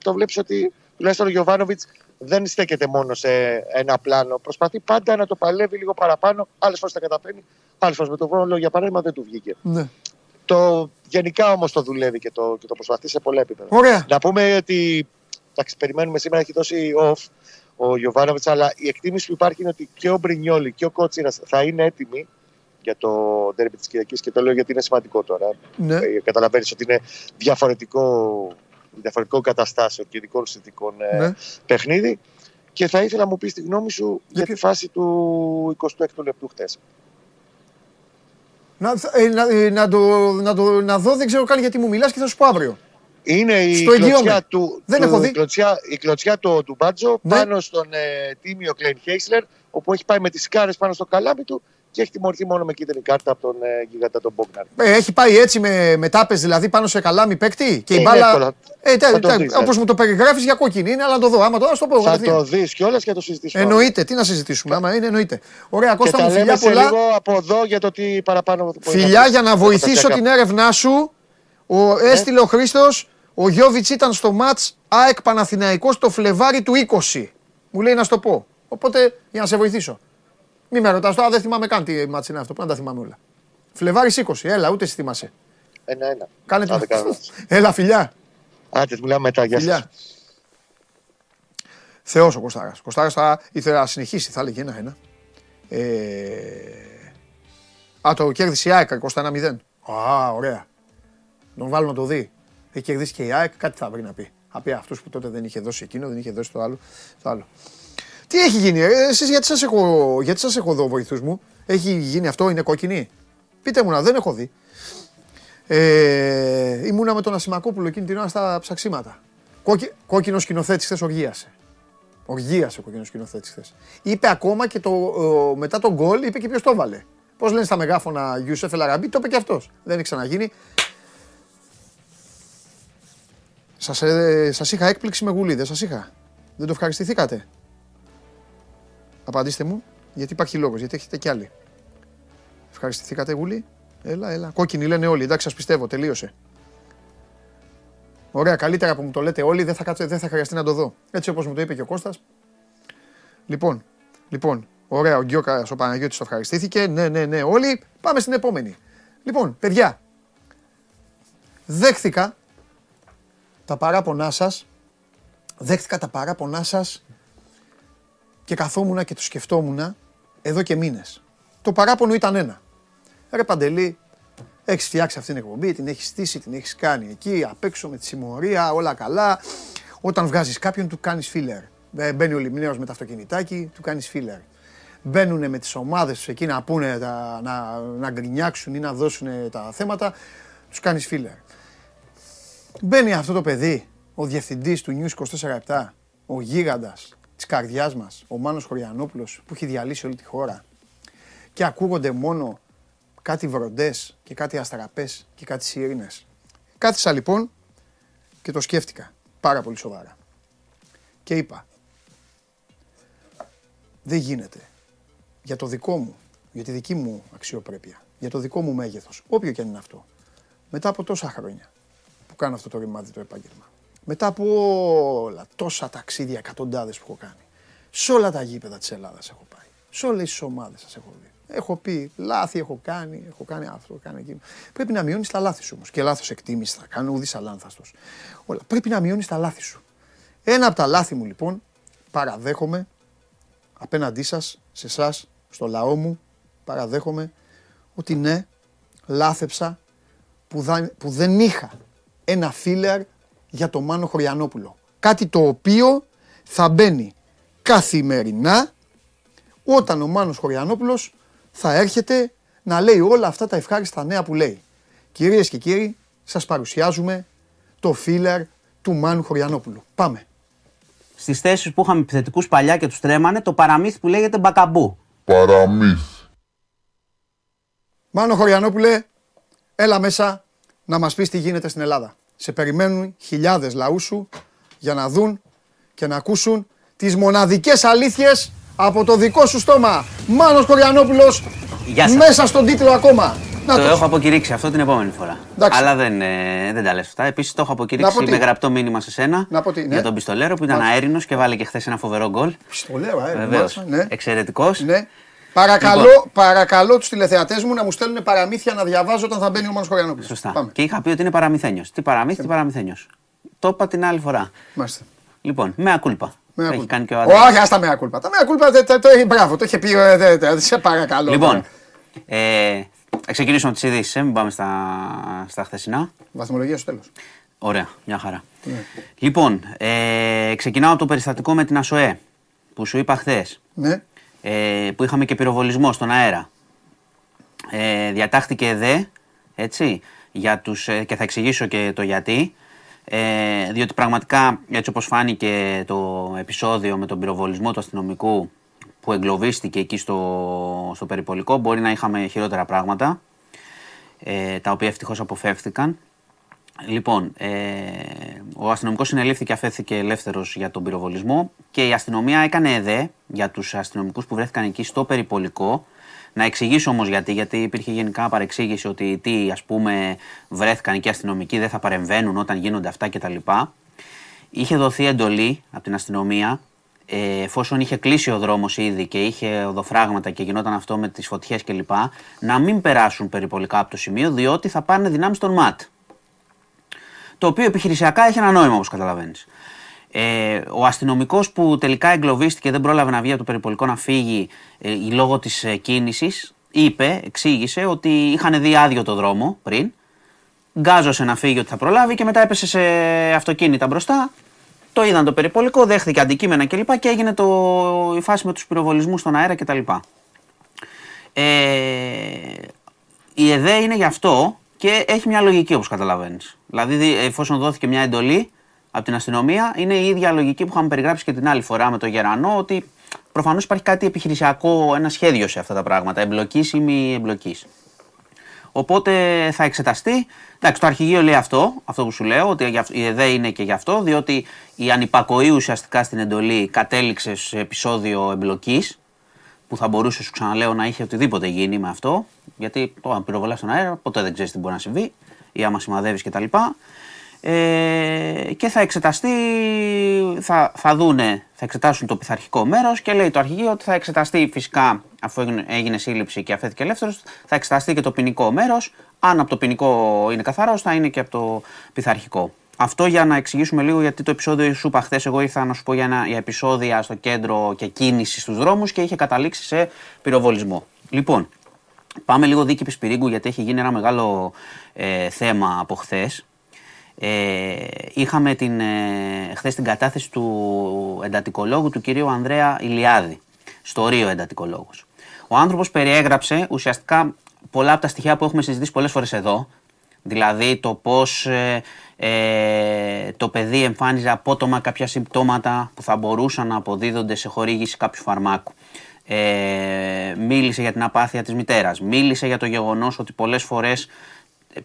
C: το βλέπεις ότι τουλάχιστον ο Γιωβάνοβιτς δεν στέκεται μόνο σε ένα πλάνο. Προσπαθεί πάντα να το παλεύει λίγο παραπάνω. Άλλες φορές τα καταφέρνει, άλλες φορές με το βόλο για παράδειγμα δεν του βγήκε. Ναι. Το, γενικά όμως το δουλεύει και το, και το προσπαθεί σε πολλά επίπεδα.
A: Ωραία.
C: Να πούμε ότι εντάξει, περιμένουμε σήμερα έχει δώσει off ο Γιωβάνοβιτς, αλλά η εκτίμηση που υπάρχει είναι ότι και ο Μπρινιόλη και ο Κότσιρας θα είναι έτοιμοι για το τέρμι της Κυριακής και το λέω γιατί είναι σημαντικό τώρα. Ναι. Ε, Καταλαβαίνεις ότι είναι διαφορετικό διαφορετικών καταστάσεων και ειδικών συνθηκών ε, ναι. παιχνίδι. Και θα ήθελα να μου πεις τη γνώμη σου για, τη φάση του 26ου λεπτού χτε.
A: Να, ε, να, ε, να, το, να, το, να δω, δεν ξέρω καν γιατί μου μιλάς και θα σου πω αύριο.
C: Είναι η κλωτσιά, του, δεν του, έχω δει. Κλωτσιά, η κλωτσιά του, του Μπάτζο ναι. πάνω στον ε, τίμιο Κλέιν Χέισλερ, όπου έχει πάει με τις κάρες πάνω στο καλάμι του και έχει τιμωρηθεί μόνο με κίτρινη κάρτα από τον ε, γίγαντα τον Μπόγκναρ.
A: Ε, έχει πάει έτσι με, με τάπες δηλαδή πάνω σε καλάμι παίκτη και η μπάλα. Ε, Όπως μου το περιγράφεις για κόκκινη είναι, αλλά το δω. Άμα το, ας το πω.
C: Θα το δεις κιόλας και θα το συζητήσουμε.
A: Εννοείται, τι να συζητήσουμε. Άμα είναι, εννοείται. Ωραία, Κώστα μου, φιλιά πολλά.
C: λίγο από εδώ για το τι παραπάνω.
A: Φιλιά για να βοηθήσω την έρευνά σου. Ο, ναι. Έστειλε ο Χρήστος, ο Γιώβιτς ήταν στο ματ ΑΕΚ Παναθηναϊκός το Φλεβάρι του 20. Μου λέει να σου το πω. Οπότε για να σε βοηθήσω. Μη με ρωτάς τώρα, δεν θυμάμαι καν τι μάτς είναι αυτό. Πρέπει να τα θυμάμαι όλα. Φλεβάρι 20, έλα, ούτε εσύ θυμάσαι.
C: Ένα-ένα.
A: Κάνε το. (laughs) Έλα, φιλιά.
C: Άντε, μιλάμε μετά. Γεια φιλιά.
A: Θεός ο Κωστάρας. Ο Κωστάρας θα ήθελε να συνεχίσει, θα έλεγε ένα-ένα. Ε... Α, το κέρδισε η ΑΕΚ 21-0. Α, ωραία. Τον βάλω να το δει. Έχει κερδίσει και η ΑΕΚ, κάτι θα βρει να πει. Απ' αυτούς που τότε δεν είχε δώσει εκείνο, δεν είχε δώσει το άλλο. Το άλλο. Τι έχει γίνει, ε, εσείς γιατί σας έχω, γιατί σας έχω δω βοηθούς μου; Έχει γίνει αυτό, είναι κόκκινη; Πείτε μου να, δεν έχω δει. Ε, ήμουνα με τον Ασημακόπουλο εκείνη την ώρα στα ψαξίματα. Κόκκι, κόκκινο σκηνοθέτη χθες οργίασε. Οργία ο κοκκινό σκηνοθέτη χθες. Είπε ακόμα και το, ε, μετά τον γκολ, είπε και ποιος το βάλε. Πώς λένε στα μεγάφωνα Γιούσεφ Ελαραμπή, το είπε και αυτός. Δεν έχει ξαναγίνει. Σας ε, σας είχα έκπληξη με γουλή, δεν σας είχα. Δεν το ευχαριστηθήκατε. Απαντήστε μου, γιατί υπάρχει λόγος, γιατί έχετε κι άλλοι. Ευχαριστηθήκατε, Γουλή. Έλα, έλα. Κόκκινοι λένε όλοι. Εντάξει, σας πιστεύω. Τελείωσε. Ωραία, καλύτερα που μου το λέτε όλοι, δεν θα, κάτσω, δεν θα χρειαστεί να το δω. Έτσι όπως μου το είπε και ο Κώστας. Λοιπόν, λοιπόν, ωραία, ο Γκιόκας, ο Παναγιώτης το ευχαριστήθηκε. Ναι, ναι, ναι, όλοι. Πάμε στην επόμενη. Λοιπόν, παιδιά, δέχθηκα τα παράπονά σας. Δέχθηκα τα παράπονά σας και καθόμουν και το σκεφτόμουν εδώ και μήνες. Το παράπονο ήταν ένα. Ρε Παντελή, έχεις φτιάξει αυτήν την εκπομπή, την έχεις στήσει, την έχεις κάνει εκεί, απ' έξω με τη συμμορία, όλα καλά. Όταν βγάζεις κάποιον, του κάνεις φίλερ. Ε, μπαίνει ο Λιμνέος με το αυτοκινητάκι, του κάνεις φίλερ. Μπαίνουν με τις ομάδες τους εκεί να πούνε, τα, να, να γκρινιάξουν ή να δώσουν τα θέματα, τους κάνεις φίλερ. Μπαίνει αυτό το παιδί, ο διευθυντής του News 24-7, ο γίγαντας της καρδιάς μας, ο Μάνος Χωριανόπουλος, που έχει διαλύσει όλη τη χώρα. Και ακούγονται μόνο κάτι βροντές και κάτι αστραπές και κάτι σιρήνες. Κάθισα λοιπόν και το σκέφτηκα πάρα πολύ σοβαρά. Και είπα, δεν γίνεται για το δικό μου, για τη δική μου αξιοπρέπεια, για το δικό μου μέγεθος, όποιο και αν είναι αυτό, μετά από τόσα χρόνια που κάνω αυτό το ρημάδι το επάγγελμα, μετά από όλα, τόσα ταξίδια, εκατοντάδες που έχω κάνει, σε όλα τα γήπεδα της Ελλάδας έχω πάει, σε όλες τις ομάδες σας έχω δει, Έχω πει λάθη, έχω κάνει, έχω κάνει αυτό, έχω κάνει εκείνο. Πρέπει να μειώνεις τα λάθη σου όμως. Και λάθος εκτίμησης θα κάνω, ουδής αλάνθαστος. Όλα. Πρέπει να μειώνεις τα λάθη σου. Ένα από τα λάθη μου λοιπόν παραδέχομαι απέναντί σας, σε εσάς, στο λαό μου, παραδέχομαι ότι ναι, λάθεψα που, που δεν είχα ένα φίλερ για το Μάνο Χωριανόπουλο. Κάτι το οποίο θα μπαίνει καθημερινά όταν ο Μάνος Χωριανόπουλος θα έρχεται να λέει όλα αυτά τα ευχάριστα νέα που λέει. Κυρίες και κύριοι, σας παρουσιάζουμε το φίλερ του Μάνου Χωριανόπουλου. Πάμε.
D: Στις θέσεις που είχαμε επιθετικούς παλιά και τους τρέμανε, το παραμύθι που λέγεται μπακαμπού.
B: Παραμύθι.
A: Μάνο Χωριανόπουλε, έλα μέσα να μας πεις τι γίνεται στην Ελλάδα. Σε περιμένουν χιλιάδες λαούς σου για να δουν και να ακούσουν τις μοναδικές αλήθειες από το δικό σου στόμα. Μάνος Κοριανόπουλος, μέσα στον τίτλο ακόμα.
D: Να το έχω αποκηρύξει αυτό την επόμενη φορά. Εντάξει. Αλλά δεν, ε, δεν τα λες αυτά. Επίσης το έχω αποκηρύξει με γραπτό μήνυμα σε σένα
A: να πω τι, ναι.
D: για τον Πιστολέρο που ήταν αέρινος και βάλε και χθες ένα φοβερό γκολ.
A: Πιστολέρο, αέρινος.
D: Ναι. Εξαιρετικός.
A: Ναι. Παρακαλώ, λοιπόν. παρακαλώ τους τηλεθεατές μου να μου στέλνουν παραμύθια να διαβάζω όταν θα μπαίνει ο Μάνος Κοριανόπουλο.
D: Σωστά. Πάμε. Και είχα πει ότι είναι παραμυθένιος. Τι παραμύθι, τι παραμυθένιος. Το είπα την άλλη φορά.
A: Μάλιστα.
D: Λοιπόν, με ακούλπα.
A: Έχει κάνει και ο Όχι, άστα με ακούλπα. Τα με ακούλπα, το έχει μπράβο, το είχε πει. Ε, σε παρακαλώ.
D: Λοιπόν, ε, ξεκινήσουμε από τις ειδήσεις, ε, μην πάμε στα, στα χθεσινά.
A: Βαθμολογία στο τέλος.
D: Ωραία, μια χαρά. Ναι. Λοιπόν, ε, ξεκινάω από το περιστατικό με την ΑΣΟΕ που σου είπα χθες.
A: Ναι.
D: Ε, που είχαμε και πυροβολισμό στον αέρα. Ε, διατάχθηκε ΕΔΕ, έτσι, για τους, ε, και θα εξηγήσω και το γιατί. Ε, διότι πραγματικά έτσι όπως φάνηκε το επεισόδιο με τον πυροβολισμό του αστυνομικού που εγκλωβίστηκε εκεί στο, στο περιπολικό μπορεί να είχαμε χειρότερα πράγματα ε, τα οποία ευτυχώς αποφεύθηκαν. Λοιπόν, ε, ο αστυνομικός συνελήφθηκε, αφέθηκε ελεύθερος για τον πυροβολισμό και η αστυνομία έκανε εδέ για τους αστυνομικούς που βρέθηκαν εκεί στο περιπολικό να εξηγήσω όμως γιατί, γιατί υπήρχε γενικά παρεξήγηση ότι τι ας πούμε βρέθηκαν εκεί αστυνομικοί, δεν θα παρεμβαίνουν όταν γίνονται αυτά κτλ. Είχε δοθεί εντολή από την αστυνομία ε, εφόσον είχε κλείσει ο δρόμος ήδη και είχε οδοφράγματα και γινόταν αυτό με τις φωτιές κλπ., να μην περάσουν περιπολικά από το σημείο, διότι θα πάνε δυνάμεις στον ΜΑΤ. Το οποίο επιχειρησιακά έχει ένα νόημα, όπως καταλαβαίνεις. Ε, ο αστυνομικός που τελικά εγκλωβίστηκε δεν πρόλαβε να βγει από το περιπολικό να φύγει ε, λόγω της ε, κίνησης, είπε, εξήγησε ότι είχαν δει άδειο το δρόμο πριν. Γκάζωσε να φύγει ότι θα προλάβει και μετά έπεσε σε αυτοκίνητα μπροστά. Το είδαν το περιπολικό, δέχθηκε αντικείμενα κλπ. Και, και έγινε το, η φάση με τους πυροβολισμούς στον αέρα κτλ. Ε, η ΕΔΕ είναι γι' αυτό και έχει μια λογική όπως καταλαβαίνεις. Δηλαδή, εφόσον δόθηκε μια εντολή, από την αστυνομία είναι η ίδια λογική που είχαμε περιγράψει και την άλλη φορά με το Γερανό, ότι προφανώς υπάρχει κάτι επιχειρησιακό, ένα σχέδιο σε αυτά τα πράγματα, εμπλοκή ή μη εμπλοκής. Οπότε θα εξεταστεί. Εντάξει, το αρχηγείο λέει αυτό, αυτό που σου λέω, ότι η ΕΔΕ είναι και γι' αυτό, διότι η ανυπακοή ουσιαστικά στην εντολή κατέληξε σε επεισόδιο εμπλοκής, που θα μπορούσε, σου ξαναλέω, να είχε οτιδήποτε γίνει με αυτό. Γιατί το αν πυροβολάς στον αέρα, ποτέ δεν ξέρεις τι μπορεί να συμβεί, ή άμα σημαδεύεις κτλ. Ε, και θα εξεταστεί, θα, θα δούνε, θα εξετάσουν το πειθαρχικό μέρος και λέει το αρχηγείο ότι θα εξεταστεί φυσικά αφού έγινε, έγινε σύλληψη και αφέθηκε ελεύθερος θα εξεταστεί και το ποινικό μέρος αν από το ποινικό είναι καθαρός θα είναι και από το πειθαρχικό. Αυτό για να εξηγήσουμε λίγο γιατί το επεισόδιο σου είπα χθες. Εγώ ήρθα να σου πω για, ένα, για επεισόδια στο κέντρο και κίνηση στους δρόμους και είχε καταλήξει σε πυροβολισμό. Λοιπόν, πάμε λίγο δίκη Πισπυρίγκου γιατί έχει γίνει ένα μεγάλο ε, θέμα από χθες. Ε, είχαμε την, ε, χθες την κατάθεση του εντατικολόγου του κυρίου Ανδρέα Ηλιάδη, στο Ρίο εντατικολόγος. Ο άνθρωπος περιέγραψε ουσιαστικά πολλά από τα στοιχεία που έχουμε συζητήσει πολλές φορές εδώ, δηλαδή το πώς ε, ε, το παιδί εμφάνιζε απότομα κάποια συμπτώματα που θα μπορούσαν να αποδίδονται σε χορήγηση κάποιου φαρμάκου. Ε, μίλησε για την απάθεια της μητέρας, μίλησε για το γεγονός ότι πολλές φορές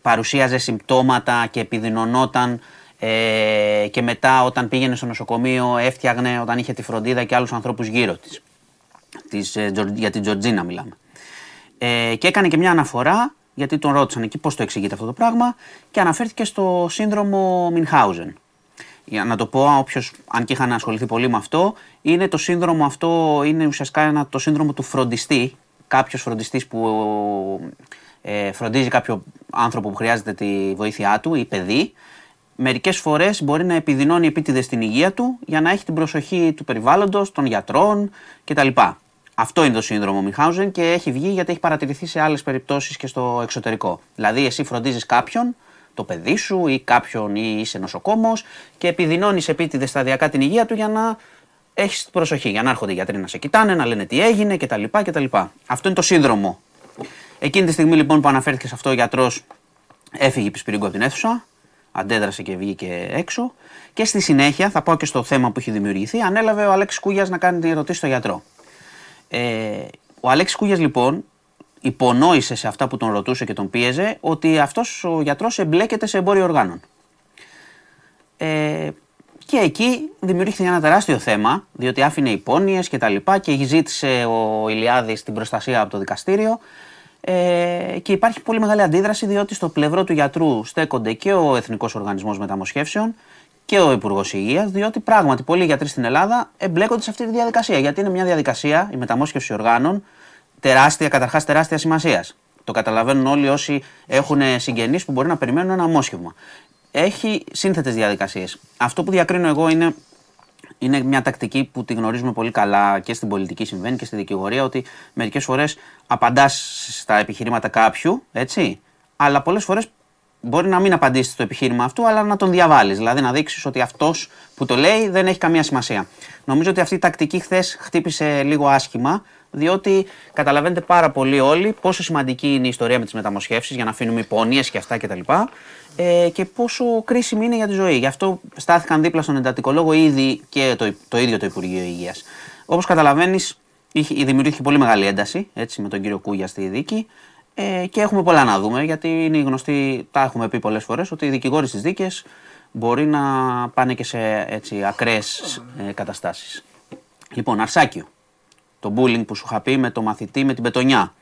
D: παρουσίαζε συμπτώματα και επιδεινωνόταν ε, και μετά όταν πήγαινε στο νοσοκομείο έφτιαγνε όταν είχε τη φροντίδα και άλλους ανθρώπους γύρω της. της ε, για την Τζορτζίνα μιλάμε. Ε, και έκανε και μια αναφορά, γιατί τον ρώτησαν εκεί πώς το εξηγείται αυτό το πράγμα και αναφέρθηκε στο σύνδρομο Μινχάουζεν. Για να το πω, όποιος, αν και είχαν ασχοληθεί πολύ με αυτό, είναι το σύνδρομο αυτό, είναι ουσιαστικά ένα, το σύνδρομο του φροντιστή. Κάποιος φροντιστής που ε, φροντίζει κάποιο άνθρωπο που χρειάζεται τη βοήθειά του ή παιδί, μερικές φορές μπορεί να επιδεινώνει επίτηδες την υγεία του για να έχει την προσοχή του περιβάλλοντος, των γιατρών κτλ. Αυτό είναι το σύνδρομο Μιχάουζεν και έχει βγει γιατί έχει παρατηρηθεί σε άλλες περιπτώσεις και στο εξωτερικό. Δηλαδή, εσύ φροντίζεις κάποιον, το παιδί σου ή κάποιον ή είσαι νοσοκόμος και επιδεινώνεις επίτηδες σταδιακά την υγεία του για να έχεις την προσοχή. Για να έρχονται οι γιατροί να σε κοιτάνε, να λένε τι έγινε κτλ. κτλ. Αυτό είναι το σύνδρομο Εκείνη τη στιγμή λοιπόν που αναφέρθηκε σε αυτό ο γιατρός έφυγε Πισπυρίγκο από την αίθουσα, αντέδρασε και βγήκε έξω. Και στη συνέχεια, θα πάω και στο θέμα που έχει δημιουργηθεί, ανέλαβε ο Αλέξης Κούγιας να κάνει την ερωτήση στο γιατρό. Ε, ο Αλέξης Κούγιας λοιπόν υπονόησε σε αυτά που τον ρωτούσε και τον πίεζε ότι αυτός ο γιατρός εμπλέκεται σε εμπόριο οργάνων. Ε, και εκεί δημιουργήθηκε ένα τεράστιο θέμα, διότι άφηνε υπόνοιες και τα λοιπά και ζήτησε ο Ηλιάδης την προστασία από το δικαστήριο ε, και υπάρχει πολύ μεγάλη αντίδραση διότι στο πλευρό του γιατρού στέκονται και ο Εθνικός Οργανισμός Μεταμοσχεύσεων και ο Υπουργός Υγείας, διότι πράγματι πολλοί γιατροί στην Ελλάδα εμπλέκονται σε αυτή τη διαδικασία. Γιατί είναι μια διαδικασία, η μεταμόσχευση οργάνων, τεράστια, καταρχάς τεράστια σημασίας. Το καταλαβαίνουν όλοι όσοι έχουν συγγενείς που μπορεί να περιμένουν ένα μόσχευμα. Έχει σύνθετες διαδικασίες. Αυτό που διακρίνω εγώ είναι είναι μια τακτική που τη γνωρίζουμε πολύ καλά και στην πολιτική συμβαίνει και στη δικηγορία ότι μερικές φορές απαντάς στα επιχειρήματα κάποιου, έτσι, αλλά πολλές φορές μπορεί να μην απαντήσεις στο επιχείρημα αυτού, αλλά να τον διαβάλεις. Δηλαδή να δείξεις ότι αυτός που το λέει δεν έχει καμία σημασία. Νομίζω ότι αυτή η τακτική χθες χτύπησε λίγο άσχημα, διότι καταλαβαίνετε πάρα πολύ όλοι πόσο σημαντική είναι η ιστορία με τις μεταμοσχεύσεις για να αφήνουμε υπόνοιες και αυτά κτλ ε, και πόσο κρίσιμη είναι για τη ζωή. Γι' αυτό στάθηκαν δίπλα στον εντατικολόγο ήδη και το, το ίδιο το Υπουργείο Υγείας. Όπως καταλαβαίνεις, δημιουργήθηκε πολύ μεγάλη ένταση έτσι, με τον κύριο Κούγια στη δίκη ε, και έχουμε πολλά να δούμε γιατί είναι γνωστή, τα έχουμε πει πολλές φορές, ότι οι δικηγόροι στις δίκες μπορεί να πάνε και σε έτσι, ακραίες ε, καταστάσεις. Λοιπόν, Αρσάκιο, το bullying που σου είχα πει με το μαθητή με την πετονιά.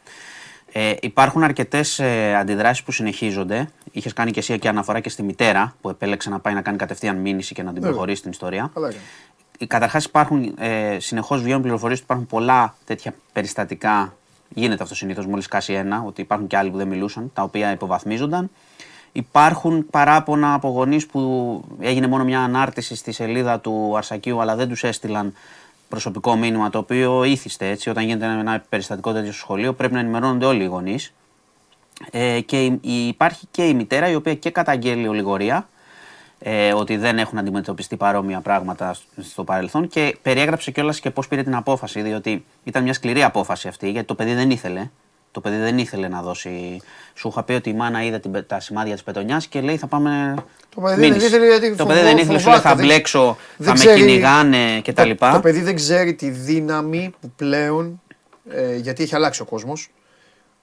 D: Ε, υπάρχουν αρκετές ε, αντιδράσεις που συνεχίζονται. Είχες κάνει και εσύ και αναφορά και στη μητέρα που επέλεξε να πάει να κάνει κατευθείαν μήνυση και να την προχωρήσει την ιστορία. Καταρχάς, υπάρχουν ε, συνεχώς βγαίνουν πληροφορίες ότι υπάρχουν πολλά τέτοια περιστατικά. Γίνεται αυτό συνήθως μόλις κάσει ένα, ότι υπάρχουν και άλλοι που δεν μιλούσαν, τα οποία υποβαθμίζονταν. Υπάρχουν παράπονα από γονείς που έγινε μόνο μια ανάρτηση στη σελίδα του Αρσακίου, αλλά δεν τους έστειλαν προσωπικό μήνυμα το οποίο ήθιστε έτσι. Όταν γίνεται ένα περιστατικό τέτοιο στο σχολείο, πρέπει να ενημερώνονται όλοι οι γονείς. Ε, και υπάρχει και η μητέρα η οποία και καταγγέλει ολιγορία ε, ότι δεν έχουν αντιμετωπιστεί παρόμοια πράγματα στο παρελθόν και περιέγραψε κιόλας και πώς πήρε την απόφαση, διότι ήταν μια σκληρή απόφαση αυτή, γιατί το παιδί δεν ήθελε. Το παιδί δεν ήθελε να δώσει. Σου είχα πει ότι η μάνα είδε την, τα σημάδια της πετονιάς και λέει θα πάμε.
A: Το παιδί δεν ήθελε γιατί
D: Το παιδί δεν ήθελε, σου λέει θα μπλέξω, θα με κυνηγάνε κτλ.
A: Το, το παιδί δεν ξέρει τη δύναμη που πλέον. Ε, γιατί έχει αλλάξει ο κόσμος.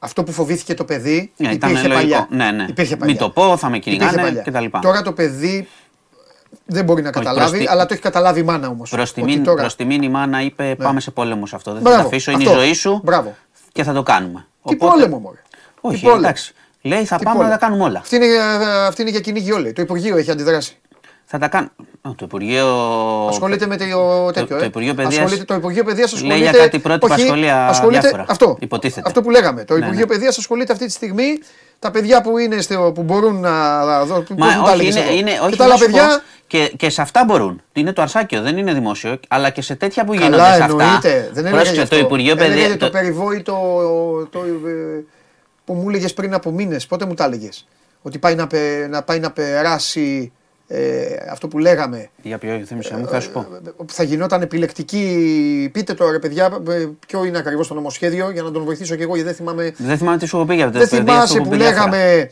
A: Αυτό που φοβήθηκε το παιδί ναι, υπήρχε παλιά.
D: Ναι, ναι. Υπήρχε παλιά. Μην το πω, θα με κυνηγάνε κτλ.
A: Τώρα το παιδί δεν μπορεί να καταλάβει, αλλά το έχει καταλάβει η μάνα όμως.
D: Προς τιμήν, τώρα... η μάνα είπε: ναι. Πάμε σε πόλεμο σε αυτό. Δεν θα το αφήσω, είναι η ζωή σου
A: Μπράβο.
D: και θα το κάνουμε.
A: Τι Οπότε... πόλεμο, μωρέ.
D: Όχι, εντάξει. Λέει: Θα Τι πάμε πόλεμο. να τα κάνουμε όλα.
A: Αυτή είναι, αυτή είναι για κυνήγι όλοι. Το Υπουργείο έχει αντιδράσει.
D: Θα τα κάνω. Το Υπουργείο.
A: Ασχολείται με το τέτοιο.
D: Το, ε. Υπουργείο Παιδεία.
A: Το Υπουργείο Παιδείας ασχολείται.
D: Λέει για κάτι πρότυπα σχολεία. Ασχολείται... Διάφορα,
A: αυτό,
D: υποτίθεται.
A: αυτό που λέγαμε. Το ναι, Υπουργείο ναι. Παιδείας ασχολείται αυτή τη στιγμή τα παιδιά που, είναι στο, που μπορούν να δώσουν.
D: Μα όχι, είναι, είναι, όχι, και τα άλλα παιδιά. Και, και σε αυτά μπορούν. Είναι το αρσάκιο, δεν είναι δημόσιο. Αλλά και σε τέτοια που γίνονται
A: Καλά,
D: σε αυτά.
A: Δεν είναι
D: το Υπουργείο
A: Παιδεία. Το, το περιβόητο το, ε, που μου έλεγε πριν από μήνες. Πότε μου τα έλεγες; Ότι πάει να, να, πάει να περάσει ε, αυτό που λέγαμε.
D: Για ποιο θύμισα μου, θα σου πω.
A: Ε, θα γινόταν επιλεκτική. Πείτε τώρα, παιδιά, ε, ποιο είναι ακριβώς το νομοσχέδιο για να τον βοηθήσω και εγώ, γιατί δεν θυμάμαι.
D: Δεν θυμάμαι τι σου έχω πει για
A: Δεν θυμάσαι που, που λέγαμε,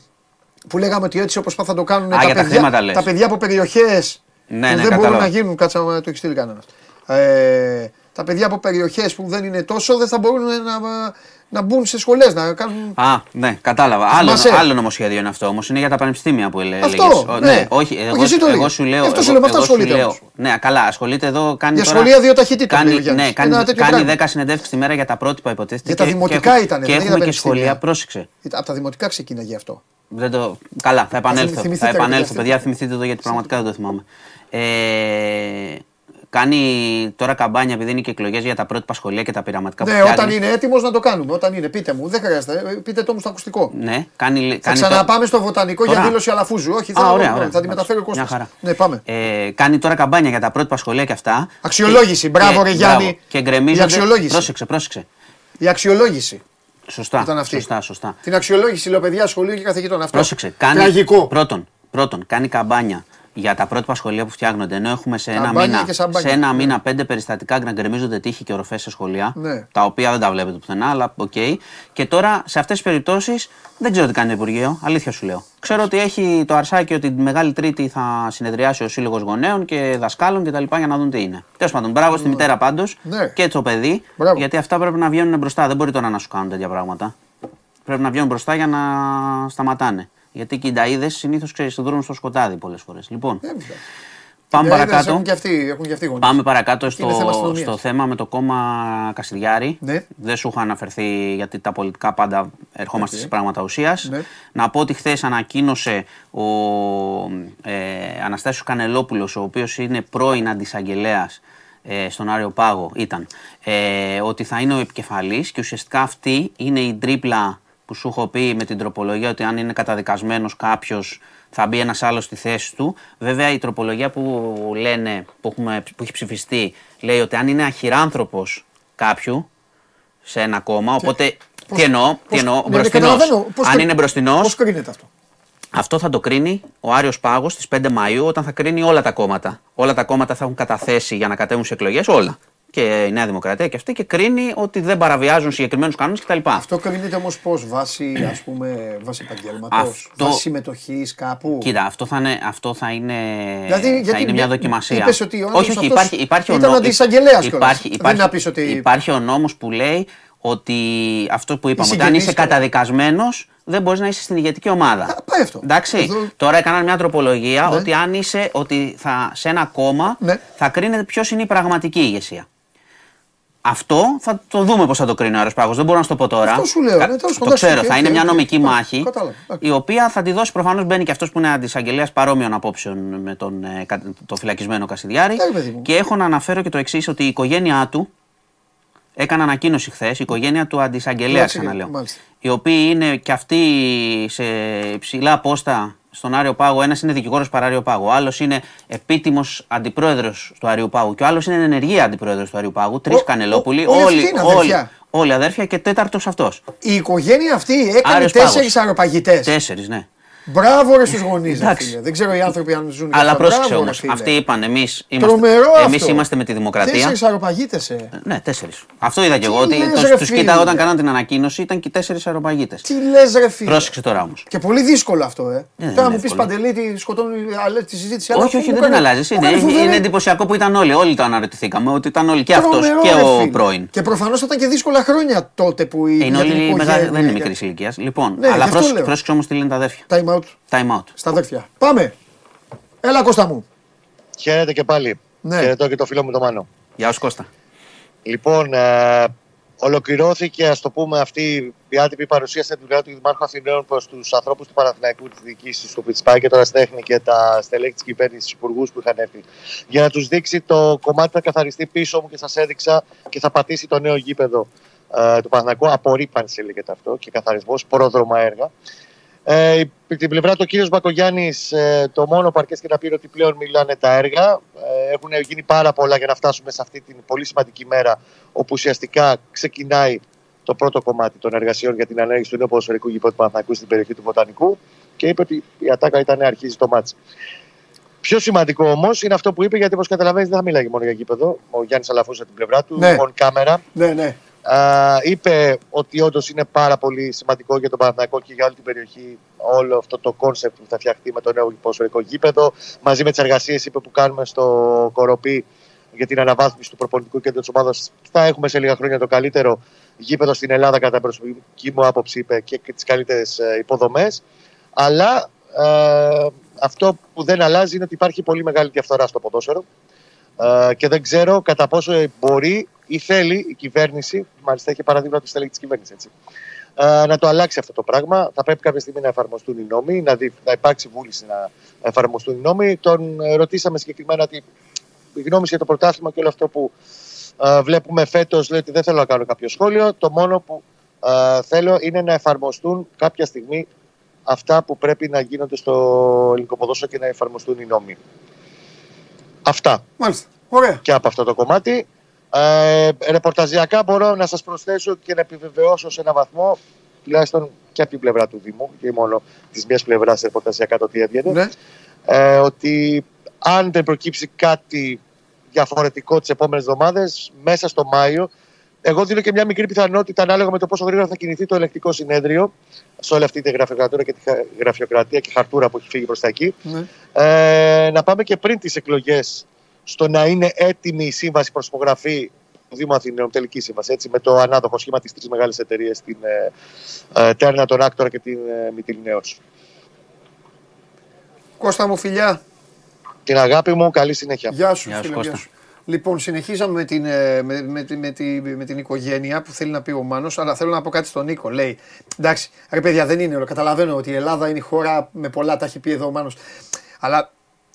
A: που λέγαμε ότι έτσι όπως θα το κάνουν
D: Α,
A: τα, παιδιά,
D: τα,
A: τα παιδιά από περιοχές
D: ναι,
A: που
D: ναι,
A: δεν μπορούν να γίνουν. Κάτσα να το έχει στείλει κανένας. Ε, τα παιδιά από περιοχές που δεν είναι τόσο δεν θα μπορούν να, να μπουν σε σχολές, να κάνουν.
D: Α, ναι, κατάλαβα. Άλλο, άλλο νομοσχέδιο είναι αυτό όμως. Είναι για τα πανεπιστήμια που έλεγες.
A: Αυτό. Ναι. ναι.
D: όχι, εγώ, όχι, εγώ σου λέω.
A: Αυτό σου λέω, με αυτά ασχολείται. Λέω,
D: ναι, καλά, ασχολείται εδώ. Κάνει
A: για σχολεία δύο ταχύτητα.
D: Κάνει, ναι, κάνει, κάνει 10 συνεντεύξεις τη μέρα για τα πρότυπα υποτίθεται.
A: Για τα δημοτικά
D: και,
A: ήταν.
D: Και έχουμε και σχολεία, πρόσεξε.
A: Από τα δημοτικά ξεκίναγε αυτό.
D: Δεν το... Καλά, θα επανέλθω. Θα επανέλθω, παιδιά, θυμηθείτε το γιατί πραγματικά δεν το θυμάμαι. Ε, κάνει τώρα καμπάνια επειδή είναι και εκλογές για τα πρώτα σχολεία και τα πειραματικά
A: ναι, όταν είναι έτοιμος να το κάνουμε. Όταν είναι, πείτε μου. Δεν χρειάζεται. Ε, πείτε το μου στο ακουστικό.
D: Ναι, κάνει.
A: Θα
D: κάνει
A: ξαναπάμε στο βοτανικό τώρα... για δήλωση αλαφούζου. Όχι,
D: Α,
A: θα,
D: ωραία, ωραία,
A: θα τη μεταφέρει ο Κώστας. Ναι, πάμε.
D: Ε, κάνει τώρα καμπάνια για τα πρώτα σχολεία και αυτά.
A: Αξιολόγηση. Και, μπράβο, ρε Γιάννη.
D: Και γκρεμίζονται.
A: αξιολόγηση.
D: Πρόσεξε, πρόσεξε.
A: Η αξιολόγηση.
D: Σωστά, Ήταν αυτή. σωστά, σωστά.
A: Την αξιολόγηση, λέω παιδιά, σχολείου και καθηγητών. Αυτό.
D: Πρόσεξε. Κάνει, Τραγικό. Πρώτον, πρώτον, κάνει καμπάνια για τα πρότυπα σχολεία που φτιάχνονται. Ενώ έχουμε σε ένα μήνα, σε ένα μήνα ναι. πέντε περιστατικά να γκρεμίζονται τείχη και οροφές σε σχολεία.
A: Ναι.
D: Τα οποία δεν τα βλέπετε πουθενά, αλλά OK. Okay. Και τώρα σε αυτές τις περιπτώσεις δεν ξέρω τι κάνει το Υπουργείο. Αλήθεια σου λέω. Ξέρω ότι έχει το Αρσάκειο ότι τη Μεγάλη Τρίτη θα συνεδριάσει ο Σύλλογος Γονέων και Δασκάλων κτλ. για να δουν τι είναι. Τέλος πάντων, μπράβο στη ναι. μητέρα πάντως
A: ναι.
D: και το παιδί. Μπράβο. Γιατί αυτά πρέπει να βγαίνουν μπροστά. Δεν μπορεί τώρα να σου κάνουν τέτοια πράγματα. Πρέπει να βγαίνουν μπροστά για να σταματάνε. Γιατί οι κοινταίδε συνήθως δρούν στο σκοτάδι πολλές φορές. Λοιπόν,
A: ε,
D: πάμε παρακάτω.
A: Έχουν και αυτοί, έχουν και αυτοί
D: πάμε παρακάτω στο, θέμα στο θέμα με το κόμμα Κασιδιάρη.
A: Ναι.
D: Δεν σου είχα αναφερθεί γιατί τα πολιτικά πάντα ερχόμαστε okay. σε πράγματα ουσίας.
A: Ναι.
D: Να πω ότι χθες ανακοίνωσε ο ε, Αναστάσιος Κανελόπουλος, ο οποίος είναι πρώην αντισαγγελέας ε, στον Άριο Πάγο, ήταν ε, ότι θα είναι ο επικεφαλής και ουσιαστικά αυτή είναι η τρίπλα που σου έχω πει με την τροπολογία ότι αν είναι καταδικασμένος κάποιος θα μπει ένας άλλος στη θέση του. Βέβαια η τροπολογία που λένε, που, έχουμε, που έχει ψηφιστεί, λέει ότι αν είναι αχυράνθρωπος κάποιου σε ένα κόμμα, οπότε. Πώς, τι εννοώ, τι εννοώ, ναι, αν είναι μπροστινός.
A: Πώς κρίνεται αυτό;
D: Αυτό θα το κρίνει ο Άριος Πάγος στις 5 Μαΐου όταν θα κρίνει όλα τα κόμματα. Όλα τα κόμματα θα έχουν καταθέσει για να κατέβουν σε εκλογές, όλα και η Νέα Δημοκρατία και αυτή και κρίνει ότι δεν παραβιάζουν συγκεκριμένους κανόνες κτλ.
A: Αυτό κρίνεται όμως πώς, βάσει, ας πούμε, βάση επαγγέλματος, αυτό... βάση συμμετοχής κάπου;
D: Κοίτα, αυτό θα είναι, αυτό θα είναι, δηλαδή, θα είναι μια δοκιμασία.
A: Είπες ότι ο
D: όχι, όχι, υπάρχει, υπάρχει
A: ήταν
D: ο
A: αντισαγγελέας
D: υπάρχει, υπάρχει, ότι... υπάρχει ο νόμος που λέει ότι αυτό που είπαμε, ότι αν είσαι καταδικασμένος, δεν μπορείς να είσαι στην ηγετική ομάδα.
A: Α, πάει αυτό.
D: Εντάξει. Εδώ... Τώρα έκαναν μια τροπολογία ναι. ότι αν είσαι ότι θα, σε ένα κόμμα
A: ναι.
D: θα κρίνεται ποιος είναι η πραγματική ηγεσία. Αυτό θα το δούμε πώς θα το κρίνει ο Αεροσπάγο. Δεν μπορώ να σου το πω τώρα.
A: Αυτό σου λέω.
D: Κα... Ναι, το ξέρω. θα είναι μια νομική μάχη. Η οποία θα τη δώσει προφανώς μπαίνει και αυτός που είναι αντισαγγελέας παρόμοιων απόψεων με τον ε, το φυλακισμένο Κασιδιάρη. Και έχω να αναφέρω και το εξής, ότι η οικογένειά του έκανε ανακοίνωση χθες, η οικογένεια του αντισαγγελέας, ξαναλέω. Οι οποίοι είναι και αυτοί σε υψηλά πόστα στον Άριο Πάγο. Ένας είναι δικηγόρος παρά Πάγο. Ο άλλος είναι επίτιμος αντιπρόεδρος του Άριου Πάγου. Και ο άλλος είναι ενεργή αντιπρόεδρος του Άριου Πάγου. Τρεις Κανελόπουλοι.
A: Όλοι, όλοι,
D: όλοι αδέρφια και τέταρτος αυτός.
A: Η οικογένεια αυτή έκανε τέσσερις αεροπαγητέ.
D: Τέσσερις, ναι.
A: Μπράβο ρε στους γονείς. Δεν ξέρω οι άνθρωποι αν ζουν.
D: Αλλά πρόσεξε όμως. Αυτοί είπαν εμείς είμαστε, είμαστε με τη δημοκρατία.
A: Τέσσερις αεροπαγίτε. Ε.
D: Ναι, τέσσερις. Αυτό είδα και εγώ. Ότι τους κοίταγα όταν κάναν την ανακοίνωση ήταν και τέσσερις αεροπαγίτε.
A: Τι λες, ρε φίλε;
D: Πρόσεξε τώρα όμως.
A: Και πολύ δύσκολο αυτό, ε. Ναι, Τώρα μου πεις παντελή τι σκοτώνει τη συζήτηση.
D: Όχι, όχι, δεν την αλλάζεις. Είναι εντυπωσιακό που ήταν όλοι. Όλοι το αναρωτηθήκαμε ότι ήταν όλοι και αυτός και ο πρώην.
A: Και προφανώς ήταν και δύσκολα χρόνια τότε που η.
D: Είναι όλοι δεν είναι μικρής ηλικίας. Λοιπόν, ναι, αλλά πρόσεξε όμως τι λένε τα αδέρφια.
A: Time out.
D: Time out.
A: Στα αδέρφια. Πάμε. Έλα Κώστα μου.
C: Χαίρετε και πάλι. Ναι. Χαιρετώ και το φίλο μου το Μάνο.
D: Γεια σου Κώστα.
C: Λοιπόν, ε, ολοκληρώθηκε ας το πούμε αυτή η άτυπη παρουσίαση του δουλειά του Δημάρχου Αθηναίων προς τους ανθρώπους του Παναθηναϊκού της διοίκησης του Πιτσπάκη και τώρα στέχνη και τα στελέχη της κυβέρνησης, τους υπουργούς που είχαν έρθει. Για να τους δείξει το κομμάτι θα καθαριστεί πίσω μου και σας έδειξα και θα πατήσει το νέο γήπεδο ε, του Παναθηναϊκού. Απορρίπανση λέγεται αυτό και καθαρισμός, πρόδρομα έργα. Ε, την πλευρά του κύριος Μπακογιάννης, ε, το μόνο που αρκέσει να πει ότι πλέον μιλάνε τα έργα. Ε, έχουν γίνει πάρα πολλά για να φτάσουμε σε αυτή την πολύ σημαντική μέρα, όπου ουσιαστικά ξεκινάει το πρώτο κομμάτι των εργασιών για την ανέργεια του νέου ποδοσφαιρικού γηπέδου του Παναθηναϊκού στην περιοχή του Βοτανικού και είπε ότι η ατάκα ήταν αρχίζει το ματς. Πιο σημαντικό όμως είναι αυτό που είπε, γιατί όπως καταλαβαίνεις δεν θα μιλάει μόνο για γήπεδο. Ο Γιάννης Αλαφούζος απ' την πλευρά του,
A: ναι.
C: on camera.
A: Ναι, ναι
C: είπε ότι όντως είναι πάρα πολύ σημαντικό για τον Παναθηναϊκό και για όλη την περιοχή όλο αυτό το concept που θα φτιαχτεί με το νέο ποδοσφαιρικό γήπεδο. Μαζί με τις εργασίες που κάνουμε στο Κορωπί για την αναβάθμιση του προπονητικού κέντρου της ομάδας. Θα έχουμε σε λίγα χρόνια το καλύτερο γήπεδο στην Ελλάδα, κατά την προσωπική μου άποψη, είπε και, και τις καλύτερες υποδομές. Αλλά ε, αυτό που δεν αλλάζει είναι ότι υπάρχει πολύ μεγάλη διαφθορά στο ποδόσφαιρο. Ε, και δεν ξέρω κατά πόσο μπορεί ή θέλει η κυβέρνηση, μάλιστα έχει παραδείγμα του στελέχη της κυβέρνησης, έτσι, ε, να το αλλάξει αυτό το πράγμα. Θα πρέπει κάποια στιγμή να εφαρμοστούν οι νόμοι, να, δι, να υπάρξει βούληση να εφαρμοστούν οι νόμοι. Τον ρωτήσαμε συγκεκριμένα τη γνώμη για το πρωτάθλημα και όλο αυτό που ε, βλέπουμε φέτος. Λέει ότι δεν θέλω να κάνω κάποιο σχόλιο. Το μόνο που ε, θέλω είναι να εφαρμοστούν κάποια στιγμή αυτά που πρέπει να γίνονται στο ελληνικό ποδόσφαιρο και να εφαρμοστούν οι νόμοι. Αυτά.
A: Μάλιστα. Ωραία.
C: Και από αυτό το κομμάτι. Ε, ρεπορταζιακά μπορώ να σας προσθέσω και να επιβεβαιώσω σε ένα βαθμό τουλάχιστον και από την πλευρά του Δήμου και μόνο της μιας πλευράς ρεπορταζιακά το τι έβγαινε ναι. ε, ότι αν δεν προκύψει κάτι διαφορετικό τις επόμενες εβδομάδες μέσα στο Μάιο εγώ δίνω και μια μικρή πιθανότητα ανάλογα με το πόσο γρήγορα θα κινηθεί το ελεκτικό συνέδριο σε όλη αυτή τη γραφειοκρατία και τη γραφειοκρατία και χαρτούρα που έχει φύγει προς τα εκεί. Ναι. Ε, να πάμε και πριν τις εκλογές στο να είναι έτοιμη η σύμβαση προς υπογραφή του Δήμου Αθηναίων, τελική σύμβαση, έτσι, με το ανάδοχο σχήμα της τρεις μεγάλες εταιρείες, την ε, ε, Τέρνα, τον Άκτορα και την ε, Μητυλινέως.
A: Κώστα μου, φιλιά.
C: Την αγάπη μου, καλή συνέχεια.
A: Γεια σου, Γεια σου, φίλε, γεια σου. Λοιπόν, συνεχίζαμε με την, ε, με, με, με, με, την οικογένεια που θέλει να πει ο Μάνος, αλλά θέλω να πω κάτι στον Νίκο. Λέει, εντάξει, ρε παιδιά, δεν είναι όλο. Καταλαβαίνω ότι η Ελλάδα είναι η χώρα με πολλά, τα έχει πει εδώ ο Μάνος. Αλλά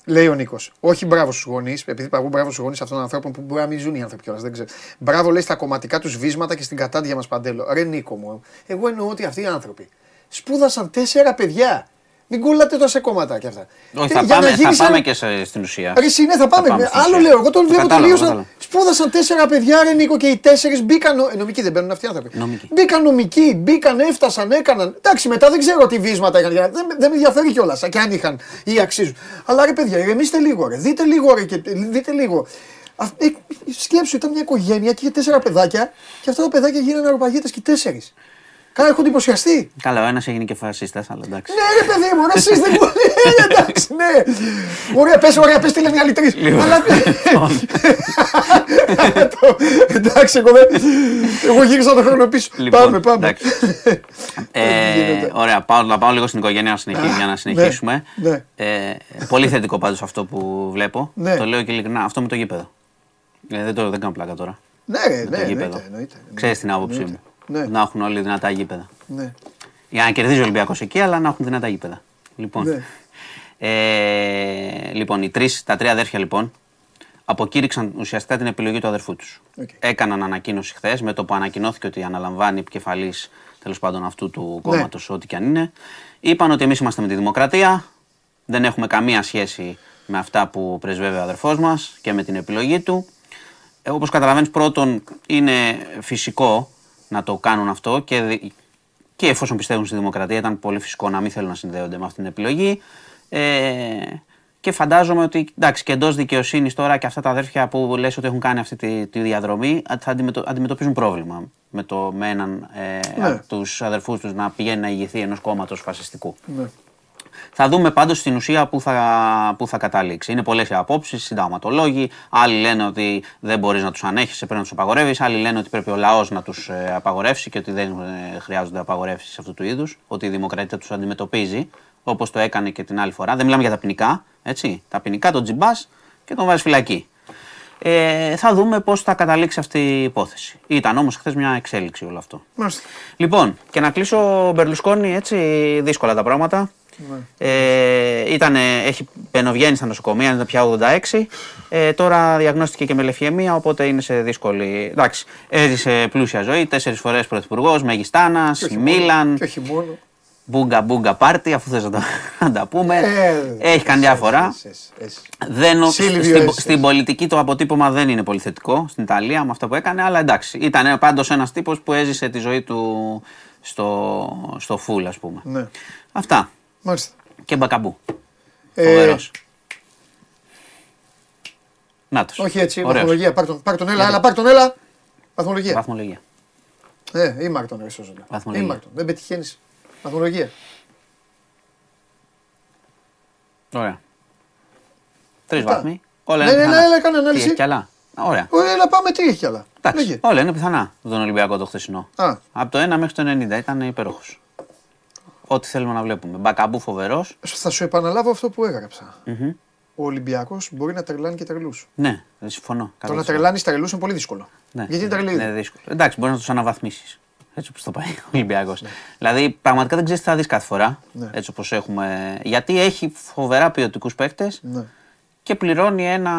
A: Λέει ο Νίκος. Όχι μπράβο στους γονείς, επειδή παγού μπράβο στους γονείς αυτών των ανθρώπων που μπορεί να μην ζουν οι άνθρωποι κιόλας. Δεν ξέρω. Μπράβο λέει στα κομματικά τους βίσματα και στην κατάντια μας παντέλο. Ρε Νίκο μου, εγώ εννοώ ότι αυτοί οι άνθρωποι σπούδασαν τέσσερα παιδιά. Μην κολλάτε τόσα κόμματα κι αυτά.
D: Όχι, θα, πάμε, θα πάμε και σε, στην ουσία.
A: Ρε ναι, θα πάμε. Θα πάμε Άλλο λέω, εγώ τον βλέπω τελείωσαν. Σπούδασαν τέσσερα παιδιά, ρε Νίκο, και οι τέσσερις μπήκαν. Ε, νομικοί δεν μπαίνουν αυτοί οι άνθρωποι.
D: Νομικοί.
A: Μπήκαν νομικοί, μπήκαν, έφτασαν, έκαναν. Εντάξει, μετά δεν ξέρω τι βίσματα είχαν. Δεν, δεν με ενδιαφέρει κιόλας και αν είχαν ή αξίζουν. Αλλά ρε παιδιά, ηρεμήστε λίγο, ρε. Δείτε λίγο, ρε, και, δείτε λίγο. Ε, σκέψου, ήταν μια οικογένεια και είχε τέσσερα παιδάκια και αυτά τα παιδάκια γίνανε αρπαγίτε και τέσσερις. Καλά, έχω εντυπωσιαστεί.
D: Καλά, ο ένας έγινε και φασίστας, αλλά εντάξει.
A: Ναι, ρε παιδί μου, εσύ δεν μπορεί. (laughs) εντάξει, ναι. Ωραία, πες, ωραία, πες, τι λένε οι άλλοι τρει. Αλλά. εντάξει, εγώ δεν. Εγώ γύρισα το χρόνο πίσω. Λοιπόν, πάμε, πάμε.
D: ε, ωραία, πάω, να πάω λίγο στην οικογένεια για να ναι, συνεχίσουμε. Ναι. Ε, πολύ θετικό πάντως αυτό που βλέπω. Ναι. Το λέω και ειλικρινά, αυτό με το γήπεδο. Ε, δεν, το, δεν κάνω πλάκα τώρα.
A: Ναι, ναι, εννοείται.
D: Ξέρεις την άποψή μου
A: ναι.
D: να έχουν όλοι δυνατά γήπεδα.
A: Ναι.
D: Για να κερδίζει ο Ολυμπιακός εκεί, αλλά να έχουν δυνατά γήπεδα. Λοιπόν, ναι. ε, λοιπόν οι τρεις, τα τρία αδέρφια λοιπόν αποκήρυξαν ουσιαστικά την επιλογή του αδερφού τους. Okay. Έκαναν ανακοίνωση χθες με το που ανακοινώθηκε ότι αναλαμβάνει επικεφαλής τέλος πάντων αυτού του κόμματος, ναι. ό,τι και αν είναι. Είπαν ότι εμείς είμαστε με τη δημοκρατία, δεν έχουμε καμία σχέση με αυτά που πρεσβεύει ο αδερφός μας και με την επιλογή του. Ε, Όπως καταλαβαίνεις, πρώτον, είναι φυσικό να το κάνουν αυτό και και εφόσον πιστεύουν στη δημοκρατία, ήταν πολύ φυσικό να μην θέλουν να συνδέονται με αυτή την επιλογή. Ε, και φαντάζομαι ότι εντάξει, και εντός δικαιοσύνης τώρα και αυτά τα αδέρφια που λες ότι έχουν κάνει αυτή τη, τη διαδρομή θα αντιμετωπίζουν πρόβλημα με, το, με έναν ε, ναι. από τους αδερφούς τους να πηγαίνει να ηγηθεί ενός κόμματος φασιστικού. Ναι. Θα δούμε πάντως στην ουσία που θα, που θα καταλήξει. Είναι πολλές οι απόψεις, συνταγματολόγοι. Άλλοι λένε ότι δεν μπορείς να τους ανέχεις, πρέπει να τους απαγορεύεις. Άλλοι λένε ότι πρέπει ο λαός να τους ε, απαγορεύσει και ότι δεν ε, χρειάζονται απαγορεύσεις αυτού του είδους. Ότι η δημοκρατία τους αντιμετωπίζει όπως το έκανε και την άλλη φορά. Δεν μιλάμε για τα ποινικά. Έτσι. Τα ποινικά τον τζιμπάς και τον βάζεις φυλακή. Ε, θα δούμε πώς θα καταλήξει αυτή η υπόθεση. Ήταν όμως χθες μια εξέλιξη όλο αυτό.
A: Μάλιστα.
D: Λοιπόν, και να κλείσω Μπερλουσκόνη, έτσι δύσκολα τα πράγματα. Ναι. Ε, ήτανε, έχει πενοβγαίνει στα νοσοκομεία, είναι πια 86. Ε, τώρα διαγνώστηκε και με λεφιαιμία, οπότε είναι σε δύσκολη. Εντάξει, έζησε πλούσια ζωή, τέσσερις φορές πρωθυπουργός, Μεγιστάνας, Μίλαν.
A: Και όχι μόνο.
D: Μπούγκα μπούγκα πάρτι, αφού θες να, τα (laughs) πούμε. Ε, έχει κάνει διάφορα. Δεν, στην, στην πολιτική το αποτύπωμα δεν είναι πολύ θετικό στην Ιταλία με αυτό που έκανε, αλλά εντάξει. Ήταν πάντως ένας τύπος που έζησε τη ζωή του στο, στο φουλ, ας πούμε.
A: Ναι.
D: Αυτά.
A: Μάλιστα.
D: Και μπακαμπού. Ε... Νάτος.
A: Όχι έτσι, Ωραίος. βαθμολογία. Πάρ τον, πάρ τον έλα, έλα, πάρ τον έλα. Βαθμολογία.
D: Βαθμολογία.
A: Ε, ή Μάρτον, ρε σώζοντα.
D: Βαθμολογία. Ή
A: Μάρτον. Δεν πετυχαίνεις. Βαθμολογία.
D: Ωραία. Τρεις βαθμοί.
A: Όλα ναι, είναι ναι, ναι, ναι, κάνε ανάλυση.
D: Τι έχει κι άλλα; Ωραία.
A: Ωραία, πάμε τι έχει κι άλλα.
D: Εντάξει, όλα είναι πιθανά τον Ολυμπιακό το χθεσινό.
A: Α.
D: Από το 1 μέχρι το 90 ήταν υπέροχος. Ό,τι θέλουμε να βλέπουμε. Μπακαμπού φοβερός.
A: Θα σου επαναλάβω αυτό που έγραψα. Mm-hmm. Ο Ολυμπιακός μπορεί να τρελάνει και τρελούς.
D: Ναι, δεν συμφωνώ.
A: Το να τρελάνεις τρελούς είναι πολύ δύσκολο.
D: Ναι,
A: Γιατί είναι τρελή;
D: Ναι, δύσκολο. Εντάξει, μπορείς να τους αναβαθμίσεις. Έτσι όπως το πάει ο Ολυμπιακός. Ναι. Δηλαδή, πραγματικά δεν ξέρεις τι θα δεις κάθε φορά. Ναι. Έτσι όπως έχουμε. Γιατί έχει φοβερά ποιοτικούς παίκτες
A: ναι.
D: και πληρώνει ένα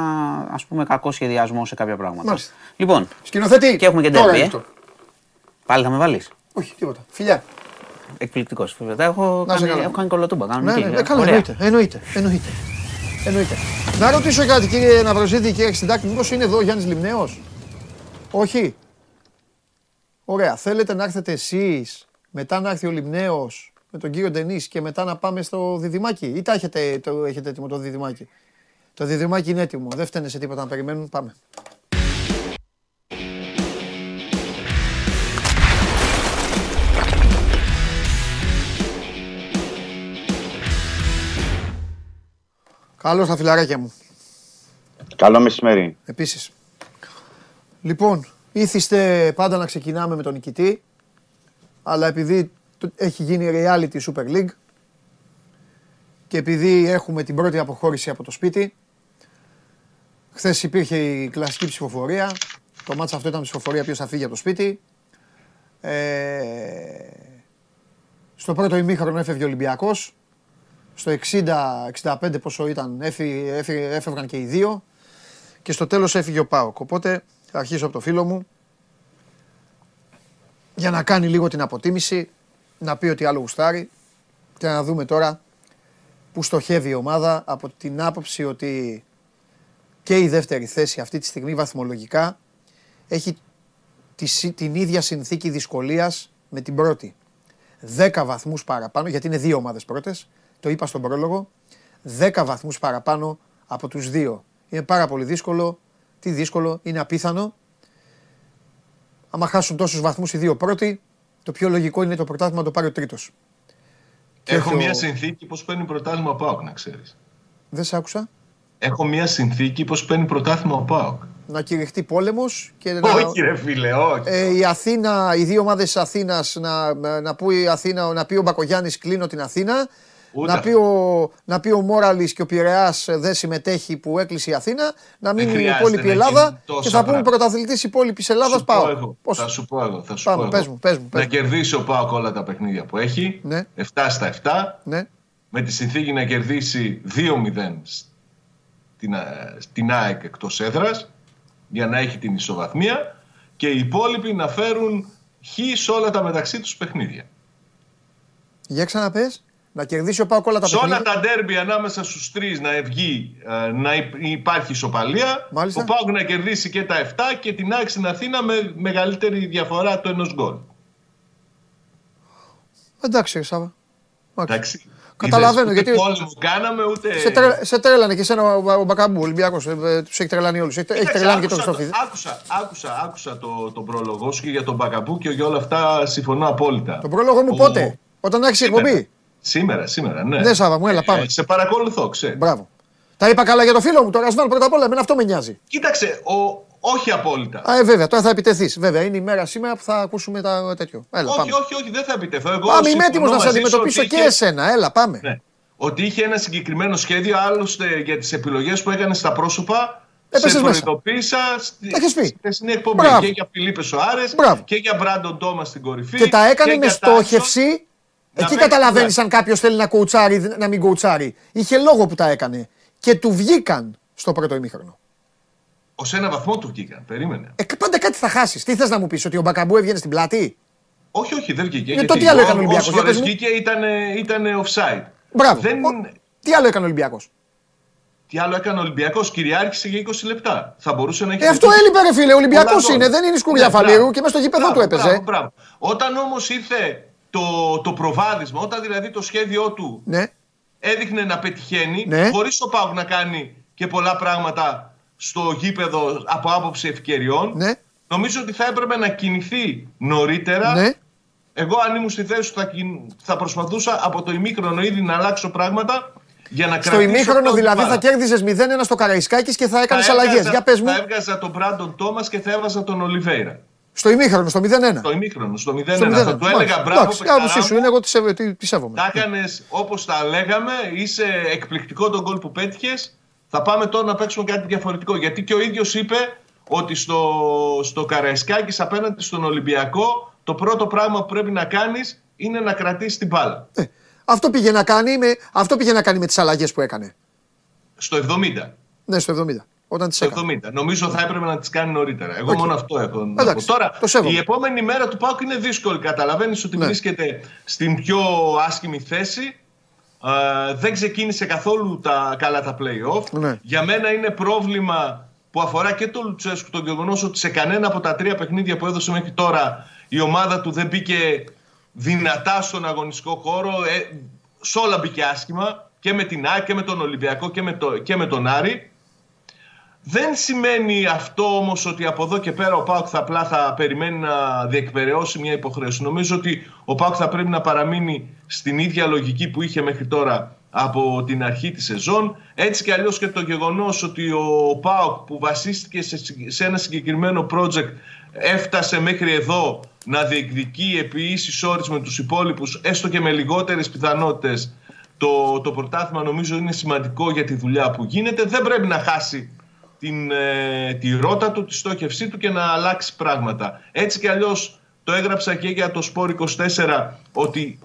D: ας πούμε κακό σχεδιασμό σε κάποια πράγματα.
A: Μάλιστα.
D: Λοιπόν,
A: Σκηνοθετή.
D: Και έχουμε και ντέρμπι. Ε. Πάλι θα με βάλεις;
A: Όχι, τίποτα. Φιλιά.
D: Εκπληκτικός. Έχω, κάνει, έχω κάνει κολοτούμπα.
A: Ναι, ναι, ναι, καλά, εννοείται, εννοείται, εννοείται. εννοείται. Να ρωτήσω κάτι κύριε Ναυροζήτη, κύριε Ξεντάκη, μήπως είναι εδώ ο Γιάννης Λιμνέος; Όχι. Ωραία. Θέλετε να έρθετε εσείς, μετά να έρθει ο Λιμνέος με τον κύριο Ντενής και μετά να πάμε στο διδυμάκι; Ή τα έχετε, το, έχετε έτοιμο το διδυμάκι; Το διδυμάκι είναι έτοιμο. Δεν φταίνε σε τίποτα να περιμένουν. Πάμε. Καλώ τα φιλαράκια μου.
B: Καλό μεσημέρι.
A: Επίσης. Λοιπόν, ήθιστε πάντα να ξεκινάμε με τον νικητή, αλλά επειδή έχει γίνει reality Super League και επειδή έχουμε την πρώτη αποχώρηση από το σπίτι, χθες υπήρχε η κλασική ψηφοφορία. Το μάτσα αυτό ήταν ψηφοφορία ποιος θα φύγει από το σπίτι. Ε, στο πρώτο ημίχρονο έφευγε ο Ολυμπιακός στο 60-65 πόσο ήταν έφευγαν και οι δύο και στο τέλος έφυγε ο Πάοκ. Οπότε θα αρχίσω από το φίλο μου για να κάνει λίγο την αποτίμηση, να πει ότι άλλο γουστάρει και να δούμε τώρα που στοχεύει η ομάδα από την άποψη ότι και η δεύτερη θέση αυτή τη στιγμή βαθμολογικά έχει την ίδια συνθήκη δυσκολίας με την πρώτη. 10 βαθμούς παραπάνω, γιατί είναι δύο ομάδες πρώτες, το είπα στον πρόλογο, 10 βαθμούς παραπάνω από τους δύο. Είναι πάρα πολύ δύσκολο. Τι δύσκολο, είναι απίθανο. Αν χάσουν τόσους βαθμούς οι δύο πρώτοι, το πιο λογικό είναι το πρωτάθλημα να το πάρει ο τρίτος.
E: Έχω μια συνθήκη πώς παίρνει πρωτάθλημα ο ΠΑΟΚ, να ξέρεις.
A: Δεν σ' άκουσα.
E: Έχω μια συνθήκη πώς παίρνει πρωτάθλημα ο ΠΑΟΚ.
A: Να κηρυχτεί πόλεμος και
E: να... Όχι ρε φίλε, όχι.
A: Ε, η Αθήνα, οι δύο ομάδες της Αθήνας, να, να, πει Αθήνα, να πει ο Μπακογιάννης κλείνω την Αθήνα να πει, ο, να πει ο Μόραλης και ο Πειραιάς δεν συμμετέχει που έκλεισε η Αθήνα, να μείνει η υπόλοιπη Ελλάδα και θα πούμε πρωταθλητής υπόλοιπης Ελλάδας πάω.
E: Θα σου πω εγώ. Θα σου Πάμε, πω πες
A: μου, πες μου,
E: να κερδίσει ο Πάοκ όλα τα παιχνίδια που έχει.
A: Ναι.
E: 7 στα 7.
A: Ναι.
E: Με τη συνθήκη να κερδίσει 2-0 στην, στην ΑΕΚ εκτός έδρας για να έχει την ισοβαθμία και οι υπόλοιποι να φέρουν χ σε όλα τα μεταξύ τους παιχνίδια.
A: Για ξαναπες. Να κερδίσει ο Πάοκ όλα τα
E: Σε όλα τα ντέρμπι ανάμεσα στους τρεις να βγει, ε, να υπάρχει ισοπαλία.
A: Μάλιστα.
E: Ο Πάοκ να κερδίσει και τα 7 και την άξι στην Αθήνα με μεγαλύτερη διαφορά του ενός γκολ.
A: Εντάξει, Σάβα.
E: Εντάξει.
A: Καταλαβαίνω
E: Είδες,
A: γιατί.
E: Ούτε πόλεμο κάναμε, ούτε.
A: Σε, τρε, σε τρέλανε και εσένα ο, ο Μπακαμπού, ο Ολυμπιακός. Ε, ε, τους έχει τρελάνει όλους. Έχει, έχει
E: Κοίταξε,
A: τρελάνει και τον
E: άκουσα,
A: Χριστόφιδη.
E: άκουσα, άκουσα, άκουσα το, το πρόλογο σου και για τον Μπακαμπού και για όλα αυτά συμφωνώ απόλυτα.
A: Τον πρόλογο μου
E: Ο-
A: πότε, όταν έχει
E: Σήμερα.
A: εκπομπή;
E: Σήμερα, σήμερα, ναι.
A: Ναι, Σάβα μου, έλα, πάμε.
E: Ε, σε παρακολουθώ, ξέρει.
A: Μπράβο. Τα είπα καλά για το φίλο μου, τον Ρασβάν πρώτα απ' όλα. Εμένα αυτό με νοιάζει.
E: Κοίταξε, ο, όχι απόλυτα.
A: Α, ε, βέβαια, τώρα θα επιτεθείς. Βέβαια, είναι η μέρα σήμερα που θα ακούσουμε τα τέτοιο. Έλα,
E: όχι,
A: πάμε.
E: όχι, όχι, δεν θα επιτεθώ. Εγώ
A: Πάμε, είμαι
E: συμφωνώ
A: έτοιμος να σε
E: μαζί σου
A: αντιμετωπίσω
E: ότι
A: και
E: είχε-
A: εσένα. Έλα, πάμε.
E: Ναι. Ότι είχε ένα συγκεκριμένο σχέδιο, άλλωστε για τις επιλογές που έκανε στα πρόσωπα.
A: Έπεσες
E: σε
A: μέσα.
E: προειδοποίησα στη,
A: Τα έχεις πει.
E: στη χθεσινή εκπομπή.
A: Μπράβο.
E: Και για Φιλίππες Σοάρες
A: Μπράβο.
E: και για Μπράντον Τόμας στην κορυφή.
A: Και τα έκανε
E: και
A: με
E: για Τάισον.
A: στόχευση.
E: Να
A: Εκεί
E: παίξει
A: καταλαβαίνεις
E: πλάτη.
A: αν κάποιος θέλει να κουουουτσάρει, να μην κουουουτσάρει. Είχε λόγο που τα έκανε. Και του βγήκαν στο πρώτο ημίχρονο.
E: Ω ένα βαθμό του βγήκαν. Περίμενε.
A: Ε, πάντα κάτι θα χάσεις. Τι θες να μου πεις, ότι ο Μπακαμπού έβγαινε στην πλάτη;
E: Όχι, όχι, δεν βγήκε.
A: Ε, το τι άλλο έκανε ο Ολυμπιακός, για
E: Όσε φορές
A: πες μου.
E: βγήκε ήταν, ήταν offside.
A: Μπράβο.
E: Δεν...
A: Ο- Τι άλλο έκανε ο Ολυμπιακός;
E: Τι άλλο έκανε ο Ολυμπιακός, κυριάρχησε για 20 λεπτά. Θα μπορούσε να έχει.
A: Ε, αυτό έλειπε, ρε φίλε. Ολυμπιακός
E: Πολλά γκολ.
A: είναι, δεν είναι σκουριά
E: Ναι,
A: φαλήρου
E: μπράβο.
A: και μέσα στο γήπεδο
E: Μπράβο,
A: του έπαιζε.
E: Μπράβο, μπράβο. Όταν όμως ήρθε το, το προβάδισμα, όταν δηλαδή το σχέδιό του
A: Ναι.
E: έδειχνε να πετυχαίνει,
A: Ναι.
E: χωρίς ο Πάουκ να κάνει και πολλά πράγματα στο γήπεδο από άποψη ευκαιριών,
A: Ναι.
E: νομίζω ότι θα έπρεπε να κινηθεί νωρίτερα.
A: Ναι.
E: Εγώ, αν ήμουν στη θέση του, θα, κιν- θα προσπαθούσα από το ημίχρονο ήδη να αλλάξω πράγματα για να
A: Στο
E: κρατήσω
A: ημίχρονο
E: αυτό
A: δηλαδή
E: την
A: θα
E: μπάλα.
A: κέρδιζε 0-1 στο Καραϊσκάκης και θα έκανες
E: Θα
A: αλλαγές.
E: έβγαζα-
A: Για πες μου.
E: Θα έβγαζα τον Μπράντον Τόμας και θα έβαζα τον Ολιβέηρα.
A: Στο ημίχρονο, στο 0-1.
E: Το ημίχρονο, στο 0-1.
A: Στο 0-1.
E: Θα του έλεγα
A: Μάλιστα.
E: μπράβο,
A: Εντάξει,
E: παιχταρά
A: άποψή σου
E: μου.
A: είναι, εγώ τη σέβε- τη- τη σέβομαι.
E: Τα έκανες όπως τα λέγαμε, είσαι εκπληκτικό τον γκολ που πέτυχες. Θα πάμε τώρα να παίξουμε κάτι διαφορετικό. Γιατί και ο ίδιος είπε ότι στο, στο Καραϊσκάκης απέναντι στον Ολυμπιακό το πρώτο πράγμα που πρέπει να κάνεις είναι να κρατήσεις την μπάλα.
A: Ε, αυτό πήγε να κάνει με, αυτό πήγε να κάνει με τις αλλαγές που έκανε.
E: Στο 70.
A: Ναι, στο 70. Όταν τις
E: Στο
A: έκανε.
E: 70. Νομίζω θα έπρεπε να τις κάνει νωρίτερα. Εγώ
A: Οκ.
E: μόνο αυτό έχω να
A: Εντάξει,
E: πω. Τώρα,
A: το σέβομαι.
E: η επόμενη μέρα του ΠΑΟΚ είναι δύσκολη. Καταλαβαίνεις ότι
A: Ναι.
E: βρίσκεται στην πιο άσχημη θέση. Ε, δεν ξεκίνησε καθόλου τα, καλά τα play-off.
A: Ναι.
E: Για μένα είναι πρόβλημα που αφορά και τον Λουτσέσκου το γεγονός ότι σε κανένα από τα τρία παιχνίδια που έδωσε μέχρι τώρα η ομάδα του δεν μπήκε δυνατά στον αγωνιστικό χώρο. Ε, σε όλα μπήκε άσχημα και με την ΑΕΚ και με τον Ολυμπιακό και με, το, και με τον Άρη. Δεν σημαίνει αυτό όμως ότι από εδώ και πέρα ο Πάουκ θα απλά θα περιμένει να διεκπαιρεώσει μια υποχρέωση. Νομίζω ότι ο Πάουκ θα πρέπει να παραμείνει στην ίδια λογική που είχε μέχρι τώρα από την αρχή της σεζόν. Έτσι και αλλιώς και το γεγονός ότι ο ΠΑΟΚ που βασίστηκε σε, σε ένα συγκεκριμένο project έφτασε μέχρι εδώ να διεκδικεί επί ίσης όρης με τους υπόλοιπους έστω και με λιγότερες πιθανότητες το, το πρωτάθλημα νομίζω είναι σημαντικό για τη δουλειά που γίνεται. Δεν πρέπει να χάσει την, ε, τη ρότα του, τη στόχευσή του και να αλλάξει πράγματα. Έτσι κι αλλιώς το έγραψα και για το Σπόρ 24 ότι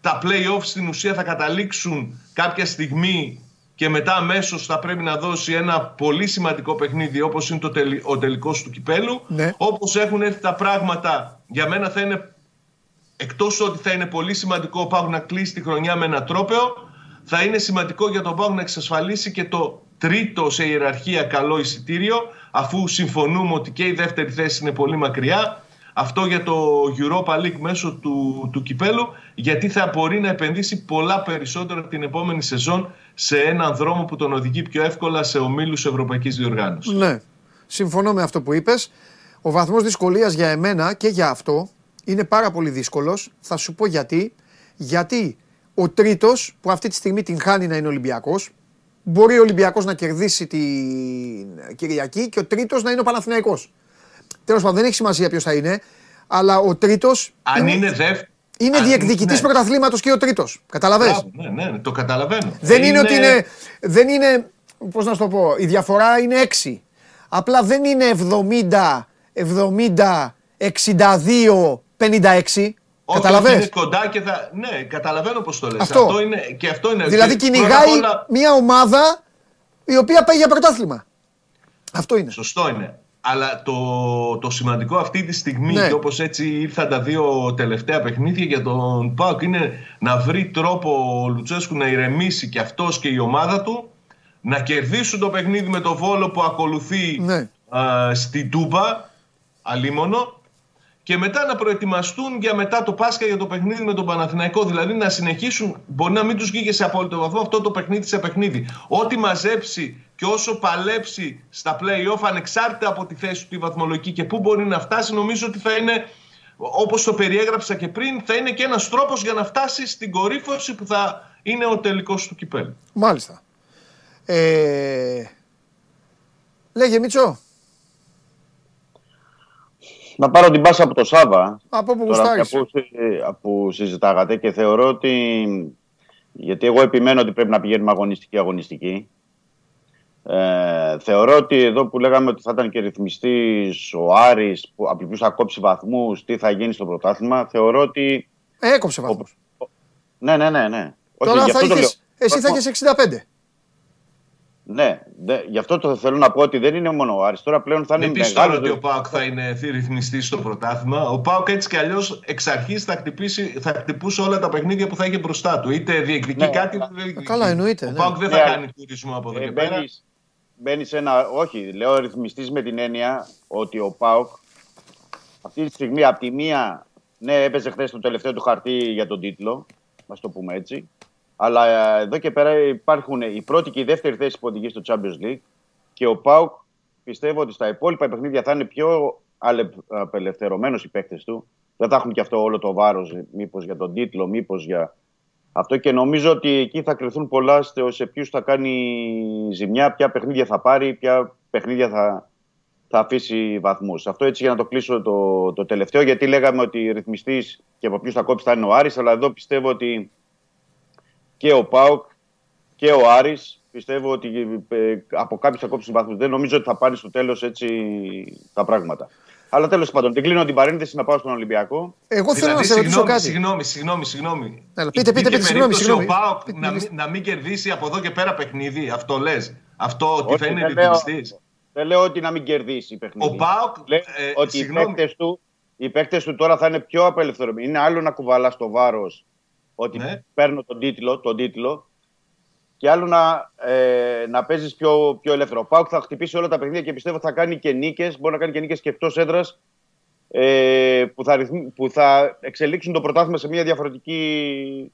E: τα play-off στην ουσία θα καταλήξουν κάποια στιγμή και μετά αμέσως θα πρέπει να δώσει ένα πολύ σημαντικό παιχνίδι όπως είναι το τελ, ο τελικός του κυπέλου.
A: Ναι.
E: Όπως έχουν έρθει τα πράγματα για μένα θα είναι εκτός ότι θα είναι πολύ σημαντικό ο Πάου να κλείσει τη χρονιά με ένα τρόπεο θα είναι σημαντικό για τον Πάου να εξασφαλίσει και το τρίτο σε ιεραρχία καλό εισιτήριο αφού συμφωνούμε ότι και η δεύτερη θέση είναι πολύ μακριά αυτό για το Europa League μέσω του, του κυπέλου γιατί θα μπορεί να επενδύσει πολλά περισσότερο την επόμενη σεζόν σε έναν δρόμο που τον οδηγεί πιο εύκολα σε ομίλους Ευρωπαϊκής Διοργάνωσης.
A: Ναι, συμφωνώ με αυτό που είπες. Ο βαθμός δυσκολίας για εμένα και για αυτό είναι πάρα πολύ δύσκολος. Θα σου πω γιατί. Γιατί ο τρίτος που αυτή τη στιγμή την χάνει να είναι Ολυμπιακός μπορεί ο Ολυμπιακός να κερδίσει την Κυριακή και ο τρίτος να είναι ο Παναθηναϊκός. Τέλος πάντων δεν έχει σημασία ποιος θα είναι αλλά ο τρίτος
E: Αν είναι δεύτερο.
A: είναι διεκδικητής
E: ναι.
A: πρωταθλήματος και ο τρίτος. Καταλαβες;
E: Μπράβο, Ναι, ναι, ναι, το καταλαβαίνω.
A: Δεν είναι, ότι είναι. Δεν είναι. Πώς να σου το πω. Η διαφορά είναι 6. Απλά δεν είναι 70, 70, 62, 56.
E: Όχι,
A: Καταλαβες;
E: ότι Είναι κοντά και θα. Ναι, καταλαβαίνω πώς το λες.
A: Αυτό.
E: είναι, και αυτό είναι.
A: Δηλαδή
E: και πρώτα
A: κυνηγάει
E: απ' όλα-
A: μια ομάδα η οποία πάει για πρωτάθλημα. Αυτό είναι.
E: Σωστό είναι. Αλλά το, το σημαντικό αυτή τη στιγμή
A: Ναι.
E: και όπως έτσι ήρθαν τα δύο τελευταία παιχνίδια για τον ΠΑΟΚ είναι να βρει τρόπο ο Λουτσέσκου να ηρεμήσει και αυτός και η ομάδα του να κερδίσουν το παιχνίδι με το Βόλο που ακολουθεί
A: Ναι.
E: α, στην Τούμπα αλίμονο και μετά να προετοιμαστούν για μετά το Πάσχα για το παιχνίδι με τον Παναθηναϊκό. Δηλαδή να συνεχίσουν, μπορεί να μην τους βγήκε σε απόλυτο βαθμό αυτό το παιχνίδι σε παιχνίδι. Ό,τι μαζέψει και όσο παλέψει στα play-off, ανεξάρτητα από τη θέση του τη βαθμολογική και πού μπορεί να φτάσει, νομίζω ότι θα είναι, όπως το περιέγραψα και πριν, θα είναι και ένας τρόπος για να φτάσει στην κορύφωση που θα είναι ο τελικός του κυπέλου.
A: Μάλιστα. Ε... Λέγε Μίτσο.
B: Να πάρω την πάσα από το Σάβα.
A: Από που
B: Τώρα, που, συζητάγατε και θεωρώ ότι. Γιατί εγώ επιμένω ότι πρέπει να πηγαίνουμε αγωνιστική-αγωνιστική. Ε, θεωρώ ότι εδώ που λέγαμε ότι θα ήταν και ρυθμιστής ο Άρης που από ποιου θα κόψει βαθμούς, τι θα γίνει στο πρωτάθλημα, θεωρώ ότι.
A: Ε, έκοψε βαθμούς.
B: Ναι, ναι, ναι. ναι.
A: Τώρα Όχι, θα είχες, εσύ θα έχει 65.
B: Ναι, δε, γι' αυτό το θέλω να πω ότι δεν είναι μόνο ο Άρης. Τώρα πλέον θα είναι
E: μεγάλος. Δεν ότι ο Πάοκ θα είναι ρυθμιστή στο πρωτάθλημα. Ο Πάοκ έτσι κι αλλιώς εξ αρχής θα, θα χτυπούσε όλα τα παιχνίδια που θα έχει μπροστά του. Είτε διεκδικεί ναι, κάτι. Είτε
A: διεκδικεί. Καλά, εννοείται. Ο
E: ναι. Πάοκ δεν θα ναι, κάνει τουρισμό από εδώ ε, και πέρα.
B: Μπαίνεις σε ένα. Όχι, λέω ρυθμιστής με την έννοια ότι ο Πάοκ αυτή τη στιγμή από τη μία. Ναι, έπαιζε χθες το τελευταίο του χαρτί για τον τίτλο. Να το πούμε έτσι. Αλλά ε, εδώ και πέρα υπάρχουν η πρώτη και η δεύτερη θέση που οδηγεί στο Champions League και ο Πάουκ πιστεύω ότι στα υπόλοιπα παιχνίδια θα είναι πιο απελευθερωμένο οι παίκτες του. Δεν θα έχουν και αυτό όλο το βάρος, μήπως για τον τίτλο, μήπως για αυτό. Και νομίζω ότι εκεί θα κρυθούν πολλά σε ποιου θα κάνει ζημιά, ποια παιχνίδια θα πάρει, ποια παιχνίδια θα, θα αφήσει βαθμούς. Αυτό έτσι για να το κλείσω το, το τελευταίο, γιατί λέγαμε ότι ρυθμιστής και από ποιους θα κόψει θα είναι ο Άρης, αλλά εδώ πιστεύω ότι και ο Πάοκ και ο Άρης πιστεύω ότι ε, από κάποιους θα κόψουν βαθμού. Δεν νομίζω ότι θα πάρει στο τέλος έτσι τα πράγματα. Αλλά τέλος πάντων, την κλείνω την παρένθεση να πάω στον Ολυμπιακό.
A: Εγώ θέλω δηλαδή, να σε ρωτήσω κάτι.
E: Συγγνώμη, συγγνώμη, συγγνώμη.
A: Έλα, πείτε, πείτε, πείτε, συγγνώμη. συγγνώμη.
E: Ο Πάοκ να, να, μην κερδίσει από εδώ και πέρα παιχνίδι, αυτό λες. Αυτό ότι θα είναι ρυθμιστής.
B: Δεν λέω ότι να μην κερδίσει παιχνίδι.
E: Ο Πάοκ.
B: Ε, ότι οι παίκτες του, του τώρα θα είναι πιο απελευθερωμένοι. Είναι άλλο να κουβαλάς το βάρος ότι ναι. παίρνω τον τίτλο, τον τίτλο και άλλο να, ε, να παίζεις πιο, πιο ελεύθερο. Ο Πάουκ θα χτυπήσει όλα τα παιχνίδια και πιστεύω θα κάνει και νίκες. Μπορεί να κάνει και νίκες και εκτός έδρας ε, που, θα, που θα εξελίξουν το πρωτάθλημα σε μια διαφορετική.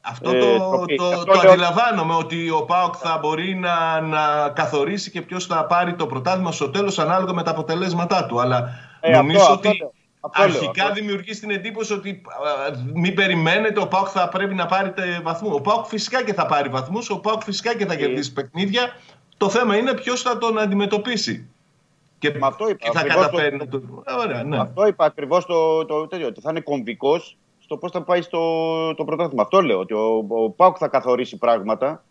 E: Αυτό ε, το, το, το, το αντιλαμβάνομαι ότι ο Πάοκ θα μπορεί να, να καθορίσει και ποιος θα πάρει το πρωτάθλημα στο τέλος ανάλογα με τα αποτελέσματά του. Αλλά ε, νομίζω αυτό, ότι. Αυτό, Αρχικά δημιουργείς την εντύπωση ότι μην περιμένετε, ο Πάουκ θα πρέπει να πάρει βαθμούς. Ο Πάουκ φυσικά και θα πάρει βαθμούς, ο Πάουκ φυσικά και θα κερδίσει παιχνίδια. Το θέμα είναι ποιος θα τον αντιμετωπίσει. Και,
B: αυτό είπα,
E: και θα καταφέρει το... Ωραία, ναι.
B: Αυτό είπα ακριβώς το, το τέτοιο. Ότι θα είναι κομβικός στο πώς θα πάει στο το πρωτάθλημα. Αυτό λέω. Ότι ο, ο Πάουκ θα καθορίσει πράγματα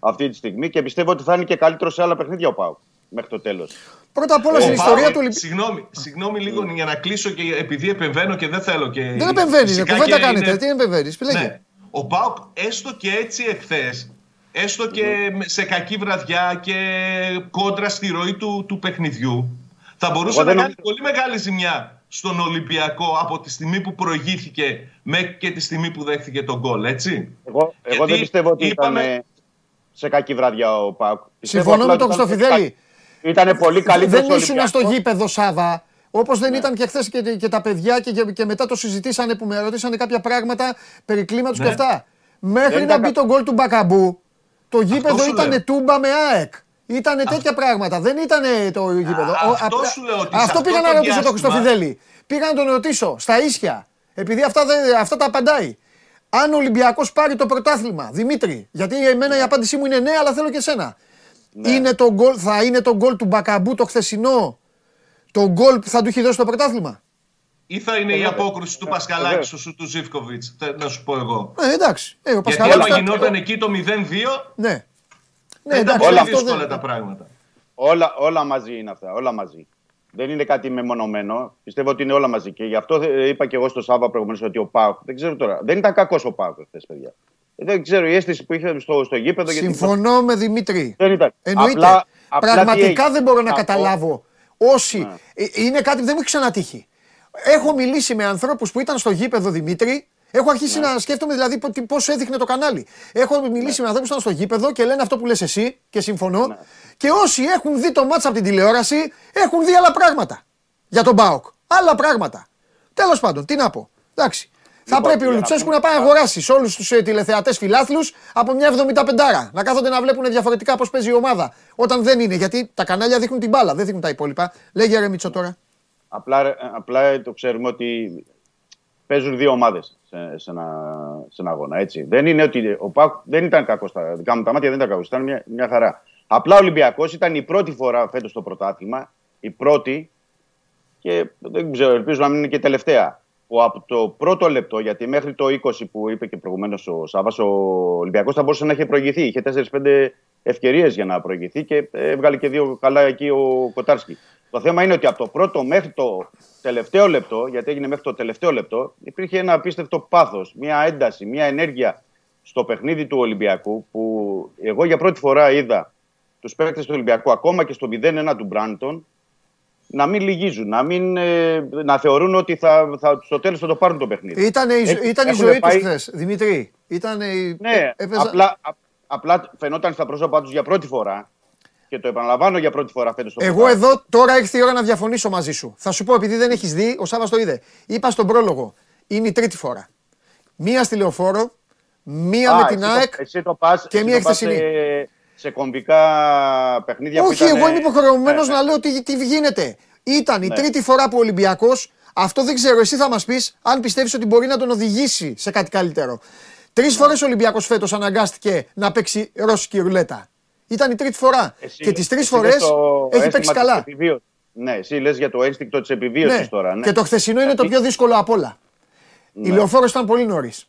B: αυτή τη στιγμή και πιστεύω ότι θα είναι και καλύτερο σε άλλα παιχνίδια ο Πάουκ μέχρι το τέλος.
A: Πρώτα απ' όλα στην ιστορία του Ολυμπιακού.
E: Συγγνώμη, συγγνώμη λίγο για να κλείσω και επειδή επεμβαίνω και δεν θέλω. Και...
A: Δεν επεμβαίνεις, δεν κουβέντα κάνετε. Είναι... Τι επεμβαίνεις, ναι.
E: Ο Πάουκ έστω και έτσι εχθές, έστω και σε κακή βραδιά και κόντρα στη ροή του, του παιχνιδιού, θα μπορούσε να κάνει πολύ μεγάλη ζημιά στον Ολυμπιακό από τη στιγμή που προηγήθηκε μέχρι και τη στιγμή που δέχθηκε τον γκολ, έτσι.
B: Εγώ, εγώ δεν πιστεύω ότι είπαμε... ήταν σε κακή βραδιά ο Πάουκ.
A: Συμφωνώ με τον Χρυστοφιδέλη.
B: Ήταν πολύ καλύτερος.
A: Δεν ήσουν στο γήπεδο, Σάβα. Όπως δεν ναι. ήταν και χθες και, και, τα παιδιά και, και, μετά το συζητήσανε που με ρωτήσανε κάποια πράγματα περί κλίματο ναι. και αυτά. Μέχρι να μπει το γκολ του Μπακαμπού, το γήπεδο ήταν τούμπα με ΑΕΚ. Ήταν τέτοια πράγματα. Δεν ήταν το γήπεδο.
E: αυτό σου λέω ότι
A: αυτό πήγα να ρωτήσω τον Χρυστοφιδέλη. Πήγα να τον ρωτήσω στα ίσια. Επειδή αυτά, αυτά τα απαντάει. Αν ο Ολυμπιακός πάρει το πρωτάθλημα, Δημήτρη, γιατί εμένα η απάντησή μου είναι ναι, αλλά θέλω και εσένα. Ναι. Είναι το γκολ, θα είναι το γκολ του Μπακαμπού το χθεσινό; Το γκολ που θα του έχει δώσει το πρωτάθλημα;
E: Ή θα είναι η απόκρουση του Πασκαλάκη στο σου του Ζήφκοβιτς, να σου πω εγώ.
A: Ναι, εντάξει.
E: Ε, ο Γιατί άμα γινόταν εκεί το 0-2,
A: ναι.
E: Ναι, εντάξει, όλα δύσκολα τα πράγματα.
B: Όλα, όλα μαζί είναι αυτά. Όλα μαζί. Δεν είναι κάτι μεμονωμένο. Πιστεύω ότι είναι όλα μαζί. Και γι' αυτό είπα και εγώ στο Σάββα προηγουμένως ότι ο Πάουκ. Δεν ξέρω τώρα. Δεν ήταν κακός ο Πάουκ χθες, παιδιά. Δεν ξέρω η αίσθηση που είχε στο, στο γήπεδο.
A: Συμφωνώ γιατί... με Δημήτρη.
B: Δεν ήταν.
A: Εννοείται. Απλά, Πραγματικά δεν μπορώ να καταλάβω. Όσοι. Ναι. Ε, είναι κάτι που δεν μου έχει ξανατύχει. Έχω μιλήσει με ανθρώπους που ήταν στο γήπεδο Δημήτρη. Έχω αρχίσει ναι. να σκέφτομαι δηλαδή πώς έδειχνε το κανάλι. Έχω μιλήσει ναι. με ανθρώπους που ήταν στο γήπεδο και λένε αυτό που λες εσύ και συμφωνώ. Ναι. Και όσοι έχουν δει το ματς από την τηλεόραση έχουν δει άλλα πράγματα για τον ΠΑΟΚ. Άλλα πράγματα. Τέλος πάντων, τι να πω. Εντάξει. Θα λοιπόν, πρέπει ο Λουτσέσκου να πάει να αγοράσει όλους τους ε, τηλεθεατές φιλάθλους από μια 75 Να κάθονται να βλέπουν διαφορετικά πώς παίζει η ομάδα. Όταν δεν είναι, γιατί τα κανάλια δείχνουν την μπάλα, δεν δείχνουν τα υπόλοιπα. Λέγε ρε Μίτσο τώρα.
B: Απλά, απλά το ξέρουμε ότι παίζουν δύο ομάδες σε, σε, ένα, σε ένα αγώνα. Έτσι. Δεν είναι ότι ο ΠΑΟΚ δεν ήταν κακός στα δικά μου τα μάτια, δεν ήταν κακός. Ήταν μια, μια χαρά. Απλά ο Ολυμπιακός ήταν η πρώτη φορά φέτος στο πρωτάθλημα. Η πρώτη και δεν ξέρω, ελπίζω να μην είναι και τελευταία. Που από το πρώτο λεπτό, γιατί μέχρι το 20 που είπε και προηγουμένως ο Σάβα, ο Ολυμπιακός θα μπορούσε να έχει προηγηθεί. Είχε 4-5 ευκαιρίες για να προηγηθεί και έβγαλε και δύο καλά εκεί ο Κοτάρσκι. Το θέμα είναι ότι από το πρώτο μέχρι το τελευταίο λεπτό, γιατί έγινε μέχρι το τελευταίο λεπτό, υπήρχε ένα απίστευτο πάθος, μια ένταση, μια ενέργεια στο παιχνίδι του Ολυμπιακού που εγώ για πρώτη φορά είδα τους παίκτες του Ολυμπιακού ακόμα και στο 0-1 του Μπράντον να μην λυγίζουν, να, μην, ε, να θεωρούν ότι θα, θα, στο τέλος θα το πάρουν το παιχνίδι.
A: Ήταν, η, ήταν η ζωή πάει... του χθες, Δημήτρη. Ήταν
B: Ναι, έπαιζα... απλά, απλά φαινόταν στα πρόσωπά τους για πρώτη φορά και το επαναλαμβάνω για πρώτη φορά φέτο.
A: Εγώ εδώ τώρα έχει η ώρα να διαφωνήσω μαζί σου. Θα σου πω, επειδή δεν έχεις δει, ο Σάβα το είδε. Είπα στον πρόλογο. Είναι η τρίτη φορά. Μία στη λεωφόρο, μία με την ΑΕΚ και μία χθεσινή.
B: Σε, σε κομβικά παιχνίδια
A: Όχι, που ήταν... εγώ είμαι υποχρεωμένος ναι, ναι. να λέω τι, τι γίνεται. Ήταν η ναι. τρίτη φορά που ο Ολυμπιακός, αυτό δεν ξέρω, εσύ θα μας πεις αν πιστεύεις ότι μπορεί να τον οδηγήσει σε κάτι καλύτερο. Τρεις φορές ο Ολυμπιακός φέτος αναγκάστηκε να παίξει ρώσικη ρουλέτα. Ήταν η τρίτη φορά. Εσύ, και τις τρεις φορές έχει παίξει καλά.
B: Ναι, εσύ λες για το ένστικτο της επιβίωσης ναι. τώρα. Ναι.
A: Και το χθεσινό είναι το πιο δύσκολο απ' όλα. Ναι. Η λεωφόρος ήταν πολύ νωρίς.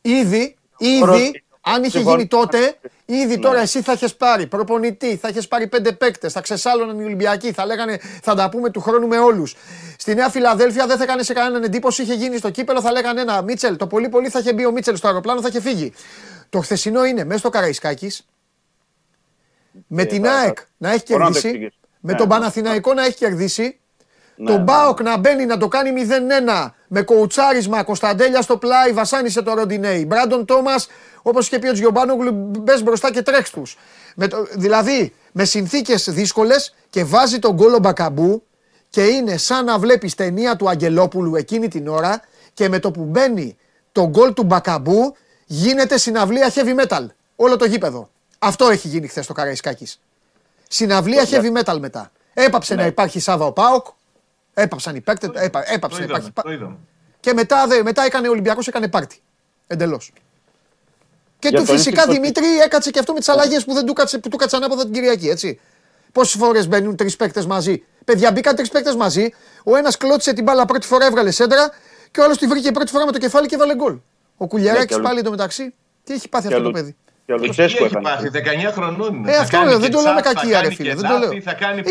A: Ήδη, ήδη, αν είχε γίνει τότε, ήδη τώρα ναι. εσύ θα έχεις πάρει προπονητή, θα έχεις πάρει πέντε παίκτες, θα ξεσάλωναν οι Ολυμπιακοί, θα λέγανε θα τα πούμε του χρόνου με όλους. Στη Νέα Φιλαδέλφια δεν θα έκανε σε κανέναν εντύπωση, είχε γίνει στο κύπελο, θα λέγανε ένα Μίτσελ. Το πολύ πολύ θα είχε μπει ο Μίτσελ στο αεροπλάνο, θα είχε φύγει. Το χθεσινό είναι μέσα στο Καραϊσκάκης, με ε, την ΑΕΚ να έχει κερδίσει, με ναι, τον ναι. Παναθηναϊκό να έχει κερδίσει, ναι, τον ΠΑΟΚ να μπαίνει να το κάνει 0-1 με κοουτσάρισμα Κωνσταντέλια στο πλάι, βασάνισε το Ροντινέι. Μπράντον Τόμας, όπως είχε πει ο Τζιομπάνογλου, μπες μπροστά και τρέξ τους. Δηλαδή με συνθήκες δύσκολες και βάζει τον γκολ ο Μπακαμπού και είναι σαν να βλέπεις ταινία του Αγγελόπουλου εκείνη την ώρα και με το που μπαίνει το γκολ του Μπακαμπού γίνεται συναυλία heavy metal. Όλο το γήπεδο. Αυτό έχει γίνει χθες στο Καραϊσκάκη. Συναυλία heavy metal μετά. Έπαψε ναι. να υπάρχει Σάβα ο Πάοκ. Έπαψαν οι παίκτες. Έπαψε να υπάρχει. Και μετά, δε, μετά έκανε ο Ολυμπιακός έκανε πάρτι. Εντελώς. Και του φυσικά Δημήτρη έκατσε και αυτό με τις αλλαγές που δεν του κάτσε, που του κάτσαν από την Κυριακή, έτσι. Πόσες φορές μπαίνουν τρεις παίκτες μαζί. Παιδιά, μπήκαν τρεις παίκτες μαζί. Ο ένας κλώτησε την μπάλα πρώτη φορά, έβγαλε σέντρα και ο άλλος τη βρήκε πρώτη φορά με το κεφάλι και έβαλε γκολ. Ο Κουλιαράκης ναι, πάλι εντωμεταξύ. Τι έχει πάθει αυτό το παιδί;
E: Και ο Λουτσέσκο έχει πάθει, 19 χρονών είναι.
A: Ε, αυτό λέω, δεν το λέω με κακή αρεφή. Δεν το λέω.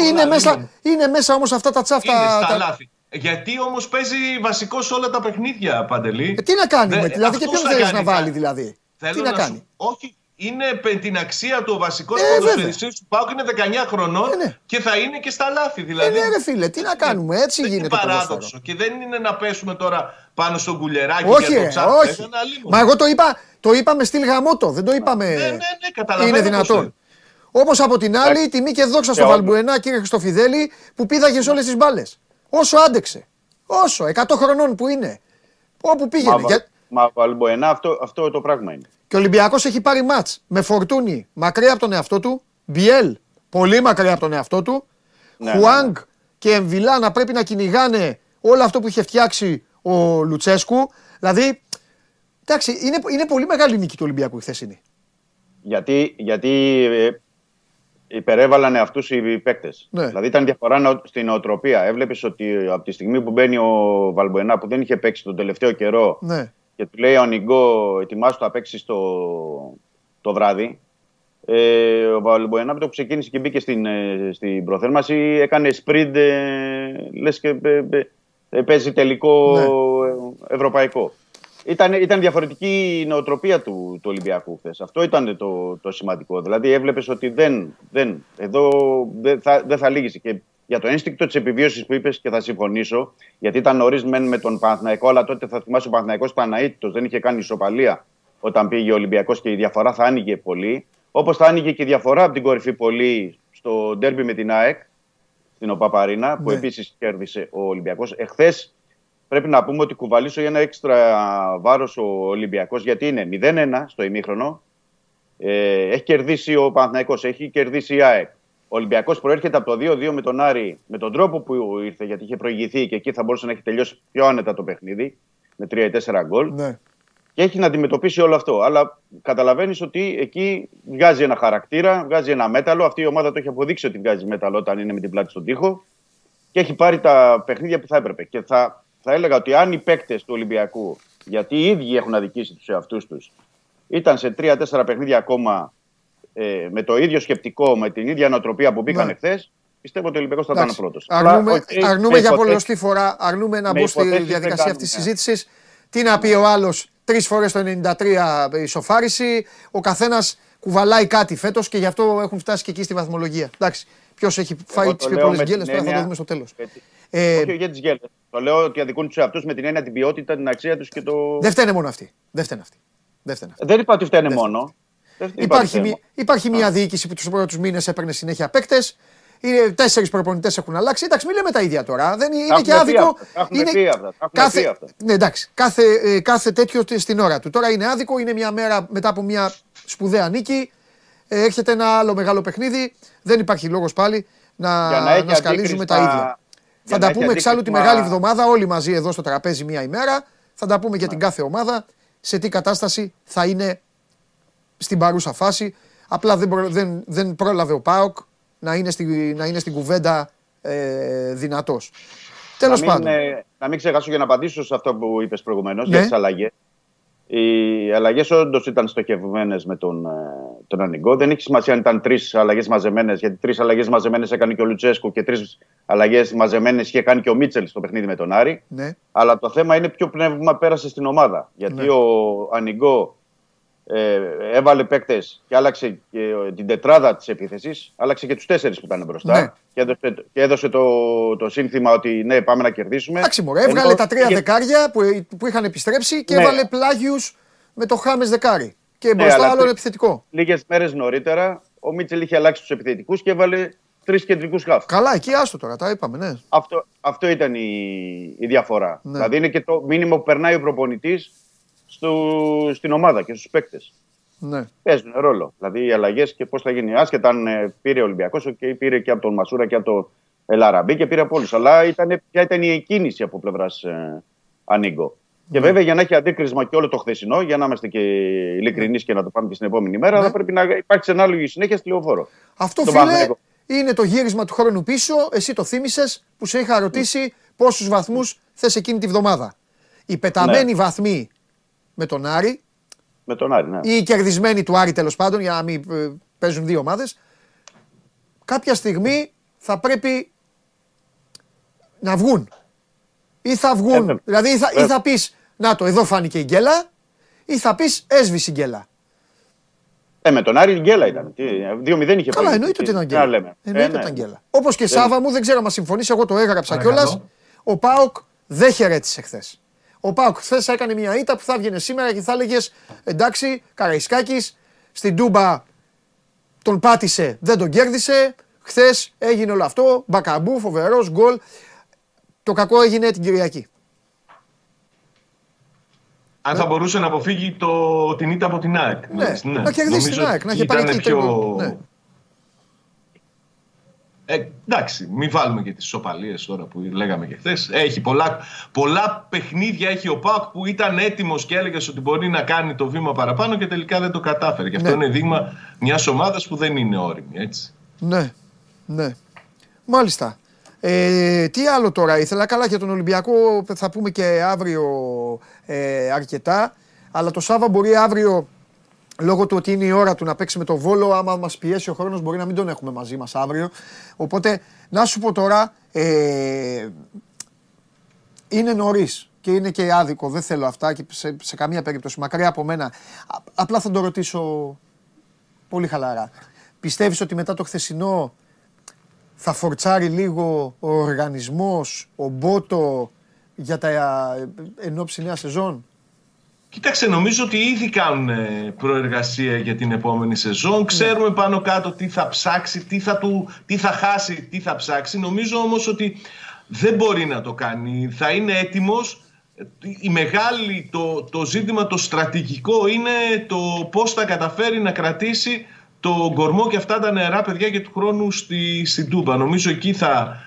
A: Είναι μέσα, είναι μέσα όμως αυτά τα τσάφτα.
E: Είναι στα λάθη. Γιατί όμως παίζει βασικός σε όλα τα παιχνίδια, Παντελή.
A: Ε, τι να κάνει, Δε, δηλαδή, και ποιον θέλεις να βάλει, δηλαδή; τι να, κάνει;
E: όχι, είναι την αξία του βασικού ε, ποδοσφαιριστής του Πάουκ είναι 19 χρονών ε, ναι. και θα είναι και στα λάθη. Δηλαδή.
A: Ε, ναι, ρε φίλε, τι να κάνουμε, έτσι δεν γίνεται.
E: Είναι παράδοξο. Και δεν είναι να πέσουμε τώρα πάνω στον κουλεράκι όχι, και το όχι.
A: Μα εγώ το είπα, το είπαμε στυλ γαμότο, δεν το είπαμε. Ναι,
E: ναι, ναι, καταλαβαίνω.
A: Είναι δυνατόν. Όμως από την άλλη, τιμή και δόξα στο Βαλμπουενά, κύριε Χριστοφιδέλη, που πήδαγες όλες τις μπάλες. Όσο άντεξε. Όσο, 100 χρονών που είναι. Όπου πήγαινε.
B: Μα, Για... μα Βαλμπουενά αυτό, αυτό το πράγμα είναι.
A: Και ο Ολυμπιακός έχει πάρει μάτς με φορτούνι μακριά από τον εαυτό του. Μπιέλ πολύ μακριά από τον εαυτό του. Ναι, Χουάνγκ ναι, ναι. και Εμβιλά να πρέπει να κυνηγάνε όλο αυτό που είχε φτιάξει ο Λουτσέσκου. Δηλαδή Εντάξει, είναι, είναι πολύ μεγάλη νίκη του Ολυμπιακού η χθεσινή.
B: Γιατί, γιατί ε, υπερέβαλαν αυτούς οι παίκτες. Ναι. Δηλαδή ήταν διαφορά στην οτροπία. Έβλεπες ότι από τη στιγμή που μπαίνει ο Βαλμποενά που δεν είχε παίξει τον τελευταίο καιρό ναι. και του λέει ο Νιγκό, ετοιμάσου να παίξεις το, το βράδυ. Ε, ο Βαλμποενά που ξεκίνησε και μπήκε στην, ε, στην προθέρμαση έκανε σπριντ, ε, λες και ε, ε, παίζει τελικό ναι. ευρωπαϊκό. Ήταν, ήταν διαφορετική η νοοτροπία του, του Ολυμπιακού χθες. Αυτό ήταν το, το σημαντικό. Δηλαδή έβλεπες ότι δεν, δεν, εδώ δεν θα, δεν θα λύγεις. Και για το ένστικτο της επιβίωσης που είπες και θα συμφωνήσω, γιατί ήταν νωρίς με τον Παναθναϊκό, αλλά τότε θα θυμάσαι ο Παναθναϊκό Παναήτητο δεν είχε κάνει ισοπαλία όταν πήγε ο Ολυμπιακός και η διαφορά θα άνοιγε πολύ. Όπως θα άνοιγε και η διαφορά από την κορυφή πολύ στο ντέρμπι με την ΑΕΚ, στην Οπαπαρίνα, που ναι. επίσης κέρδισε ο Ολυμπιακός. Εχθές πρέπει να πούμε ότι κουβαλήσει ένα έξτρα βάρος ο Ολυμπιακός γιατί είναι 0-1 στο ημίχρονο. Ε, έχει κερδίσει ο Παναθηναϊκός, έχει κερδίσει η ΑΕΚ. Ο Ολυμπιακός προέρχεται από το 2-2 με τον Άρη με τον τρόπο που ήρθε, γιατί είχε προηγηθεί και εκεί θα μπορούσε να έχει τελειώσει πιο άνετα το παιχνίδι με 3-4 γκολ.
A: Ναι.
B: Και έχει να αντιμετωπίσει όλο αυτό. Αλλά καταλαβαίνεις ότι εκεί βγάζει ένα χαρακτήρα, βγάζει ένα μέταλλο. Αυτή η ομάδα το έχει αποδείξει ότι βγάζει μέταλλο όταν είναι με την πλάτη στον τοίχο. Και έχει πάρει τα παιχνίδια που θα έπρεπε. Και θα, θα έλεγα ότι αν οι παίκτες του Ολυμπιακού, γιατί οι ίδιοι έχουν αδικήσει τους εαυτούς τους, ήταν σε 3-4 παιχνίδια ακόμα ε, με το ίδιο σκεπτικό, με την ίδια νοοτροπία που μπήκαν ναι. εχθές, πιστεύω ότι ο Ολυμπιακός θα ήταν πρώτος.
A: Αρνούμε, αρνούμε για πολλωστή φορά, αρνούμε να μπω στη διαδικασία αυτής της συζήτησης. Τι να πει ο άλλος, τρεις φορές το 93 ισοφάριση. Ο καθένας κουβαλάει κάτι φέτος και γι' αυτό έχουν φτάσει και εκεί στη βαθμολογία. Εντάξει. Ποιος έχει φάει τις πιο πολλές γκέλες, τώρα θα το δούμε στο τέλος.
B: Ε, όχι για τις γκέλες. Το λέω ότι αδικούν τους εαυτούς με την έννοια την ποιότητα, την αξία τους και το.
A: Δεν φταίνε μόνο αυτοί. Δεν φταίνε αυτοί.
B: Δεν, Δεν είπα ότι φταίνε μόνο.
A: Υπάρχει, μια, υπάρχει μια διοίκηση που τους πρώτους μήνες έπαιρνε συνέχεια παίκτες. Τέσσερις προπονητές έχουν αλλάξει. Εντάξει, μην λέμε τα ίδια τώρα. Δεν είναι και άδικο.
B: Είναι...
A: Κάθε... Ναι, εντάξει, κάθε, ε, κάθε τέτοιο στην ώρα του. Τώρα είναι άδικο, είναι μια μέρα μετά από μια σπουδαία νίκη. Ε, έρχεται ένα άλλο μεγάλο παιχνίδι. Δεν υπάρχει λόγος πάλι να, να, να σκαλίζουμε τα ίδια. Θα τα πούμε εξάλλου τη μεγάλη εβδομάδα όλοι μαζί εδώ στο τραπέζι μία ημέρα. Θα τα πούμε για την κάθε ομάδα σε τι κατάσταση θα είναι στην παρούσα φάση. Απλά δεν, δεν, δεν πρόλαβε ο Πάοκ να είναι, στη, να είναι στην κουβέντα ε, δυνατός. Τέλος πάντων.
B: Ε, να μην ξεχάσω για να απαντήσω σε αυτό που είπες προηγουμένως ναι. για τις αλλαγές. Οι αλλαγές όντως ήταν στοχευμένες με τον, ε, τον Ανιγκό. Δεν έχει σημασία αν ήταν τρεις αλλαγές μαζεμένες, γιατί τρεις αλλαγές μαζεμένες έκανε και ο Λουτσέσκου και τρεις αλλαγές μαζεμένες είχε κάνει και ο Μίτσελ στο παιχνίδι με τον Άρη.
A: Ναι.
B: Αλλά το θέμα είναι ποιο πνεύμα πέρασε στην ομάδα. Γιατί ναι. ο Ανιγκό ε, έβαλε παίκτες και άλλαξε και την τετράδα της επίθεσης, άλλαξε και τους τέσσερις που ήταν μπροστά. Ναι. Και έδωσε, και έδωσε το, το σύνθημα ότι ναι, πάμε να κερδίσουμε.
A: Εντάξει, μωρέ, έβγαλε Ενώ... τα τρία και... δεκάρια που, που είχαν επιστρέψει και ναι. έβαλε πλάγιους με το Χάμες δεκάρι. Και ναι, μπροστά άλλον επιθετικό.
B: Λίγες μέρες νωρίτερα ο Μίτσελ είχε αλλάξει τους επιθετικούς και έβαλε τρεις κεντρικούς χάφ.
A: Καλά, εκεί άστο τώρα, τα είπαμε, ναι.
B: Αυτό, αυτό ήταν η, η διαφορά. Ναι. Δηλαδή είναι και το μήνυμα που περνάει ο προπονητής στο, στην ομάδα και στους παίκτες.
A: Ναι.
B: Παίζουν ρόλο. Δηλαδή οι αλλαγές και πώς θα γίνει. Άσχετα αν ε, πήρε ο Ολυμπιακός και πήρε και από τον Μασούρα και από τον Ελαραμπή και πήρε από όλους. Αλλά ήταν, ποια ήταν η εκκίνηση από πλευράς ε, Ανίγκο. Και ναι. βέβαια για να έχει αντίκρισμα και όλο το χθεσινό, για να είμαστε και ειλικρινείς και να το πάμε και στην επόμενη μέρα, ναι. θα πρέπει να υπάρξει ανάλογη συνέχεια στη λεωφόρο.
A: Αυτό φίλε είναι το γύρισμα του χρόνου πίσω. Εσύ το θύμισες που σε είχα ρωτήσει πόσους βαθμούς θες εκείνη τη βδομάδα. Οι πεταμένοι ναι. βαθμοί με τον Άρη.
B: Με τον Άρη, ναι.
A: Ή οι κερδισμένοι του Άρη τέλος πάντων, για να μην ε, παίζουν δύο ομάδες. Κάποια στιγμή θα πρέπει να βγουν. Ή θα βγουν. Ε, δηλαδή, ή θα, ε. θα πεις, Να το, εδώ φάνηκε η γκέλα, ή θα πεις έσβησε η γκέλα.
B: Ε, με τον Άρη η γκέλα ήταν. 2-0 είχε
A: Καλά, εννοείται ότι ήταν γκέλα. Εννοείται ε, ναι. ότι ήταν γκέλα. Όπως και Σάβα μου, δεν ξέρω αν συμφωνείς, εγώ το έγραψα κιόλας. Ο Πάοκ δεν χαιρέτησε χθες. Ο Πάουκ χθες έκανε μια ήττα που θα έβγαινε σήμερα και θα έλεγες εντάξει, Καραϊσκάκης στην Τούμπα τον πάτησε, δεν τον κέρδισε. Χθες έγινε όλο αυτό. Μπακαμπού, φοβερός γκολ. Το κακό έγινε την Κυριακή.
E: Αν θα μπορούσε να αποφύγει το, την ήττα από την ΑΕΚ.
A: Ναι, ναι. να κερδίσει την ΑΕΚ, να είχε πάρει πιο... Ναι.
E: Ε, εντάξει, μην βάλουμε και τις σοπαλίες τώρα που λέγαμε και χθες. Έχει πολλά, πολλά παιχνίδια έχει ο Πάουκ που ήταν έτοιμος και έλεγε ότι μπορεί να κάνει το βήμα παραπάνω και τελικά δεν το κατάφερε. Και αυτό ναι. είναι δείγμα μιας ομάδας που δεν είναι όρημη, έτσι.
A: Ναι, ναι. Μάλιστα. Ε, τι άλλο τώρα ήθελα, καλά για τον Ολυμπιακό θα πούμε και αύριο ε, αρκετά, αλλά το Σάββα μπορεί αύριο Λόγω του ότι είναι η ώρα του να παίξει με το βόλο, άμα μας πιέσει ο χρόνος, μπορεί να μην τον έχουμε μαζί μας αύριο. Οπότε, να σου πω τώρα, ε, είναι νωρίς και είναι και άδικο. Δεν θέλω αυτά και σε, σε καμία περίπτωση. Μακριά από μένα. απλά θα το ρωτήσω πολύ χαλαρά. Πιστεύεις ότι μετά το χθεσινό θα φορτσάρει λίγο ο οργανισμός, ο Μπότο για τα ε, ενόψη νέα σεζόν;
E: Κοίταξε, νομίζω ότι ήδη κάνουν ε, προεργασία για την επόμενη σεζόν. Ναι. Ξέρουμε πάνω κάτω τι θα ψάξει, τι θα, του, τι θα χάσει, τι θα ψάξει. Νομίζω όμως ότι δεν μπορεί να το κάνει. Θα είναι έτοιμος η μεγάλη, το, το ζήτημα το στρατηγικό είναι το πώς θα καταφέρει να κρατήσει το κορμό και αυτά τα νερά παιδιά για του χρόνου στη, στην Τούμπα. Νομίζω εκεί θα,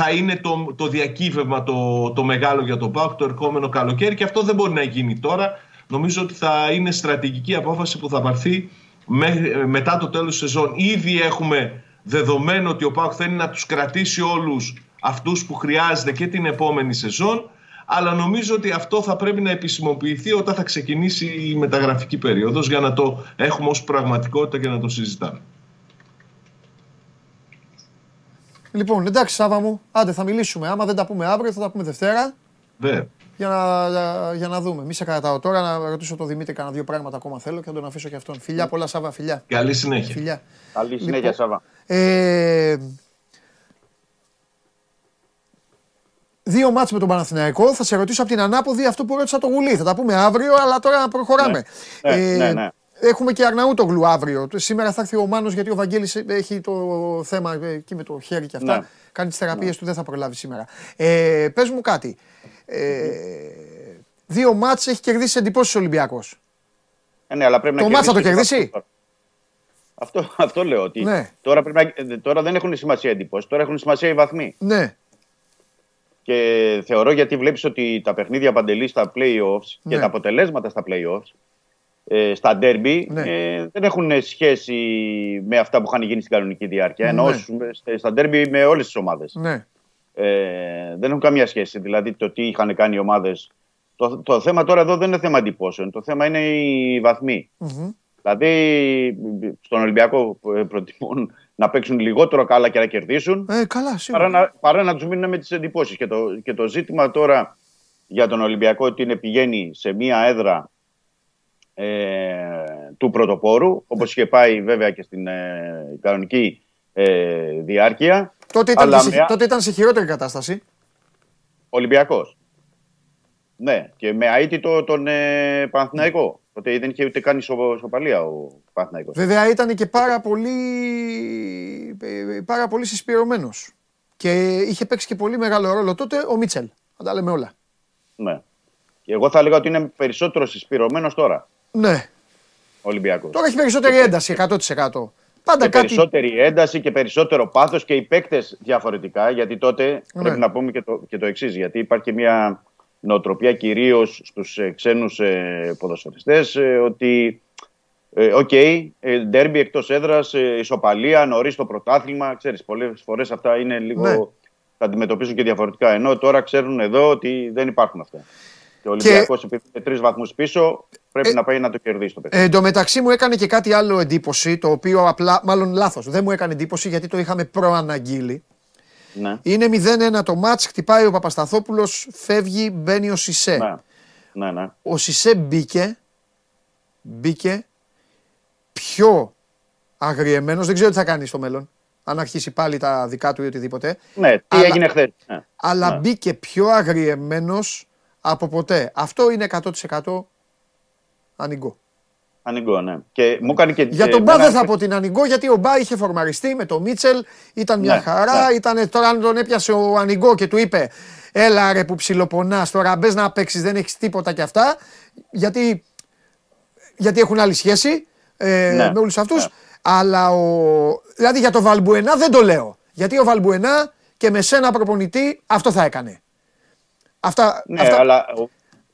E: θα είναι το, το διακύβευμα το, το μεγάλο για τον ΠΑΟΚ το ερχόμενο καλοκαίρι και αυτό δεν μπορεί να γίνει τώρα. Νομίζω ότι θα είναι στρατηγική απόφαση που θα πάρθει μετά το τέλος της σεζόν. Ήδη έχουμε δεδομένο ότι ο ΠΑΟΚ θέλει να τους κρατήσει όλους αυτούς που χρειάζεται και την επόμενη σεζόν αλλά νομίζω ότι αυτό θα πρέπει να επισημοποιηθεί όταν θα ξεκινήσει η μεταγραφική περίοδος για να το έχουμε ως πραγματικότητα και να το συζητάμε.
A: Λοιπόν, εντάξει Σάβα μου, άντε θα μιλήσουμε. Άμα δεν τα πούμε αύριο θα τα πούμε Δευτέρα.
E: Βέβαια.
A: Για να, για, για να δούμε. Μη σε κρατάω τώρα να ρωτήσω τον Δημήτρη κανένα δύο πράγματα ακόμα θέλω και να τον αφήσω και αυτόν. Φιλιά πολλά Σάβα, φιλιά.
E: Καλή συνέχεια.
A: Φιλιά.
B: Καλή συνέχεια λοιπόν, Σάβα.
A: Ε, δύο μάτς με τον Παναθηναϊκό. Θα σε ρωτήσω από την ανάποδη αυτό που ρώτησα το Γουλή. Θα τα πούμε αύριο, αλλά τώρα προχωράμε.
B: Ναι, ναι, ναι, ναι.
A: Έχουμε και Αρναούτογλου αύριο. Σήμερα θα έρθει ο Μάνος γιατί ο Βαγγέλης έχει το θέμα εκεί με το χέρι και αυτά. Ναι. Κάνει τις θεραπείες του, δεν θα προλάβει σήμερα. Ε, πες μου κάτι. Ε, δύο μάτς έχει κερδίσει εντυπώσεις ο Ολυμπιακός.
B: Ε, ναι, αλλά πρέπει
A: το μάτς θα το κερδίσει.
B: Αυτό, αυτό λέω. Ότι ναι. τώρα, πρέπει να, τώρα δεν έχουν σημασία εντυπώσεις, τώρα έχουν σημασία οι βαθμοί.
A: Ναι.
B: Και θεωρώ γιατί βλέπεις ότι τα παιχνίδια παντελής στα playoffs ναι. και τα αποτελέσματα στα playoffs ε, στα derby ναι. ε, δεν έχουν σχέση με αυτά που είχαν γίνει στην κανονική διάρκεια. Ναι. Ενώ στα derby με όλες τις ομάδες.
A: Ναι.
B: Ε, δεν έχουν καμία σχέση. Δηλαδή το τι είχαν κάνει οι ομάδες. Το, το θέμα τώρα εδώ δεν είναι θέμα εντυπώσεων. Το θέμα είναι οι βαθμοι mm-hmm. Δηλαδή στον Ολυμπιακό προτιμούν να παίξουν λιγότερο καλά και να κερδίσουν.
A: Ε, καλά,
B: παρά, να, παρά να τους μείνουν με τις εντυπώσεις. Και το, και το ζήτημα τώρα για τον Ολυμπιακό ότι είναι πηγαίνει σε μία έδρα ε, του πρωτοπόρου, όπως είχε πάει βέβαια και στην ε, κανονική ε, διάρκεια.
A: Τότε ήταν, σε, τότε ήταν σε χειρότερη κατάσταση.
B: Ολυμπιακός. Ναι, και με αίτητο τον ε, Παναθηναϊκό. Τότε δεν είχε ούτε καν ισοπαλία ο Παναθηναϊκός.
A: Βέβαια ήταν και πάρα πολύ, πάρα πολύ συσπηρωμένος. Και είχε παίξει και πολύ μεγάλο ρόλο τότε ο Μίτσελ. Θα τα λέμε όλα.
B: Ναι. Και εγώ θα έλεγα ότι είναι περισσότερο συσπειρωμένος τώρα.
A: Ναι.
B: Ολυμπιακός.
A: Τώρα έχει περισσότερη ένταση 100%. Πάντα
B: και
A: κάτι...
B: περισσότερη ένταση και περισσότερο πάθος και οι παίκτες διαφορετικά, γιατί τότε ναι. πρέπει να πούμε και το, και το εξής. Γιατί υπάρχει μια νοοτροπία κυρίως στους ε, ξένους ε, ποδοσφαιριστές ε, ότι OK, okay, ντέρμπι εκτός έδρας, ισοπαλία, νωρίς το πρωτάθλημα. Ξέρεις, πολλές φορές αυτά είναι λίγο. Ναι. θα αντιμετωπίζουν και διαφορετικά. Ενώ τώρα ξέρουν εδώ ότι δεν υπάρχουν αυτά. Και ο Ολυμπιακός, και... επειδή είναι τρεις βαθμούς πίσω, πρέπει ε... να πάει να το κερδίσει το παιχνίδι.
A: Ε, εν τω μεταξύ μου έκανε και κάτι άλλο εντύπωση, το οποίο απλά, μάλλον λάθος. Δεν μου έκανε εντύπωση γιατί το είχαμε προαναγγείλει.
B: Ναι.
A: Είναι 0-1 το μάτς, χτυπάει ο Παπασταθόπουλος, φεύγει, μπαίνει ο Σισε.
B: Ναι. Ναι, ναι.
A: Ο Σισε μπήκε, μπήκε πιο αγριεμένος, δεν ξέρω τι θα κάνει στο μέλλον, αν αρχίσει πάλι τα δικά του ή οτιδήποτε.
B: Ναι, τι αλλά, έγινε χθες. Ναι.
A: Αλλά ναι. μπήκε πιο αγριεμένος από ποτέ. Αυτό είναι 100% ανοιγκό.
B: Ανοιγκό, ναι. Και μου κάνει και,
A: Για τον Μπα δεν θα πω την Ανοιγκό, γιατί ο Μπα είχε φορμαριστεί με τον Μίτσελ, ήταν μια ναι, χαρά. Ναι. Ήταν, τώρα αν τον έπιασε ο Ανοιγκό και του είπε Έλα ρε που ψιλοπονάς, τώρα μπες να παίξεις, δεν έχεις τίποτα κι αυτά. Γιατί, γιατί έχουν άλλη σχέση ε, ναι, με όλους αυτούς. Ναι. Αλλά ο, δηλαδή για τον Βαλμπουενά δεν το λέω. Γιατί ο Βαλμπουενά και με σένα προπονητή αυτό θα έκανε. Αυτά,
B: ναι,
A: αυτά...
B: αλλά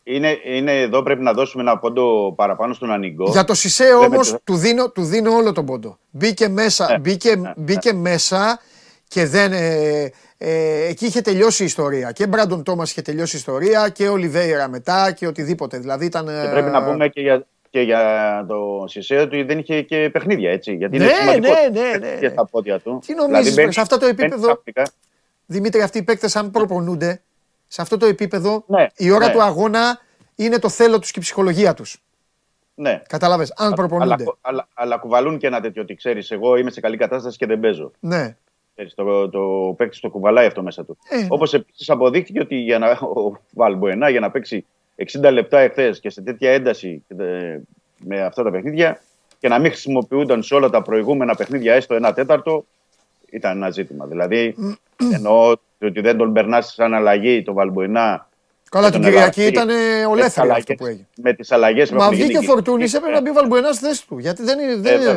B: είναι, είναι εδώ πρέπει να δώσουμε ένα πόντο παραπάνω στον Ανιγκό.
A: Για το Σισε όμως του, δίνω, του δίνω όλο τον πόντο. Μπήκε μέσα, ναι, μπήκε, ναι, μπήκε ναι. μέσα και δεν. Ε, ε, εκεί είχε τελειώσει η ιστορία. Και Μπράντον Τόμας είχε τελειώσει η ιστορία και ο Λιβέιρα μετά και οτιδήποτε. Δηλαδή ήταν.
B: Και πρέπει να πούμε και για, και για το Σισε ότι δεν είχε και παιχνίδια έτσι. Γιατί
A: ναι,
B: είναι σημαντικό
A: ναι, ναι, ναι.
B: και στα πόδια του.
A: Τι νομίζεις, δηλαδή, σε αυτό το επίπεδο. Δημήτρη, αυτοί οι παίκτες, αν προπονούνται, σε αυτό το επίπεδο
B: ναι,
A: η ώρα
B: ναι.
A: του αγώνα είναι το θέλω τους και η ψυχολογία τους.
B: Ναι.
A: Κατάλαβες, αν προπονούνται.
B: Αλλά, αλλά, αλλά, κουβαλούν και ένα τέτοιο ότι ξέρεις, εγώ είμαι σε καλή κατάσταση και δεν παίζω.
A: Ναι.
B: Ξέρεις, το, το παίκτης το κουβαλάει αυτό μέσα του.
A: Ε,
B: Όπως επίσης αποδείχθηκε ότι για να, ο Βαλμποενά για να παίξει 60 λεπτά εχθές και σε τέτοια ένταση ε, με αυτά τα παιχνίδια και να μην χρησιμοποιούνταν σε όλα τα προηγούμενα παιχνίδια έστω ένα τέταρτο, ήταν ένα ζήτημα. Δηλαδή, εννοώ ότι δεν τον περνάς σαν αλλαγή το Βαλμποενά
A: Καλά,
B: με
A: την
B: τον
A: Κυριακή
B: Ελαφρύ,
A: ήταν
B: με
A: ολέθριο
B: τις
A: αυτό
B: αλλαγές-
A: που έγινε.
B: Με τις αλλαγές που
A: Μα
B: έχουν
A: βγήκε ο
B: γίνει.
A: Φορτούνη, έπρεπε να μπει ο Βαλμπουενάς στη θέση του. Γιατί δεν είναι. δεν-
B: Βέβαια.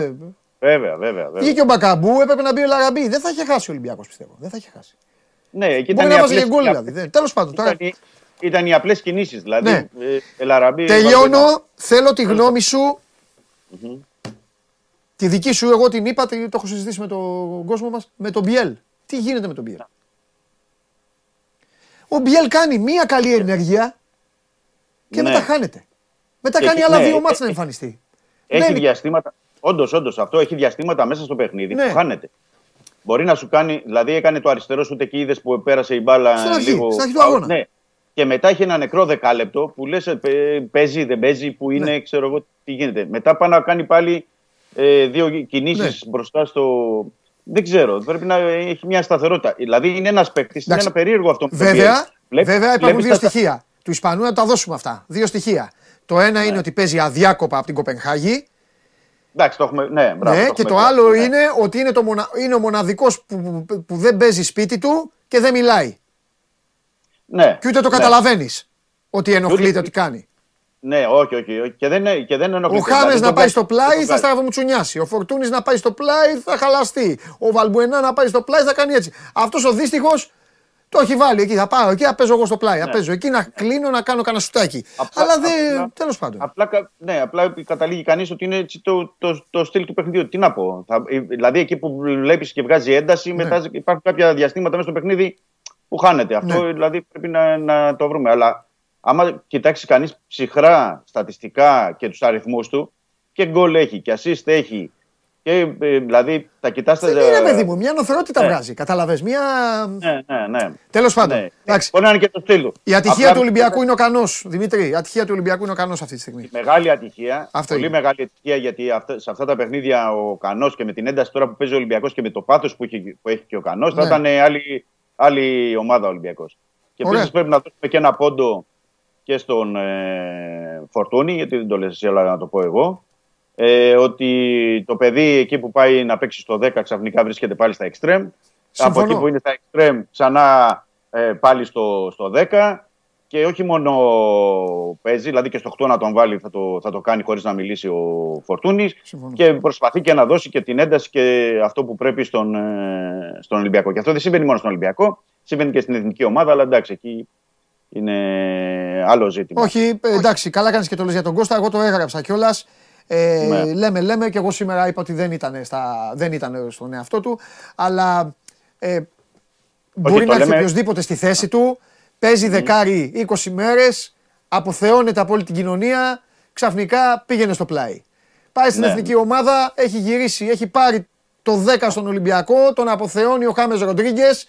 B: Βέβαια, βέβαια. βέβαια.
A: Βγήκε ο Μπακαμπού, έπρεπε να μπει ο Λαραμπή. Δεν θα είχε χάσει ο Ολυμπιακός πιστεύω. Δεν θα είχε χάσει.
B: Ναι, εκεί
A: Μπορεί
B: ήταν
A: να
B: οι
A: βάζει
B: απλές-
A: και γκολ
B: οι
A: δηλαδή. Δεν- Τέλος πάντων τώρα.
B: Ήταν, οι- ήταν οι απλές κινήσεις. Δηλαδή,
A: Ναι.
B: ε, Ελαραμπή,
A: Τελειώνω.
B: Βαλμπουενά.
A: Θέλω τη γνώμη σου. Τη δική σου, εγώ την είπα, το έχω συζητήσει με τον κόσμο μας, με τον Μπιέλ. Τι γίνεται με τον Μπιέλ; Ο Μπιέλ κάνει μία καλή ενέργεια και
B: Ναι.
A: μετά χάνεται. Μετά
B: Έχει-
A: κάνει άλλα
B: ναι,
A: δύο
B: ε-
A: μάτς να
B: ε-
A: εμφανιστεί.
B: Έχει
A: Ναι.
B: διαστήματα. Όντως, όντως, αυτό έχει διαστήματα μέσα στο παιχνίδι
A: Ναι.
B: που χάνεται. Μπορεί να σου κάνει, δηλαδή έκανε το αριστερό σου και είδες που πέρασε η μπάλα
A: Στην αρχή,
B: λίγο.
A: στην αρχή του αγώνα.
B: Ναι. Και μετά έχει ένα νεκρό δεκάλεπτο που λες παίζει, δεν παίζει, που είναι,
A: Ναι.
B: ξέρω εγώ τι γίνεται. Μετά πάει να κάνει πάλι ε, δύο κινήσεις
A: Ναι.
B: μπροστά στο. Δεν ξέρω, πρέπει να έχει μια σταθερότητα. Δηλαδή είναι ένας παίκτης, είναι
A: Εντάξει.
B: ένα περίεργο αυτό. με τον
A: Βέβαια,
B: Biel. Βλέπεις-
A: βέβαια υπάρχουν
B: βλέπεις
A: δύο
B: τα-
A: στοιχεία. Του Ισπανού να τα δώσουμε αυτά. Δύο στοιχεία. Το ένα
B: Ναι.
A: είναι ότι παίζει αδιάκοπα από την Κοπενχάγη.
B: Εντάξει, το έχουμε. Ναι, μπράβο,
A: ναι,
B: το
A: και
B: έχουμε
A: το
B: πει.
A: άλλο
B: Ναι.
A: είναι ότι είναι, το μονα... είναι ο μοναδικός που, που, που δεν παίζει σπίτι του και δεν μιλάει.
B: Ναι.
A: Και ούτε το
B: Ναι.
A: καταλαβαίνεις ότι ενοχλείται,
B: Ούτε-
A: ότι κάνει.
B: Ναι, όχι, όχι. όχι. Και δεν, και δεν
A: Ο
B: ενοχλείται.
A: Χάμες
B: Δηλαδή,
A: να
B: τον
A: πάει
B: βγάζει-
A: στο
B: τον
A: πλάι θα
B: βγάζει.
A: στραβομουτσουνιάσει. Ο Φορτούνης να πάει στο πλάι θα χαλαστεί. Ο Βαλμπουενά να πάει στο πλάι θα κάνει έτσι. Αυτός ο δύστιχος το έχει βάλει εκεί. Θα πάω εκεί, θα παίζω εγώ στο πλάι. Θα παίζω εκεί να κλείνω να κάνω κανένα σουτάκι.
B: Ναι. Απλά-
A: Αλλά δεν.
B: απλά-
A: Τέλος πάντων.
B: Απλά, κα- ναι, απλά καταλήγει κανείς ότι είναι έτσι το, το, το στυλ του παιχνιδιού. Τι να πω. Θα, ε, δηλαδή εκεί που βλέπεις και βγάζει ένταση,
A: Ναι.
B: μετά υπάρχουν κάποια διαστήματα μέσα στο παιχνίδι που χάνεται. Αυτό
A: Ναι.
B: δηλαδή πρέπει να, να το βρούμε. Αλλά άμα κοιτάξει κανείς ψυχρά στατιστικά και τους αριθμούς του, και γκολ έχει και assist έχει. Και, ε, δηλαδή τα κοιτάς τα-
A: Δεν είναι παιδί μου, μια νοθερότητα
B: Ναι.
A: βγάζει. Καταλαβες, μια.
B: Ναι, ναι, ναι.
A: Τέλος πάντων.
B: ναι.
A: Εντάξει.
B: Μπορεί να είναι και το στυλ του.
A: Η ατυχία
B: Απλά-
A: του Ολυμπιακού είναι ο Κανός. Δημήτρη, η ατυχία του Ολυμπιακού είναι ο Κανός αυτή τη στιγμή.
B: Μεγάλη ατυχία.
A: Αυτό
B: πολύ
A: είναι.
B: μεγάλη ατυχία γιατί αυτά, σε αυτά τα παιχνίδια ο Κανός και με την ένταση τώρα που παίζει ο Ολυμπιακός και με το πάθος που, έχει- που έχει και ο Κανός θα
A: Ναι.
B: ήταν άλλη, άλλη ομάδα Ολυμπιακός. Και
A: Ωραία.
B: επίσης πρέπει να δώσουμε και ένα πόντο και στον ε, Φορτούνη, γιατί δεν το λες εσύ, αλλά να το πω εγώ. Ε, ότι το παιδί εκεί που πάει να παίξει στο 10 ξαφνικά βρίσκεται πάλι στα extreme. Από
A: Συμφωνώ.
B: εκεί που είναι στα extreme ξανά ε, πάλι στο, στο 10. Και όχι μόνο παίζει, δηλαδή και στο 8 να τον βάλει θα το, θα το κάνει χωρίς να μιλήσει ο Φορτούνης
A: Συμφωνώ.
B: και προσπαθεί και να δώσει και την ένταση και αυτό που πρέπει στον, ε, στον Ολυμπιακό. Και αυτό δεν συμβαίνει μόνο στον Ολυμπιακό, συμβαίνει και στην εθνική ομάδα, αλλά εντάξει, εκεί είναι άλλο ζήτημα.
A: Όχι, ε, εντάξει, καλά κάνεις και το λες για τον Κώστα. Εγώ το έγραψα κιόλας. Ε,
B: Ναι.
A: Λέμε, λέμε και εγώ σήμερα είπα ότι δεν ήταν, στα, δεν ήταν στον εαυτό του. Αλλά ε, μπορεί
B: το
A: να έρθει
B: λέμε-
A: οποιοδήποτε στη θέση του. Παίζει δεκάρι 20 μέρες, αποθεώνεται από όλη την κοινωνία. Ξαφνικά πήγαινε στο πλάι. Πάει στην
B: Ναι.
A: εθνική ομάδα, έχει γυρίσει, έχει πάρει το 10 στον Ολυμπιακό, τον αποθεώνει ο Χάμες Ροντρίγκες.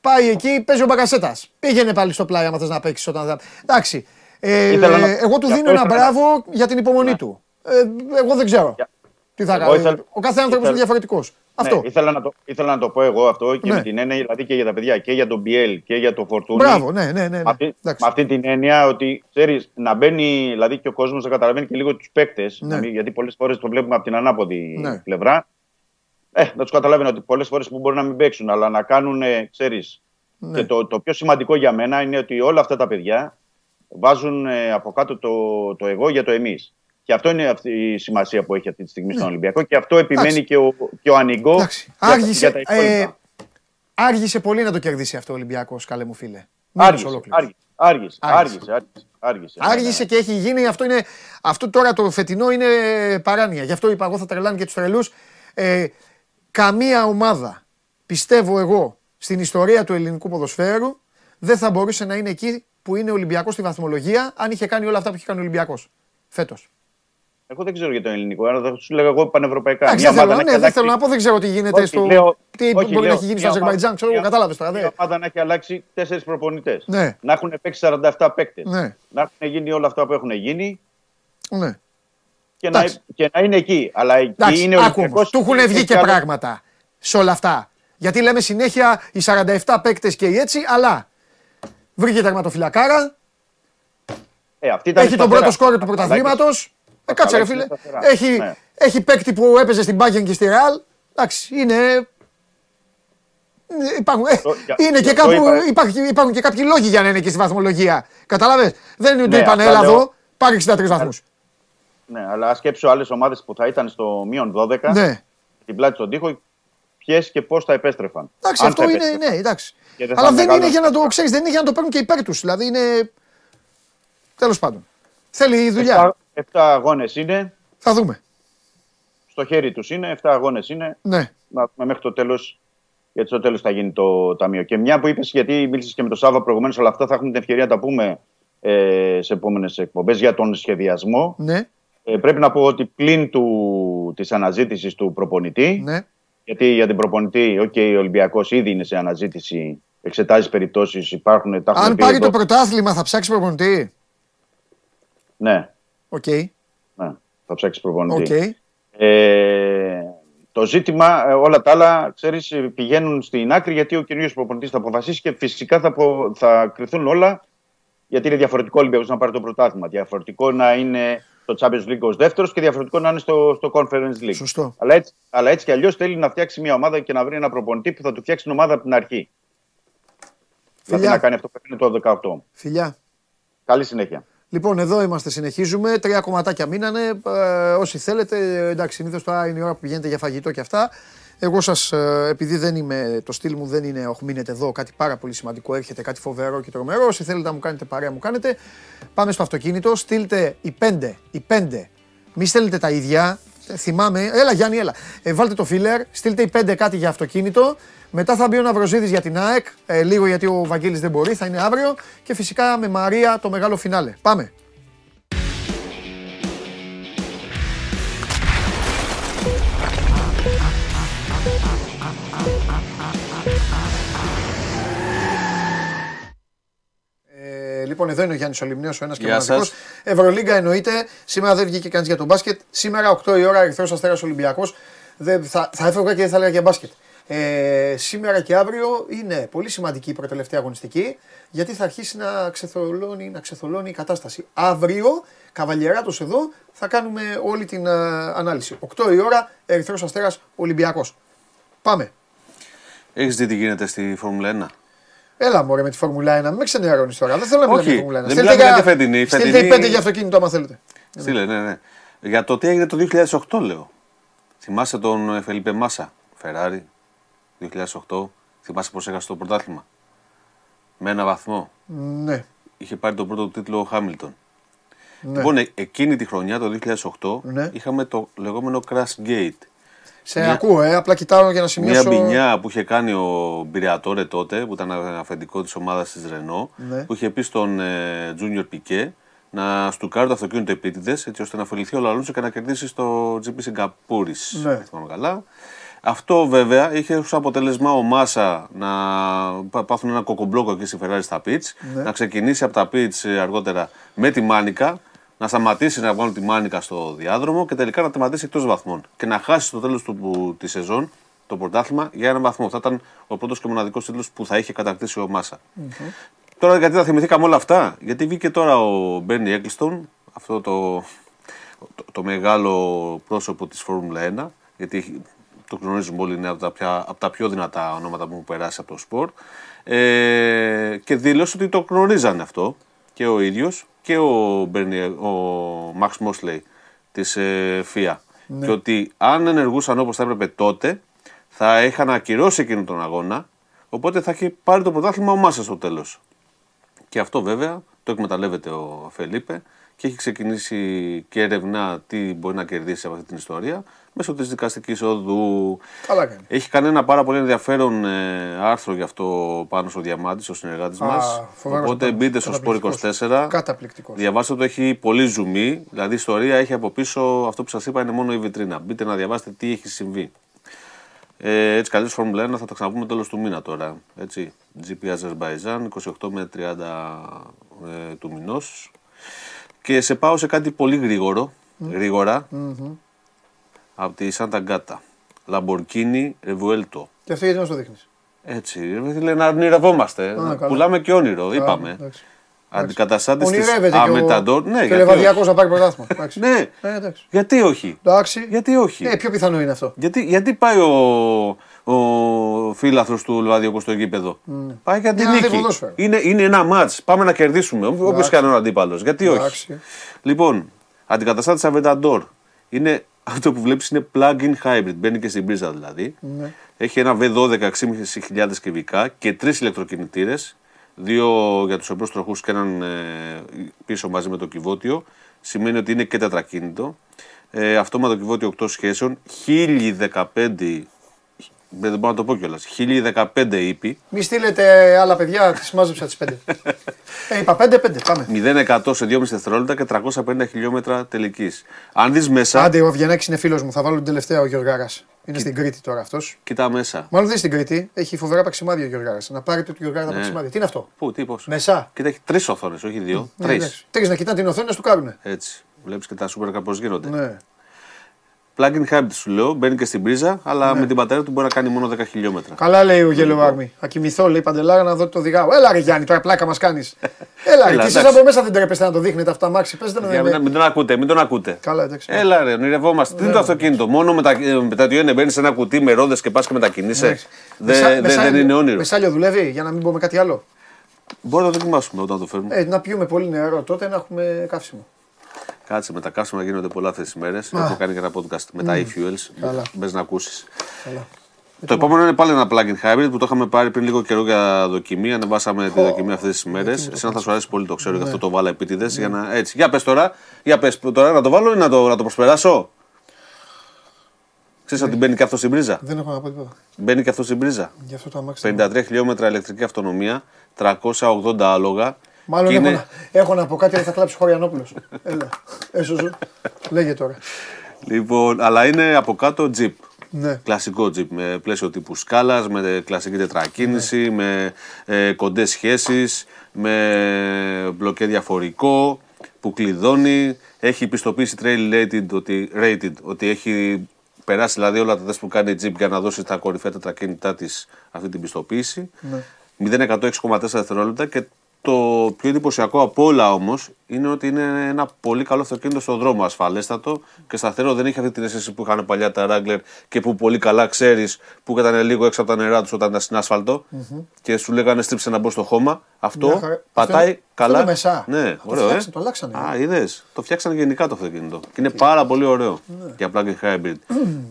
A: Πάει εκεί, παίζει ο Μπακασέτα. Πήγαινε πάλι στο πλάι, άμα θες να παίξεις όταν θα. Εντάξει. Ε,
B: Ήθελα να-
A: εγώ του
B: γι'
A: δίνω
B: αυτό
A: ένα
B: ήθελα να-
A: μπράβο για την υπομονή
B: Ναι.
A: του. Ε, εγώ δεν ξέρω.
B: Για-
A: Τι θα
B: Εγώ
A: κάνει.
B: ήθελα-
A: Ο κάθε άνθρωπος είναι
B: ήθελα-
A: διαφορετικό. Αυτό.
B: Ναι, ήθελα, να το, ήθελα να το πω εγώ αυτό και
A: Ναι.
B: με την έννοια δηλαδή και για τα παιδιά και για τον Μπιέλ και για τον Φορτούνη.
A: Μπράβο, ναι, ναι, ναι. ναι.
B: Με αυτή,
A: Εντάξει.
B: με αυτή την έννοια ότι ξέρεις να μπαίνει δηλαδή και ο κόσμος να καταλαβαίνει και λίγο τους παίκτες.
A: Ναι.
B: Γιατί πολλές φορές το βλέπουμε από την ανάποδη
A: Ναι.
B: πλευρά. Ε, να τους καταλαβαίνω ότι πολλές φορές που μπορεί να μην παίξουν, αλλά να κάνουν, ξέρεις.
A: Ναι.
B: Και το, το πιο σημαντικό για μένα είναι ότι όλα αυτά τα παιδιά βάζουν ε, από κάτω το, το εγώ για το εμείς. Και αυτό είναι αυτή η σημασία που έχει αυτή τη στιγμή στον Ολυμπιακό και αυτό επιμένει
A: Ναι. Εντάξει.
B: και ο, και ο Ανιγκό
A: Εντάξει.
B: για, τα-
A: Άργησε,
B: για τα υπόλοιπα.
A: ε, άργησε πολύ να το κερδίσει αυτό ο Ολυμπιακός, καλέ μου φίλε. Μήνες
B: Άργησε,
A: ολόκληρος.
B: άργησε, άργησε,
A: Άργησε.
B: άργησε, άργησε, άργησε.
A: Άργησε και έχει γίνει. Αυτό, είναι, αυτό τώρα το φετινό είναι παράνοια. Γι' αυτό είπα εγώ θα τρελάνε και τους τρελούς. Ε, καμία ομάδα, πιστεύω εγώ, στην ιστορία του ελληνικού ποδοσφαίρου δεν θα μπορούσε να είναι εκεί που είναι ο Ολυμπιακός στη βαθμολογία αν είχε κάνει όλα αυτά που είχε κάνει ο Ολυμπιακός. Φέτος.
B: Εγώ δεν ξέρω για το ελληνικό, αλλά θα σου λέγα εγώ πανευρωπαϊκά.
A: Εντάξει,
B: Μια
A: δεν θέλω,
B: ομάδα
A: ναι,
B: να
A: δεν
B: έχει
A: θέλω να
B: αλλάξει-
A: πω, δεν ξέρω τι γίνεται
B: Όχι,
A: στο.
B: λέω-
A: τι
B: όχι,
A: μπορεί να
B: λέω,
A: έχει γίνει στο
B: μια ομάδα-
A: Αζερβαϊτζάν, ξέρω εγώ,
B: μια-
A: κατάλαβες τώρα.
B: Μια
A: Δε.
B: ομάδα να έχει αλλάξει τέσσερις προπονητές.
A: Ναι.
B: Να έχουν παίξει 47 παίκτες.
A: Ναι.
B: Να έχουν γίνει όλα αυτά που έχουν γίνει
A: Ναι.
B: Και, να,
A: Εντάξει.
B: και να είναι εκεί. Αλλά εκεί
A: Εντάξει,
B: είναι ο
A: άκου όμως,
B: Ολυμπιακός
A: του έχουν
B: έχει
A: βγει και
B: άλλο-
A: πράγματα σε όλα αυτά. Γιατί λέμε συνέχεια οι 47 παίκτες και οι έτσι, αλλά βρήκε τερματοφυλακάρα,
B: Ε, αυτή ήταν
A: έχει τον
B: σταθερά.
A: πρώτο σκόρ του
B: Θα
A: πρωταθλήματος.
B: αλλάξει-
A: Ε, κάτσε ρε
B: αλλάξει
A: φίλε.
B: σταθερά.
A: Έχει,
B: Ναι.
A: έχει παίκτη που έπαιζε στην Bayern και στη Real. Εντάξει, είναι. Υπάρχουν, ε, είναι και κάπου, υπάρχουν, υπάρχουν και κάποιοι λόγοι για να είναι και στη βαθμολογία. Κατάλαβε. Δεν είναι ότι ναι, είπαν, έλα εδώ, πάρει 63 βαθμούς.
B: Ναι, αλλά σκέψω άλλες ομάδες που θα ήταν στο μείον 12, ναι. την πλάτη στον τοίχο, ποιες και πώς θα επέστρεφαν.
A: Εντάξει, αυτό είναι, ναι, εντάξει. Αλλά δεν είναι για να το ξέρεις, δεν είναι για να το παίρνουν και υπέρ τους. Δηλαδή είναι. Τέλος πάντων. Θέλει δουλειά.
B: 7 αγώνες είναι.
A: Θα δούμε.
B: Στο χέρι τους είναι, 7 αγώνες είναι.
A: Ναι.
B: Μέχρι το τέλος γιατί στο τέλος θα γίνει το ταμείο. Και μια που είπες, γιατί μίλησες και με τον Σάβα προηγουμένως, αλλά αυτά θα έχουμε την ευκαιρία να τα πούμε ε, σε επόμενες εκπομπές για τον σχεδιασμό.
A: Ναι.
B: Ε, πρέπει να πω ότι πλην της αναζήτησης του προπονητή.
A: Ναι.
B: Γιατί για την προπονητή, okay, ο Ολυμπιακός ήδη είναι σε αναζήτηση, εξετάζει περιπτώσεις, υπάρχουν.
A: Τα Αν πάρει το πρωτάθλημα, θα ψάξει προπονητή;
B: Ναι.
A: OK. Okay.
B: Ναι, θα ψάξει προπονητή.
A: Okay.
B: Ε, το ζήτημα, ε, όλα τα άλλα, ξέρεις, πηγαίνουν στην άκρη γιατί ο καινούριος προπονητής θα αποφασίσει και φυσικά θα, θα κρυθούν όλα. Γιατί είναι διαφορετικό Ολυμπιακός να πάρει το πρωτάθλημα. Διαφορετικό να είναι το Champions League ως δεύτερος και διαφορετικό να είναι στο, στο Conference League.
A: Σωστό.
B: Αλλά έτσι, αλλά έτσι κι αλλιώς θέλει να φτιάξει μια ομάδα και να βρει ένα προπονητή που θα του φτιάξει την ομάδα από την αρχή. Φιλιά. Θα να κάνει αυτό που έκανε το 18.
A: Φιλιά.
B: Καλή συνέχεια.
A: Λοιπόν, εδώ είμαστε, συνεχίζουμε. Τρία κομματάκια μείνανε. Ε, όσοι θέλετε, εντάξει, συνήθως τώρα είναι η ώρα που πηγαίνετε για φαγητό και αυτά. Εγώ σας, ε, επειδή δεν είμαι, το στυλ μου δεν είναι, όχι μείνετε εδώ, κάτι πάρα πολύ σημαντικό έρχεται, κάτι φοβερό και τρομερό. Όσοι θέλετε να μου κάνετε παρέα, μου κάνετε. Πάμε στο αυτοκίνητο, στείλτε οι πέντε, οι πέντε. Μη στέλνετε τα ίδια. Θυμάμαι, έλα Γιάννη, έλα. Ε, βάλτε το φίλερ, στείλτε οι πέντε κάτι για αυτοκίνητο. Μετά θα μπει ο Ναυροζίδης για την ΑΕΚ, ε, λίγο γιατί ο Βαγγέλης δεν μπορεί, θα είναι αύριο. Και φυσικά με Μαρία το μεγάλο φινάλε. Πάμε. Λοιπόν, εδώ είναι ο Γιάννης Ολυμνέο, ο ένας και μοναδικό. Ευρωλίγκα εννοείται. Σήμερα δεν βγήκε κανεί για τον μπάσκετ. Σήμερα 8 η ώρα Ερυθρός Αστέρας Ολυμπιακός. Θα, θα έφευγα και δεν θα έλεγα για μπάσκετ. Ε, σήμερα και αύριο είναι πολύ σημαντική η προτελευταία αγωνιστική γιατί θα αρχίσει να ξεθολώνει, να ξεθολώνει η κατάσταση. Αύριο, καβαλιεράτος εδώ, θα κάνουμε όλη την uh, ανάλυση. 8 η ώρα, Ερυθρός Αστέρας, Ολυμπιακός. Πάμε.
F: Έχεις δει τι γίνεται στη Φόρμουλα 1.
A: Έλα μωρέ με τη Φόρμουλα 1, μην ξενερώνεις τώρα. Δεν θέλω να μιλάμε
F: για
A: τη Φόρμουλα 1.
F: Δεν μιλάμε για τη φετινή.
A: Στείλτε οι πέντε για αυτοκίνητο άμα θέλετε.
F: Στείλε, ναι, ναι. Για το τι έγινε το 2008 λέω. Θυμάσαι τον Φελίπε Μάσα, Φεράρι, 2008, θυμάσαι πώς έχασε το πρωτάθλημα; Με ένα βαθμό;
A: Ναι.
F: Είχε πάρει τον πρώτο τίτλο ο Χάμιλτον. Ναι. Λοιπόν, ε, εκείνη τη χρονιά, το 2008, ναι. είχαμε το λεγόμενο Crash Gate.
A: Σε μια, ακούω, ε, απλά κοιτάω για να σημειώσω.
F: Μια μπινιά που είχε κάνει ο Μπυριατόρε τότε, που ήταν αφεντικό της ομάδας της Ρενό, ναι. που είχε πει στον ε, Junior Piquet να στουκάρει το αυτοκίνητο επίτηδες, έτσι ώστε να ωφεληθεί ο Λαλόνσο και να κερδίσει στο GP Σιγκαπούρη. Ναι. θυμάμαι καλά. Αυτό βέβαια είχε ως αποτέλεσμα ο Μάσα να πάθουν ένα κοκομπλόκο εκεί στη Ferrari στα pitch, ναι. να ξεκινήσει από τα pitch αργότερα με τη μάνικα, να σταματήσει να βγάλουν τη μάνικα στο διάδρομο και τελικά να τερματίσει εκτός βαθμών. Και να χάσει στο τέλος τη σεζόν το πρωτάθλημα για έναν βαθμό. Θα ήταν ο πρώτος και μοναδικός τίτλος που θα είχε κατακτήσει ο Μάσα. Mm-hmm. Τώρα γιατί θα θυμηθήκαμε όλα αυτά, γιατί βγήκε τώρα ο Μπέρνι Έγκλιστον, αυτό το, το, το μεγάλο πρόσωπο της Φόρμουλα 1, γιατί το γνωρίζουμε όλοι, είναι από τα, πια, από τα πιο δυνατά ονόματα που έχουν περάσει από το σπορ. Ε, και δήλωσε ότι το γνωρίζανε αυτό και ο ίδιος και ο, Μπερνιέ, ο Μαξ Μόσλεϊ της ε, ΦΙΑ. Ναι. Και ότι αν ενεργούσαν όπως θα έπρεπε τότε θα είχαν ακυρώσει εκείνον τον αγώνα οπότε θα έχει πάρει το πρωτάθλημα ο Μάσα στο τέλος. Και αυτό βέβαια το εκμεταλλεύεται ο Φελίπε και έχει ξεκινήσει και ερευνά τι μπορεί να κερδίσει από αυτή την ιστορία μέσω της δικαστικής οδού.
A: Καλά κάνει.
F: Έχει κάνει ένα πάρα πολύ ενδιαφέρον ε, άρθρο γι' αυτό πάνω στο Διαμάντη, ο συνεργάτη μας. Οπότε μπείτε στο Σπορ 24.
A: Καταπληκτικός.
F: Διαβάστε το, έχει πολύ ζουμί. Δηλαδή η ιστορία έχει από πίσω αυτό που σας είπα είναι μόνο η βιτρίνα. Μπείτε να διαβάσετε τι έχει συμβεί. Ε, έτσι, καλή Φόρμουλα 1 θα τα ξαναπούμε τέλος του μήνα τώρα. Έτσι. GP Azerbaijan 28 με 30 ε, του μηνός. Και σε πάω σε κάτι πολύ γρήγορο. Γρήγορα από τη Σάντα Γκάτα. Λαμπορκίνι Ρεβουέλτο.
A: Και αυτό γιατί μας το δείχνεις;
F: Έτσι, λέει να ονειρευόμαστε. Πουλάμε και όνειρο, είπαμε. Αντικαταστάτης της
A: Ονειρεύεται και ο-
F: Αμεταντόρ. Ναι,
A: Και ο
F: γιατί
A: Λεβαδιακός να πάρει πρωτάθλημα. Εντάξει.
F: όχι. Ναι,
A: Ε, εντάξει.
F: γιατί όχι;
A: Εντάξει.
F: Γιατί όχι;
A: Ε, πιο πιθανό είναι αυτό.
F: Γιατί, γιατί πάει ο, ο φίλαθρος του Λεβαδιακού στο γήπεδο; Πάει για την
A: Για να δει
F: νίκη.
A: ποδόσφαιρο.
F: Είναι, είναι ένα μάτς. Πάμε να κερδίσουμε. Όποιο και αν είναι ο αντίπαλος. Γιατί όχι;
A: Εντάξει.
F: Λοιπόν, αντικαταστάτης Aventador. Είναι αυτό που βλέπεις είναι plug-in hybrid. Μπαίνει και στην πρίζα δηλαδή.
A: Ναι.
F: Έχει ένα V12 6.500 κυβικά και τρεις ηλεκτροκινητήρες. Δύο για τους εμπρό τροχούς και έναν ε, πίσω μαζί με το κυβότιο. Σημαίνει ότι είναι και τετρακίνητο. Ε, αυτόματο κυβότιο 8 σχέσεων. 1015. Δεν μπορώ να το πω κιόλας. 1015 ύπη.
A: Μη στείλετε άλλα παιδιά, τι μάζεψα τις 5. (laughs) ε, είπα 5-5, πάμε.
F: 0% σε 2,5 δευτερόλεπτα και 350 χιλιόμετρα τελικής. Αν δεις μέσα.
A: Άντε, ο Βιανάκη είναι φίλος μου, θα βάλω την τελευταία ο Γιωργάρας. Είναι στην Κρήτη τώρα αυτός.
F: Κοίτα μέσα.
A: Μάλλον δεν είναι στην Κρήτη, έχει φοβερά παξιμάδια ο Γιωργάρας. Να πάρετε το Γιωργάρας τα
F: Ναι.
A: παξιμάδια. Τι είναι αυτό;
F: Πού, τι, πώς;
A: Μεσά.
F: Κοίτα, έχει τρεις οθόνες, όχι δύο.
A: Ναι,
F: Τρεις.
A: εντάξει. Τρεις να κοιτάνε την οθόνη να σου κάνουνε.
F: Έτσι. Βλέπεις και τα σούπερ πώ γίνονται.
A: Ναι.
F: Plug-in hybrid σου λέω, μπαίνει και στην πρίζα, αλλά με την μπαταρία του μπορεί να κάνει μόνο 10 χιλιόμετρα.
A: Καλά λέει ο Yellow Army. Θα κοιμηθώ, λέει παντελάρα να δω το οδηγάω. Έλα ρε Γιάννη, τώρα πλάκα μας κάνεις. (laughs) Έλα ρε,
F: Έλα,
A: και εσείς
F: εντάξει.
A: από μέσα δεν τρέπεστε να το δείχνετε αυτά μάξι. Πες να
F: Για, μην, μην τον ακούτε, μην τον ακούτε.
A: Καλά, εντάξει.
F: Έλα ρε, ονειρευόμαστε. Τι είναι το αυτοκίνητο. Μόνο με τα, ε, με τα τιόνια μπαίνεις σε ένα κουτί με ρόδες και πας και μετακινείσαι.
A: Εντάξει.
F: Δε-
A: Μεσα-
F: δε-
A: μεσάλιο-
F: δεν είναι όνειρο.
A: Μεσάλιο δουλεύει για να μην πούμε κάτι άλλο.
F: Μπορεί να το δοκιμάσουμε όταν το φέρουμε.
A: Ε, να πιούμε πολύ νερό τότε να έχουμε καύσιμο.
F: Κάτσε με τα καύσιμα γίνονται πολλά αυτές τις μέρες. Έχω κάνει και ένα podcast με τα e-fuels.
A: Καλά.
F: Μπες να ακούσεις.
A: Καλά.
F: Το επόμενο είναι πάλι ένα plug-in hybrid που το είχαμε πάρει πριν λίγο καιρό για δοκιμή. Ανεβάσαμε τη δοκιμή αυτές τις μέρες. Εσένα θα σου αρέσει πολύ, το ξέρω, γι' αυτό το βάλα επίτηδες. Για να... Έτσι. Για πες τώρα, για πες τώρα να το βάλω ή να το, να το προσπεράσω; Ξέρεις ότι μπαίνει και αυτό στην πρίζα;
A: Δεν έχω να πω τίποτα.
F: Μπαίνει και αυτό στην πρίζα.
A: Γι' αυτό το αμάξι.
F: 53 χιλιόμετρα ηλεκτρική αυτονομία, 380 άλογα.
A: Μάλλον
F: και
A: έχω,
F: είναι-
A: να, έχω να πω κάτι, αλλά θα κλάψει ο Χωριανόπουλος. Έλα. Έσωζω. Λέγε τώρα.
F: Λοιπόν, αλλά είναι από κάτω Jeep.
A: Ναι.
F: Κλασικό Jeep με πλαίσιο τύπου σκάλας, με κλασική τετρακίνηση,
A: Ναι.
F: με ε, κοντές σχέσεις, με μπλοκέ διαφορικό που κλειδώνει. Έχει πιστοποίηση trail rated ότι, rated, ότι έχει περάσει δηλαδή όλα τα τεστ που κάνει η Jeep για να δώσει τα κορυφαία τετρακίνητά της αυτή την πιστοποίηση.
A: Ναι.
F: 0% 6,4 δευτερόλεπτα και το πιο εντυπωσιακό από όλα όμως είναι ότι είναι ένα πολύ καλό αυτοκίνητο στον δρόμο, ασφαλέστατο και σταθερό. Δεν έχει αυτή την αίσθηση που είχαν παλιά τα Wrangler και που πολύ καλά ξέρεις που ήταν λίγο έξω από τα νερά τους όταν ήταν στην ασφαλτο και σου λέγανε στρίψε να μπω στο χώμα. Αυτό
A: Μια χαρά.
F: πατάει
A: Αυτό είναι-
F: καλά.
A: αυτό είναι μεσά.
F: Ναι,
A: Το
F: ωραίο, ε.
A: φτιάξανε, το αλλάξανε.
F: Α, είδες. Το φτιάξανε γενικά το αυτοκίνητο. Και είναι πάρα πολύ ωραίο
A: Ναι.
F: για plug-in hybrid.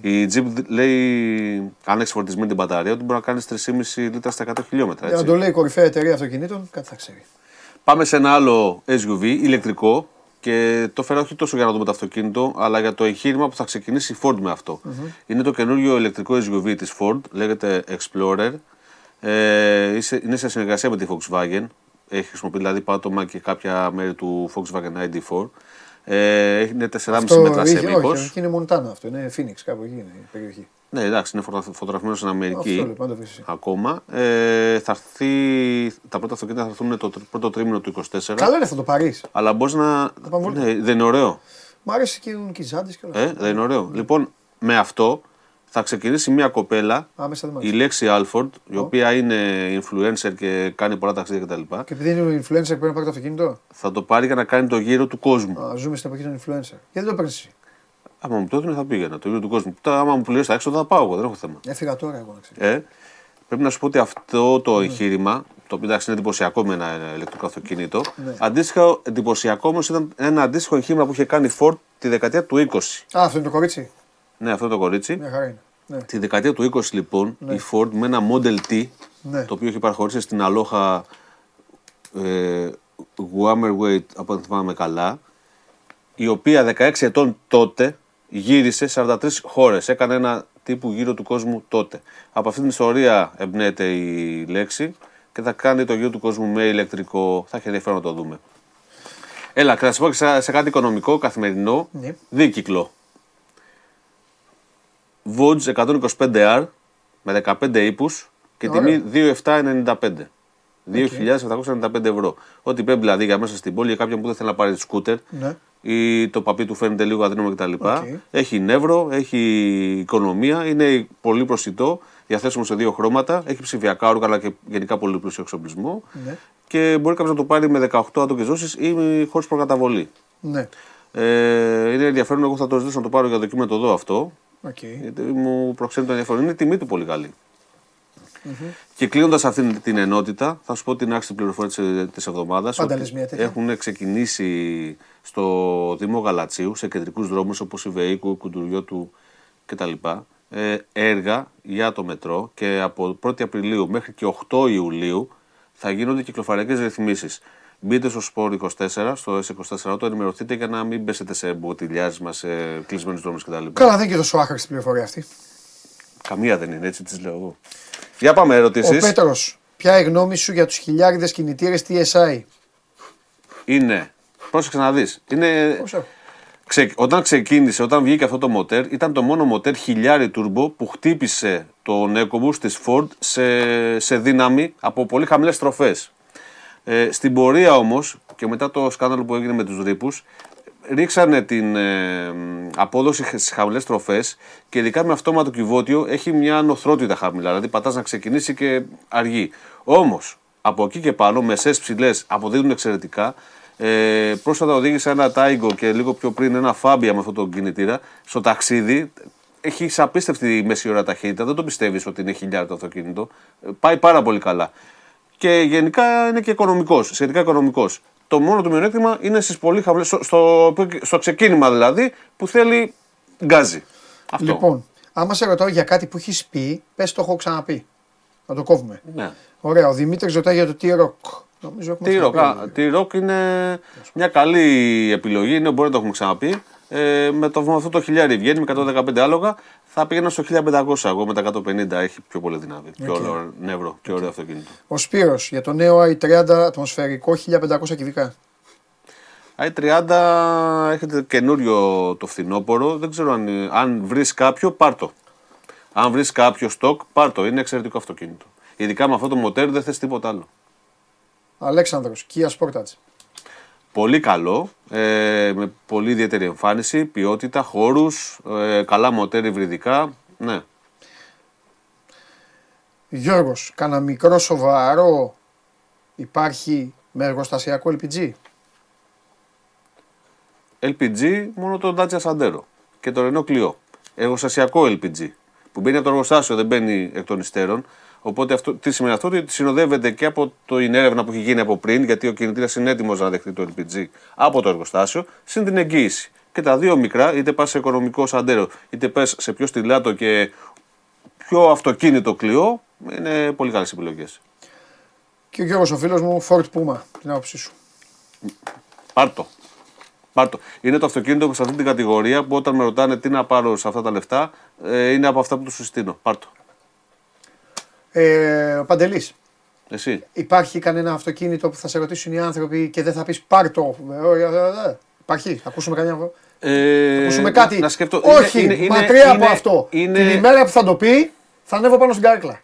F: Η Jeep λέει, αν έχεις φορτισμένη την μπαταρία, ότι μπορεί να κάνεις 3,5 λίτρα στα 100 χιλιόμετρα.
A: Για να
F: έτσι.
A: το λέει η κορυφαία εταιρεία αυτοκινήτων, κάτι θα ξέρει.
F: Πάμε σε ένα άλλο SUV ηλεκτρικό και το φέρα όχι τόσο για να δούμε το αυτοκίνητο, αλλά για το εγχείρημα που θα ξεκινήσει η Ford με αυτο Είναι το καινούριο ηλεκτρικό SUV της Ford, λέγεται Explorer. Ε, είσαι- είναι σε συνεργασία με τη Volkswagen. Έχει χρησιμοποιεί δηλαδή πάτωμα και κάποια μέρη του Volkswagen ID4. Ε, είναι 4,5 μέτρα σε
A: είχε- όχι,
F: μήκος.
A: όχι, είναι Μοντάνα αυτό. Είναι Phoenix, κάπου εκεί είναι η περιοχή.
F: Ναι, εντάξει, είναι φωτα- φωτογραφημένος στην Αμερική.
A: Αυτό λοιπόν, το βρεις εσύ.
F: Ακόμα. Ε, θα έρθει, τα πρώτα αυτοκίνητα θα έρθουν το τρ- πρώτο τρίμηνο του 24.
A: Καλά είναι αυτό το Παρί.
F: Αλλά μπορείς να.
A: πάμε βόλτα.
F: Ναι, δεν είναι ωραίο.
A: Μ' άρεσε και ο Κιζάντη και όλα
F: Ε,
A: αυτά.
F: δεν είναι ωραίο. Λοιπόν, με αυτό θα ξεκινήσει μια κοπέλα,
A: Άμεσα δεν μ'
F: η
A: άρεσε.
F: Λέξη Άλφορντ, η οποία είναι influencer και κάνει πολλά ταξίδια κτλ.
A: Και επειδή είναι ο influencer που πρέπει να πάρει το αυτοκίνητο,
F: Θα το πάρει για να κάνει το γύρο του κόσμου.
A: α, ζούμε στην εποχή των influencer. Γιατί δεν το παίρνεις εσύ;
F: Άμα μου το έδινε θα πήγαινα, το γύρο του κόσμου. Τώρα, άμα μου πληρώσει τα έξοδα, θα πάω εγώ, δεν έχω θέμα.
A: Έφυγα τώρα εγώ να ξέρω.
F: Ε, πρέπει να σου πω ότι αυτό το εγχείρημα, το οποίο εντάξει είναι εντυπωσιακό με ένα ηλεκτρικό αυτοκίνητο,
A: Ναι.
F: αντίστοιχα εντυπωσιακό όμως ήταν ένα αντίστοιχο εγχείρημα που είχε κάνει η Ford τη δεκαετία του 20.
A: Α, αυτό είναι το κορίτσι;
F: Ναι, αυτό το κορίτσι.
A: Μια χαρά είναι. Ναι.
F: Τη δεκαετία του 20 λοιπόν η Ford με ένα Model T
A: Ναι.
F: το οποίο έχει παραχωρήσει στην Aloha ε, Weight από ό,τι θυμάμαι καλά η οποία 16 ετών τότε γύρισε σε 43 χώρες έκανε ένα τύπου γύρο του κόσμου τότε από αυτή την ιστορία εμπνέεται η λέξη και θα κάνει το γύρο του κόσμου με ηλεκτρικό θα έχει ενδιαφέρον να το δούμε Έλα, θα σας πω και σε, σε κάτι οικονομικό, καθημερινό,
A: Ναι.
F: δίκυκλο. Voge 125R με 15 ίππους και τιμή 2.795. 2.795 ευρώ. Ό,τι πρέπει δηλαδή για μέσα στην πόλη για κάποιον που δεν θέλει να πάρει σκούτερ
A: Ναι.
F: ή το παπί του φαίνεται λίγο αδύναμο κτλ.
A: Οκ.
F: Έχει νεύρο, έχει οικονομία, είναι πολύ προσιτό. διαθέσιμο σε δύο χρώματα. Έχει ψηφιακά όργανα αλλά και γενικά πολύ πλούσιο εξοπλισμό.
A: Ναι.
F: Και μπορεί κάποιος να το πάρει με 18 άτοκες δόσεις ή χωρίς προκαταβολή.
A: Ναι.
F: Ε, είναι ενδιαφέρον, εγώ θα το ζητήσω να το πάρω για δοκίμη να το δω αυτό.
A: Okay.
F: Γιατί μου προξένει το ενδιαφέρον. Είναι η τιμή του πολύ καλή. Και κλείνοντας αυτή την ενότητα, θα σου πω την άξιτη πληροφορία της εβδομάδας. Έχουν ξεκινήσει στο Δήμο Γαλατσίου, σε κεντρικούς δρόμους όπως η Βεϊκού, η του κτλ. Ε, έργα για το μετρό και από 1η Απριλίου μέχρι και 8 Ιουλίου θα γίνονται κυκλοφοριακές ρυθμίσεις. Μπείτε στο Σπορ 24, στο S24, το ενημερωθείτε για να μην πέσετε σε μποτιλιάσμα, σε κλεισμένους δρόμους κτλ.
A: Καλά, δεν είναι και τόσο άχαρη πληροφορία αυτή.
F: Καμία δεν είναι, έτσι τη λέω εγώ. Για πάμε ερωτήσεις.
A: Ο Πέτρος, ποια η γνώμη σου για τους χιλιάριδες κινητήρες TSI.
F: Είναι. Πρόσεξε να δεις. Είναι. Ξε... Όταν ξεκίνησε, όταν βγήκε αυτό το μοτέρ, ήταν το μόνο μοτέρ χιλιάρι τουρμπο που χτύπησε τον EcoBoost της Ford σε, σε δύναμη από πολύ χαμηλές στροφές. Ε, στην πορεία όμως και μετά το σκάνδαλο που έγινε με τους ρήπους ρίξανε την ε, απόδοση στις χαμηλές τροφέ και ειδικά με αυτόματο κυβότιο έχει μια νοθρότητα χαμηλά. Δηλαδή πατάς να ξεκινήσει και αργεί. Όμως από εκεί και πάνω, μεσές ψηλές αποδίδουν εξαιρετικά. Ε, πρόσφατα οδήγησα ένα Taigo και λίγο πιο πριν ένα Fabia με αυτό το κινητήρα. Στο ταξίδι έχει απίστευτη μέση ώρα ταχύτητα. Δεν το πιστεύεις ότι είναι χιλιάρι το αυτοκίνητο. Ε, πάει πάρα πολύ καλά. Και γενικά είναι και οικονομικός, σχετικά οικονομικός. Το μόνο του μειονέκτημα είναι στις πολύ χαμηλές. Στο, στο, στο, ξεκίνημα δηλαδή που θέλει γκάζι. Αυτό.
A: Λοιπόν, άμα σε ρωτάω για κάτι που έχεις πει, πες το έχω ξαναπεί. Να το κόβουμε.
F: Ναι.
A: Ωραία, ο Δημήτρης ρωτάει για το T-Rock.
F: T-Rock είναι μια καλή επιλογή, είναι, μπορεί να το έχουμε ξαναπεί. Ε, με, το, με αυτό το χιλιάρι βγαίνει με 115 άλογα. Θα πήγαινα στο 1500 εγώ με τα 150. Έχει πιο πολύ δύναμη. Okay. Πιο ωραίο νεύρο και ωραίο αυτοκίνητο.
A: Ο Σπύρος για το νέο i30 ατμοσφαιρικό 1500 κυβικά.
F: i30 έχετε καινούριο το φθινόπωρο. Δεν ξέρω αν, αν βρεις κάποιο, πάρτο. Αν βρεις κάποιο στόκ, πάρτο. Είναι εξαιρετικό αυτοκίνητο. Ειδικά με αυτό το μοτέρ δεν θες τίποτα άλλο.
A: Αλέξανδρος, Kia Sportage.
F: Πολύ καλό, ε, με πολύ ιδιαίτερη εμφάνιση, ποιότητα, χώρους, ε, καλά μοτέρ υβριδικά, ναι.
A: Γιώργος, κάνα μικρό σοβαρό υπάρχει με εργοστασιακό LPG.
F: LPG μόνο το Dacia Sandero και το Renault Clio. Εργοστασιακό LPG που μπαίνει από το εργοστάσιο, δεν μπαίνει εκ των υστέρων. Οπότε αυτό, τι σημαίνει αυτό, ότι συνοδεύεται και από την έρευνα που έχει γίνει από πριν, γιατί ο κινητήρας είναι έτοιμος να δεχτεί το LPG από το εργοστάσιο, συν την εγγύηση. Και τα δύο μικρά, είτε πας σε οικονομικό σαντέρο, είτε πα σε πιο στυλάτο και πιο αυτοκίνητο κλειό, είναι πολύ καλές επιλογές.
A: Και ο Γιώργος ο φίλος μου, Ford Puma, την άποψή σου.
F: Πάρτο. Πάρτο. Είναι το αυτοκίνητο σε αυτή την κατηγορία που όταν με ρωτάνε τι να πάρω σε αυτά τα λεφτά, ε, είναι από αυτά που τους συστήνω. Πάρτο.
A: Ε, ο Παντελής.
F: Εσύ.
A: Υπάρχει κανένα αυτοκίνητο που θα σε ρωτήσουν οι άνθρωποι και δεν θα πεις πάρ το. Ε, ε, ε, υπάρχει, θα ακούσουμε κανένα.
F: Ε,
A: θα ακούσουμε κάτι.
F: Να σκεφτώ.
A: Όχι, είναι, είναι, μακριά είναι, από αυτό. Είναι... Την ημέρα που θα το πει, θα ανέβω πάνω στην κάρκλα.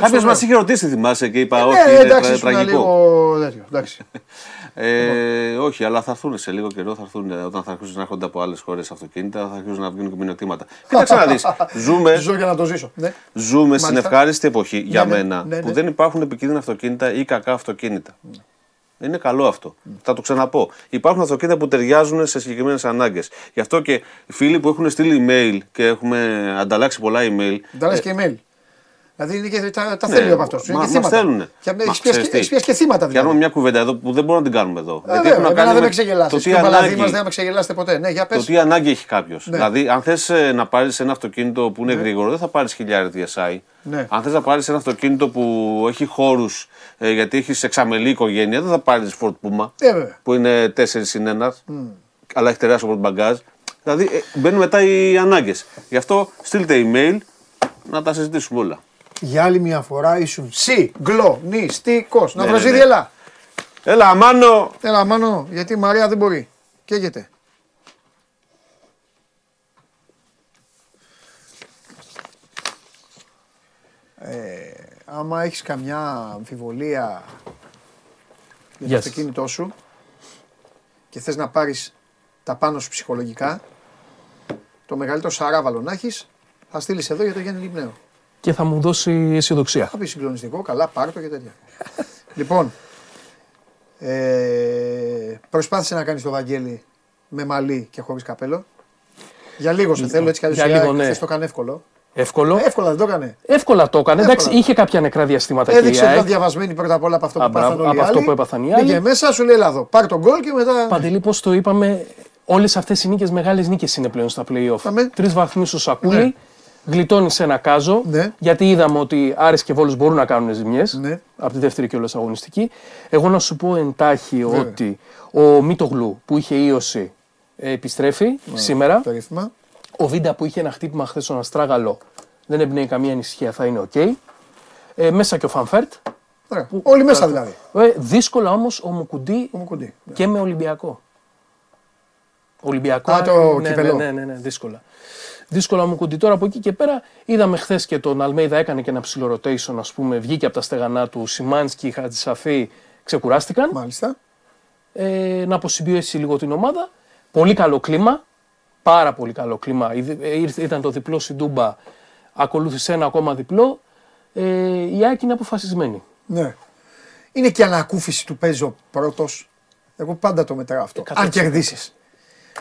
F: Κάποιος μας είχε ρωτήσει, θυμάσαι και είπα:
A: ε,
F: Όχι,
A: ναι,
F: είναι
A: εντάξει,
F: τραγικό.
A: Λίγο, τέτοιο, εντάξει. (laughs)
F: Ε, όχι, αλλά θα έρθουν σε λίγο καιρό, θα έρθουν, όταν θα αρχίσουν να έρχονται από άλλες χώρες αυτοκίνητα, θα αρχίσουν να βγουν και μηνυτήματα. (laughs) Κοίταξε να δεις. Ζούμε,
A: Ζω για να το ζήσω. Ναι.
F: ζούμε στην ευχάριστη εποχή για
A: ναι,
F: μένα
A: ναι, ναι.
F: που δεν υπάρχουν επικίνδυνα αυτοκίνητα ή κακά αυτοκίνητα. Είναι καλό αυτό. Θα το ξαναπώ. Υπάρχουν αυτοκίνητα που ταιριάζουν σε συγκεκριμένες ανάγκες. Γι' αυτό και οι φίλοι που έχουν στείλει email και έχουμε ανταλλάξει πολλά email.
A: Ανταλλάξει και email. Δηλαδή είναι και τα, τα θέλει από αυτό.
F: Μα, μας θέλουν.
A: Έχει πιάσει και θύματα δηλαδή.
F: Φτιάχνουμε μια κουβέντα εδώ που δεν μπορούμε να την κάνουμε εδώ.
A: Ε, Γιατί έχουμε να κάνουμε. Δεν με ξεγελάστε. Στο παλαδί μας δεν με ξεγελάστε ποτέ. Ναι, για πες.
F: Το τι ανάγκη έχει κάποιος. Ναι. Δηλαδή, αν θες να πάρεις ένα αυτοκίνητο που είναι ναι. γρήγορο, δεν θα πάρεις χιλιάρι DSI.
A: Ναι.
F: Αν θες να πάρεις ένα αυτοκίνητο που έχει χώρους ε, γιατί έχεις εξαμελή οικογένεια, δεν θα πάρεις Ford Puma
A: ε,
F: που είναι 4 συν 1, mm. αλλά έχει τεράστιο πορτμπαγκάζ. Δηλαδή, ε, μπαίνουν μετά οι ανάγκες. Γι' αυτό στείλτε email να τα συζητήσουμε όλα
A: για άλλη μια φορά ήσουν συγκλονιστικός. Να βρω
F: ναι,
A: έλα.
F: Έλα, μάνο.
A: Έλα, μάνο, γιατί η Μαρία δεν μπορεί. Καίγεται. Ε, άμα έχεις καμιά αμφιβολία για το αυτοκίνητό σου και θες να πάρεις τα πάνω σου ψυχολογικά, το μεγαλύτερο σαράβαλο να έχεις, θα στείλεις εδώ για το Γιάννη Λιμπνέο.
G: Και θα μου δώσει αισιοδοξία.
A: Θα πει συγκλονιστικό, καλά, πάρ το και τέτοια. (laughs) λοιπόν, ε, προσπάθησε να κάνεις το Βαγγέλη με μαλλί και χωρίς καπέλο. Για λίγο σε θέλω, έτσι κι
G: Για λίγο, ναι.
A: το έκανε εύκολο.
G: Εύκολο.
A: Εύκολα δεν το έκανε.
G: Εύκολα το έκανε. Εντάξει,
A: Εύκολα.
G: είχε κάποια νεκρά διαστήματα και η
A: Έδειξε ότι
G: ΑΕΚ.
A: ήταν διαβασμένη πρώτα απ' όλα από αυτό
G: Α,
A: που
G: μπράβο,
A: πάθαν όλοι οι
G: από αυτό
A: άλλοι.
G: που έπαθαν οι άλλοι.
A: Πήγε μέσα, σου λέει Ελλάδο. Πάρ τον γκολ και μετά.
G: Παντελή, πώς το είπαμε, όλες αυτές οι νίκες, μεγάλες νίκες είναι πλέον στα playoff.
A: Πάμε.
G: Τρεις βαθμούς στο σακούλι,
A: Ναι.
G: γλιτώνει ένα κάζο.
A: Ναι.
G: Γιατί είδαμε ότι Άρης και Βόλος μπορούν να κάνουν ζημιές
A: Ναι.
G: από τη δεύτερη και αγωνιστική. Εγώ να σου πω εντάχει
A: Βέβαια.
G: ότι ο Μίτογλου που είχε ίωση ε, επιστρέφει σήμερα.
A: Το ρύθμα.
G: Ο Βίντα που είχε ένα χτύπημα χθες στον Αστράγαλο δεν εμπνέει καμία ανησυχία, θα είναι οκ. Ε, μέσα και ο Φαν Βέερτ.
A: Ωραία. Όλοι μέσα δηλαδή.
G: Ε, δύσκολα όμως ο Μουκουντή
A: Ο Μουκουντή.
G: και με Ολυμπιακό. Ολυμπιακό.
A: Α, το
G: ναι,
A: κύπελλο.
G: ναι, ναι, ναι, δύσκολα. Δύσκολα Μουκουντί. Τώρα από εκεί και πέρα είδαμε χθες και τον Αλμέιδα έκανε και ένα ψιλο rotation, ας πούμε, βγήκε από τα στεγανά του. Σιμάνσκι, Χατζησαφή ξεκουράστηκαν.
A: Μάλιστα.
G: Ε, να αποσυμπιέσει λίγο την ομάδα. Πολύ καλό κλίμα. Πάρα πολύ καλό κλίμα. Ιδ- ε, ήρθε- Ήταν το διπλό στην Τούμπα. Ακολούθησε ένα ακόμα διπλό. Ε, η Άκη είναι αποφασισμένη.
A: Ναι. Είναι και ανακούφιση του παίζει ο πρώτος. Εγώ πάντα το μετράω αυτό.
G: 100%.
A: Αν κερδίσεις.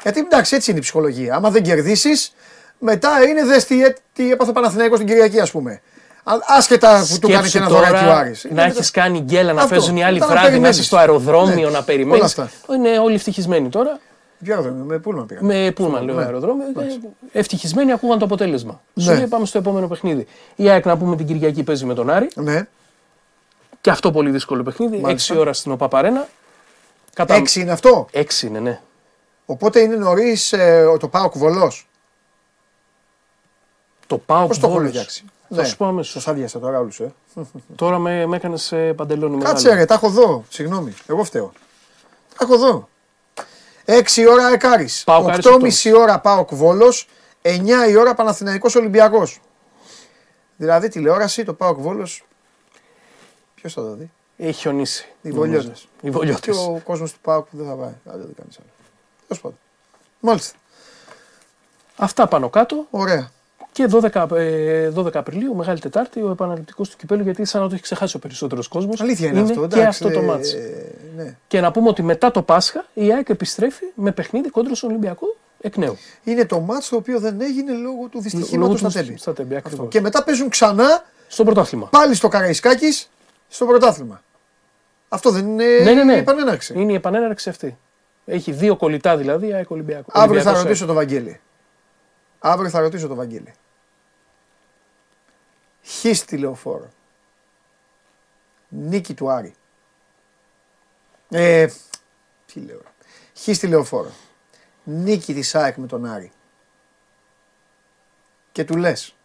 A: Γιατί εντάξει, έτσι είναι η ψυχολογία. Άμα δεν κερδίσεις, μετά είναι δες τι, τι έπαθε ο Παναθηναϊκός την Κυριακή, ας πούμε. Α- Άσχετα που του κάνει και
G: Σκέψου
A: ένα
G: τώρα
A: δωράκι ο Άρης.
G: Να
A: Είναι
G: έχεις
A: μετά-
G: κάνει γκέλα, να
A: Αυτό.
G: παίζουν οι άλλοι
A: Μετά να
G: βράδυ, να
A: περιμένεις.
G: είσαι στο αεροδρόμιο,
A: Ναι.
G: να
A: Όλα
G: περιμένεις.
A: αυτά.
G: Είναι όλοι ευτυχισμένοι τώρα.
A: Ποιο αεροδρόμιο, με πούλμα πήγα.
G: Με πούλμαν, λέω
A: Ναι.
G: αεροδρόμιο. Ε, Ευτυχισμένοι ακούγαν το αποτέλεσμα. Σου
A: Ναι.
G: λέει πάμε στο επόμενο παιχνίδι. Η ΑΕΚ να πούμε την Κυριακή παίζει με τον Άρη.
A: Ναι.
G: Και αυτό πολύ δύσκολο παιχνίδι.
A: Μάλιστα.
G: 6 ώρα στην ΟΠΑΠΑΡΕΝΑ. Κατά...
A: Έξι είναι αυτό;
G: 6 είναι, ναι.
A: Οπότε είναι νωρίς το Πάοκ Βολός.
G: Το πάω
A: Πώ το έχω φτιάξει.
G: Θα σου πω
A: Σα
G: αμέσω.
A: άδειασα τώρα όλους. Ε. (laughs)
G: Τώρα με, με έκανες παντελόνι μεγάλο.
A: Κάτσε ρε, τα έχω δω. Συγγνώμη, εγώ φταίω. Τα έχω δω. 6 ώρα Εκάρη.
G: Πάοκ Άρης
A: 8.30 ώρα Πάοκ Βόλο. 9 η ώρα Παναθηναϊκός Ολυμπιακός. Δηλαδή τηλεόραση το Πάοκ Βόλο. Ποιος θα το δει;
G: Έχει χιονίσει.
A: Οι
G: νομίζω.
A: Βολιώτες.
G: Οι
A: Και
G: Βολιώτε.
A: ο κόσμος του Πάοκ δεν θα πάει. Αν δεν κάνει άλλο. Τέλος πάντων. Μάλιστα.
G: Αυτά πάνω κάτω.
A: Ωραία.
G: Και 12, ε, 12 Απριλίου, Μεγάλη Τετάρτη, ο επαναληπτικός του κυπέλου, γιατί σαν να το έχει ξεχάσει ο περισσότερος κόσμος.
A: Αλήθεια είναι, αυτό.
G: Και
A: εντάξει,
G: αυτό το
A: ε,
G: μάτς.
A: ναι.
G: Και να πούμε ότι μετά το Πάσχα η ΑΕΚ επιστρέφει με παιχνίδι κόντρα στον Ολυμπιακό εκ νέου.
A: Είναι το μάτς το οποίο δεν έγινε λόγω του δυστυχήματος
G: Λόγω
A: στα
G: του
A: τέλη.
G: στα τέμπη,
A: Αυτό.
G: ακριβώς.
A: Και μετά παίζουν ξανά
G: Στο πρωτάθλημα.
A: πάλι στο Καραϊσκάκης στο πρωτάθλημα. Αυτό δεν είναι
G: Ναι, ναι, ναι.
A: η επανέναρξη.
G: Είναι η επανέναρξη αυτή. Έχει δύο κολλητά δηλαδή, ΑΕΚ Ολυμπιακό.
A: Αύριο θα
G: Ολυμπιακός,
A: ρωτήσω τον Βαγγέλη. Αύριο θα ρωτήσω τον Βαγγέλη. Χ στη λεωφόρο. Νίκη του Άρη. Ε, τι λέω. ρε. Χ στη λεωφόρο. Νίκη της ΑΕΚ με τον Άρη. Και του λες.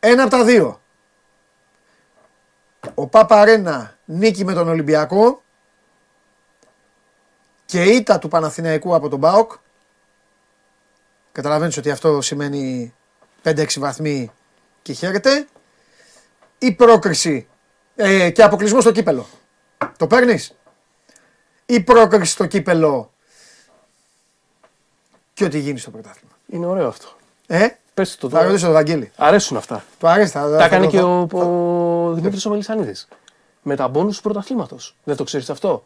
A: Ένα από τα δύο. Ο Παπαρένα νίκη με τον Ολυμπιακό και ήττα του Παναθηναϊκού από τον ΠΑΟΚ. Καταλαβαίνεις ότι αυτό σημαίνει 5-6 βαθμοί και χαίρεται. Ή πρόκριση ε, και αποκλεισμό στο κύπελο. Το παίρνεις; Ή πρόκριση στο κύπελο και ό,τι γίνει στο πρωτάθλημα.
G: Είναι ωραίο αυτό.
A: Ε,
G: Πες το
A: θα
G: τώρα.
A: ρωτήσω τον Βαγγέλη.
G: Αρέσουν αυτά.
A: Το αρέσει. Θα,
G: Τα έκανε και ο, ο Δημήτρης ο Μελισανίδης. Με τα μπόνους του πρωταθλήματος. Δεν το ξέρεις αυτό;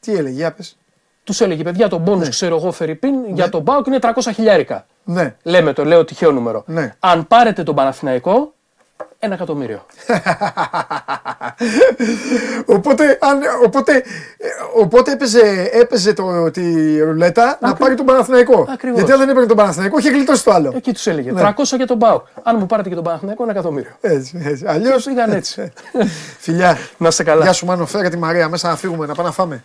A: Τι έλεγε, για πες.
G: Τους έλεγε, παιδιά, το μπόνους, ξέρω εγώ, Φερρυπίν, για τον Πάοκ είναι 300 χιλιάρικα.
A: Ναι.
G: Λέμε το, λέω τυχαίο νούμερο.
A: Ναι.
G: Αν πάρετε τον Παναθηναϊκό, ένα εκατομμύριο. (laughs)
A: οπότε, αν, οπότε, ε, οπότε έπαιζε, έπαιζε το, τη ρουλέτα να πάρει τον Παναθηναϊκό.
G: Ακριβώς.
A: Γιατί αν δεν έπαιρνε τον Παναθηναϊκό, είχε γλιτώσει το άλλο.
G: Εκεί τους έλεγε.
A: Ναι.
G: 300 για τον Πάοκ. Αν μου πάρετε και τον Παναθηναϊκό, ένα εκατομμύριο.
A: Έτσι, έτσι. Αλλιώ.
G: Και πήγαν έτσι. (laughs)
A: Φιλιά.
G: Να είστε καλά.
A: Γεια σου, Μάνο. Φέρε τη Μαρία μέσα να φύγουμε, να πάμε να φάμε.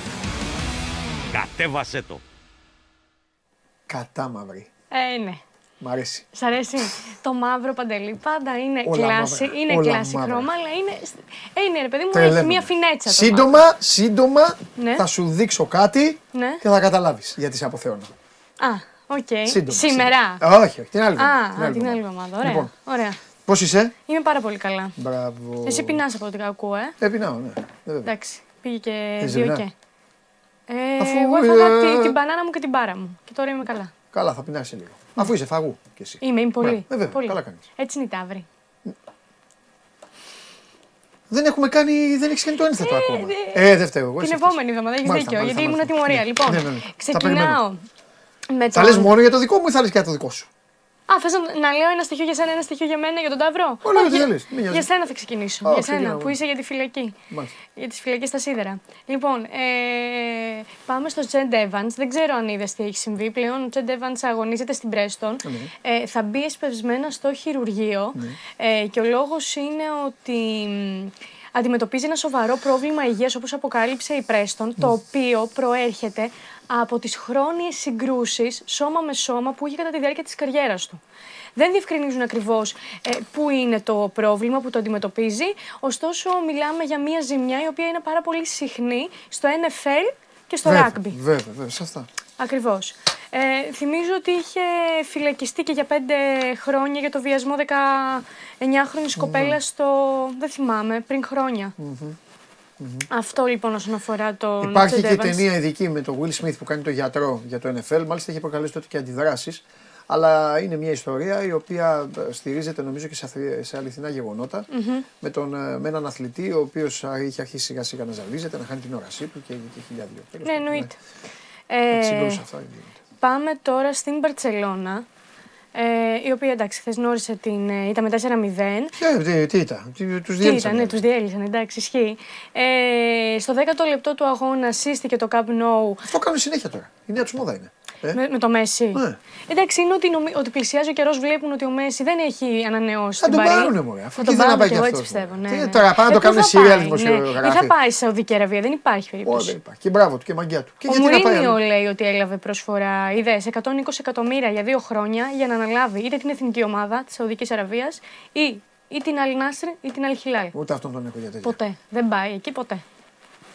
H: Κατέβασέ το.
A: Κατά μαύρη.
I: Ε, ναι.
A: Μ' αρέσει.
I: Σ' αρέσει. Το μαύρο παντελή πάντα είναι
A: Όλα
I: κλάση,
A: μαύρα.
I: είναι
A: Όλα
I: κλάση
A: μαύρα.
I: χρώμα, αλλά είναι, ε, είναι ρε παιδί μου, έχει
A: Τρελαίνομαι.
I: μια φινέτσα. το
A: Σύντομα, σύντομα
I: Ναι.
A: θα σου δείξω κάτι
I: Ναι.
A: και θα καταλάβεις γιατί σε αποθεώνω.
I: μαύρο. Α, οκ.
A: Σύντομα.
I: Σήμερα.
A: σύντομα. Όχι, όχι, την άλλη εβδομάδα,
I: Α, α, την άλλη εβδομάδα. Ωραία.
A: Λοιπόν.
I: Ωραία.
A: Πώς είσαι,
I: Είμαι πάρα πολύ καλά.
A: Μπράβο.
I: Εσύ πεινάς από ό,τι ακούω, ε;
A: Ε, πεινάω, ναι. Ε, βέβαια.
I: Εντάξει, πήγε και
A: Θες
I: δύο
A: δεινά;
I: και. Ε,
A: Αφού,
I: εγώ έφαγα
A: ε,
I: τη- την μπανάνα μου και την μπάρα μου. Και τώρα είμαι καλά.
A: Καλά, θα πεινάσει λίγο. Αφού είσαι φαγού κι εσύ.
I: Είμαι, είμαι πολύ.
A: Ναι, βέβαια,
I: πολύ.
A: καλά κάνεις.
I: Έτσι είναι η ταύρη.
A: Δεν έχουμε κάνει, δεν έχεις κάνει το ένθετο ακόμα.
I: δε-
A: Ε, δεν φταίω εγώ.
I: Την
A: εσύ
I: επόμενη
A: φταίς.
I: εβδομάδα έχεις
A: Μάλιστα,
I: δίκιο,
A: μάλιστα,
I: γιατί ήμουν
A: μάλιστα.
I: τιμωρία.
A: Ναι.
I: Λοιπόν,
A: Ναι, ναι, ναι. Θα
I: ξεκινάω με
A: Θα
I: τον...
A: λε μόνο για το δικό μου ή θα λες και για το δικό σου;
I: Α, θες να, να λέω ένα στοιχείο για σένα, ένα στοιχείο για μένα, για τον Ταύρο;
A: Όλα
I: Όχι,
A: ό,τι
I: για-
A: θέλεις, μην νοιάζει.
I: Για σένα θα ξεκινήσω.
A: Α,
I: για
A: ξεκινάω.
I: σένα, που είσαι για τη φυλακή.
A: Μάλιστα.
I: Για τις φυλακές στα σίδερα. Λοιπόν, ε, πάμε στο Τζεντ Evans. Δεν ξέρω αν είδες τι έχει συμβεί. Πλέον ο Τζεντ Evans αγωνίζεται στην Πρέστον.
A: Ναι.
I: Ε, θα μπει εσπευσμένα στο χειρουργείο. Ε, και ο λόγος είναι ότι μ, αντιμετωπίζει ένα σοβαρό πρόβλημα υγείας όπως αποκάλυψε η Πρέστον, το οποίο προέρχεται από τις χρόνιες συγκρούσεις σώμα με σώμα που είχε κατά τη διάρκεια της καριέρας του. Δεν διευκρινίζουν ακριβώς ε, πού είναι το πρόβλημα που το αντιμετωπίζει, ωστόσο μιλάμε για μια ζημιά η οποία είναι πάρα πολύ συχνή στο NFL και στο
A: Βέβαια,
I: rugby.
A: Βέβαια, βέβαια, σε αυτά.
I: Ακριβώς. Ε, θυμίζω ότι είχε φυλακιστεί και για πέντε χρόνια για το βιασμό 19χρονης κοπέλας στο... δεν θυμάμαι, πριν χρόνια. Αυτό λοιπόν όσον αφορά το
A: Υπάρχει και ταινία ειδική με τον Will Smith που κάνει το γιατρό για το NFL. Μάλιστα έχει προκαλέσει τότε και αντιδράσεις. Αλλά είναι μια ιστορία η οποία ε, στηρίζεται νομίζω και σε, αθρι- σε αληθινά γεγονότα, με, τον, ε, με έναν αθλητή ο οποίος είχε αρχίσει σιγά σιγά να ζαλίζεται, να χάνει την όρασή του και, και χιλιάδιο. Τέλος
I: Ναι,
A: πάντων,
I: εννοείται.
A: ναι.
I: Ε,
A: Συγκρούσεις αυτά γίνεται.
I: Πάμε τώρα στην Μπαρτσελώνα, ε, η οποία εντάξει, χθες γνώρισε την. ε, ήταν με 4-0.
A: Ε, τι, τι ήταν, τι, τους
I: Τι
A: διέλυσαν.
I: ήταν, ναι, τους διέλυσαν, εντάξει, ισχύει. Ε, στο 10ο λεπτό του αγώνα σύστηκε το Camp Nou
A: Αυτό κάνουν συνέχεια τώρα. Η νέα του μόδα είναι. Ε,
I: με, με το Μέση.
A: Ναι.
I: Εντάξει, είναι ότι, νομι- ότι πλησιάζει ο καιρός, βλέπουν ότι ο Μέση δεν έχει ανανεώσει
A: Θα
I: την
A: τον
I: Παρί.
A: πάρουνε, μωρέ, αφού
I: Θα
A: εκεί
I: τον
A: δεν να
I: πάρουν
A: πάει
I: και
A: κι
I: εγώ
A: αυτός,
I: έτσι πιστεύω.
A: μωρέ.
I: Ναι,
A: Τι,
I: ναι.
A: τώρα πάνε να
I: Ε,
A: το
I: πού
A: κάνουν
I: θα
A: serial
I: πάει,
A: δημοσιογράφοι.
I: Ναι. Δεν θα πάει σε Σαουδική Αραβία, δεν υπάρχει
A: Όχι,
I: περίπτωση.
A: δεν υπάρχει. Και μπράβο του και μαγκιά του. Και
I: Ο
A: γιατί να πάει
I: Μουρίνιο
A: αλλού.
I: λέει ότι έλαβε προσφορά, είδε 120 εκατομμύρια για δύο χρόνια για να αναλάβει είτε την εθνική ομάδα της Σαουδικής Αραβίας ή, ή την Αλ Νάστρ ή την Αλ Χιλάλ.
A: Ούτε αυτόν τον έχω για τέτοια.
I: Ποτέ. Δεν πάει εκεί ποτέ.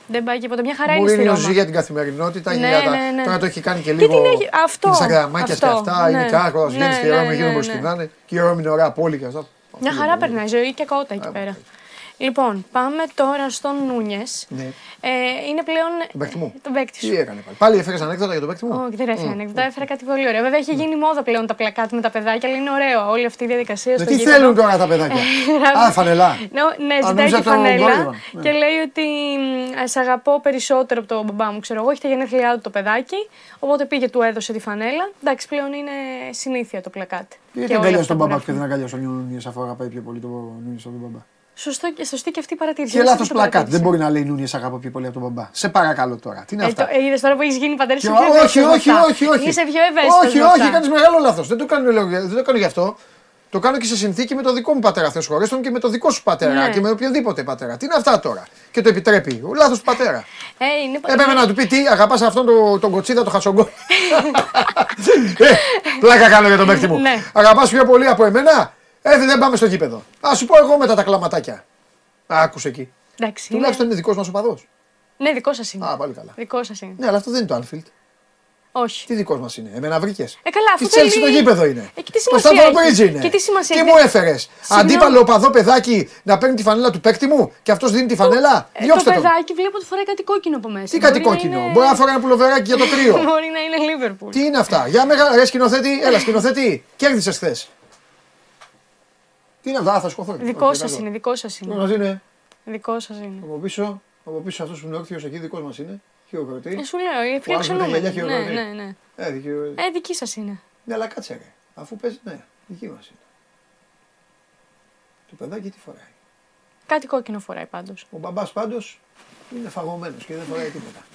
I: Δεν πάει εκεί ποτέ. Μια χαρά είναι στη
A: Μουρίνιο
I: Ρώμα.
A: ζει για την καθημερινότητα.
I: Ναι,
A: για τα...
I: ναι, ναι.
A: Τώρα το έχει κάνει και
I: Τι
A: λίγο.
I: την έχει- αυτό,
A: Instagramάκια και
I: αυτό,
A: αυτά.
I: ναι.
A: Είναι κάκο. Βγαίνει
I: Ναι,
A: στη
I: ναι,
A: Ρώμη,
I: ναι,
A: γίνονται
I: ναι.
A: όπω κοινάνε. Και η Ρώμη είναι ωραία πόλη και αυτά.
I: Μια
A: Αυτό
I: χαρά
A: είναι.
I: περνάει ζωή και κότα εκεί πέρα. Λοιπόν, πάμε τώρα στον Νούνιες.
A: Ναι.
I: Ε, είναι πλέον.
A: Τον παίκτη μου.
I: Τον παίκτη
A: Τι
I: σου.
A: έκανε πάλι; Πάλι έφερες ανέκδοτα για τον παίκτη μου;
I: Όχι, δεν έφερα ανέκδοτα, έφερα κάτι πολύ ωραίο. Βέβαια έχει γίνει μόδα πλέον τα πλακάτ με τα παιδάκια, αλλά είναι ωραίο όλη αυτή η διαδικασία
A: Ναι,
I: στο
A: τι
I: γήπεδο.
A: θέλουν τώρα τα παιδάκια; (laughs) Α, φανελά.
I: Ναι, ναι,
A: Α,
I: ζητάει
A: νόμιζα
I: τη
A: το
I: φανέλα
A: Γκόλιβαν, ναι.
I: και λέει ότι μ, σε αγαπώ περισσότερο από τον μπαμπά μου. Ξέρω εγώ, έχει τα γενέθλιά του το παιδάκι. Οπότε πήγε, του έδωσε τη φανέλα. Εντάξει, πλέον είναι συνήθεια το πλακάτ.
A: Γιατί
I: όλα
A: αγκαλιά
I: αυτά
A: τον
I: που
A: μπαμπά του και
I: γράφουν.
A: δεν αγκαλιά τον Νούνιες αφού αγαπάει πιο πολύ τον Νούνιες από τον μπαμπά.
I: Σωστό και σωστή και αυτή η παρατήρηση.
A: Και
I: Δεν
A: λάθος
I: το
A: πλακάτ.
I: παρατήρησα.
A: Δεν μπορεί να λέει Νούνιε αγαπώ πιο πολύ από τον μπαμπά. Σε παρακαλώ τώρα. Τι είναι
I: Ε,
A: αυτά;
I: το, ε, είδες τώρα που έχεις γίνει πατέρα,
A: Και
I: είσαι πιο
A: όχι,
I: ευαίσθητος
A: όχι,
I: με αυτά.
A: όχι, όχι.
I: Είσαι πιο ευαίσθητος
A: Όχι,
I: με
A: όχι,
I: αυτά.
A: κάνεις μεγάλο λάθος. Δεν το κάνω, λέω, δεν το κάνω γι' αυτό. Το κάνω και σε συνθήκη με το δικό μου πατέρα αυτέ χωρί και με το δικό σου πατέρα
I: Ναι.
A: και με οποιονδήποτε πατέρα. Τι είναι αυτά τώρα; Και το επιτρέπει. Ο λάθος του πατέρα.
I: Ε, είναι...
A: Έπρεπε να του πει τι, αγαπάς αυτόν τον, τον κοτσίδα, το χασογκό. (laughs) ε, πλάκα κάνω για τον παίκτη μου.
I: Ναι.
A: Αγαπάς πιο πολύ από εμένα; Ε, δεν πάμε στο γήπεδο. Α σου πω εγώ μετά τα κλαματάκια. Άκουσε εκεί.
I: Εντάξει, είναι...
A: Τουλάχιστον είναι δικός μας οπαδό.
I: Ναι, δικός σας είναι.
A: Α, πάλι καλά.
I: Δικός σας είναι.
A: Ναι, αλλά αυτό δεν είναι το Anfield.
I: Όχι.
A: Τι δικός μας είναι. Εμένα βρήκες;
I: Ε, καλά, αφού
A: Τη Chelsea
I: θέλει-
A: το γήπεδο είναι;
I: Ε, και τι
A: το
I: σημασία
A: Stamford
I: έχει;
A: Bridge είναι.
I: Και τι σημασία
A: Τι
I: έχει;
A: μου έφερες;
I: Συγγνώμη.
A: Αντίπαλο οπαδό παιδάκι να παίρνει τη φανέλα του παίκτη μου και αυτός δίνει τη φανέλα;
I: Ε, το
A: Διώξτε τον.
I: παιδάκι βλέπω ότι φοράει κάτι κόκκινο από μέσα.
A: Τι κάτι
I: Μπορεί να
A: κόκκινο;
I: είναι-
A: Μπορεί να φοράει ένα πουλοβεράκι για το κρύο. (laughs)
I: Μπορεί να είναι Λίβερπουλ.
A: Τι είναι αυτά; Για μεγάλα. Ρε σκηνοθέτη, έλα σκηνοθέτη. Κέρδισες χθες. Τι είναι αυτά, Α, θα σκοθώ.
I: Δικό σας είναι, δικό σας
A: Μας
I: είναι.
A: είναι.
I: Δικό σας είναι.
A: Από πίσω, από πίσω αυτός που είναι όρθιο εκεί δικός μας είναι. Χειροκροτή.
I: Ε, σου λέω, είναι
A: Που άλλος με τα γυαλιά
I: φιλοξενούμενοι. Ναι,
A: χειροκροτεί.
I: ναι, ναι.
A: Ε, δικαιω-
I: Ε, δική σας είναι.
A: Ναι, αλλά κάτσε ρε. Αφού παίζει, ναι, δική μας είναι. Το παιδάκι τι φοράει;
I: Κάτι κόκκινο φοράει πάντως.
A: Ο μπαμπάς πάντως είναι φαγωμένος και δεν φοράει τίποτα.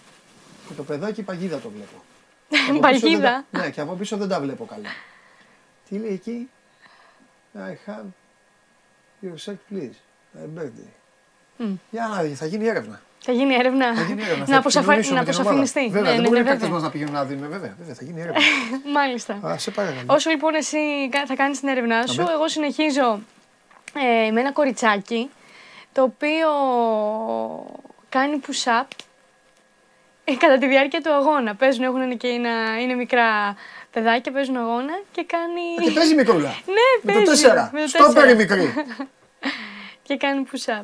A: Και το παιδάκι παγίδα το βλέπω. (laughs) Από πίσω δεν
I: Παγίδα.
A: τα- Ναι, και από πίσω δεν τα βλέπω καλά. Τι λέει εκεί; I have your check please. My birthday.
I: Μμ.
A: Για να δει, θα γίνει έρευνα.
I: Θα γίνει έρευνα.
A: Θα γίνει έρευνα.
I: να αποσαφα... να αποσαφινιστεί.
A: Βέβαια,
I: ναι,
A: δεν
I: ναι,
A: μπορεί
I: ναι,
A: οι παίκτες
I: βέβαια.
A: μας να πηγαίνουν να δίνουν. Βέβαια, βέβαια, θα γίνει έρευνα. (laughs)
I: Μάλιστα.
A: Α, σε παρακαλώ.
I: Όσο λοιπόν εσύ κα- θα κάνεις την έρευνά σου,
A: Αμέ.
I: εγώ συνεχίζω ε, με ένα κοριτσάκι το οποίο κάνει push-up ε, κατά τη διάρκεια του αγώνα. Παίζουν, έχουν και ένα, είναι μικρά παιδάκια, παίζουν αγώνα και κάνει...
A: Και παίζει μικρούλα. (laughs)
I: Ναι,
A: Με το
I: παίζει.
A: 4.
I: με το
A: Στο
I: τέσσερα.
A: παίρνει μικρή. (laughs)
I: Και κάνει push-up.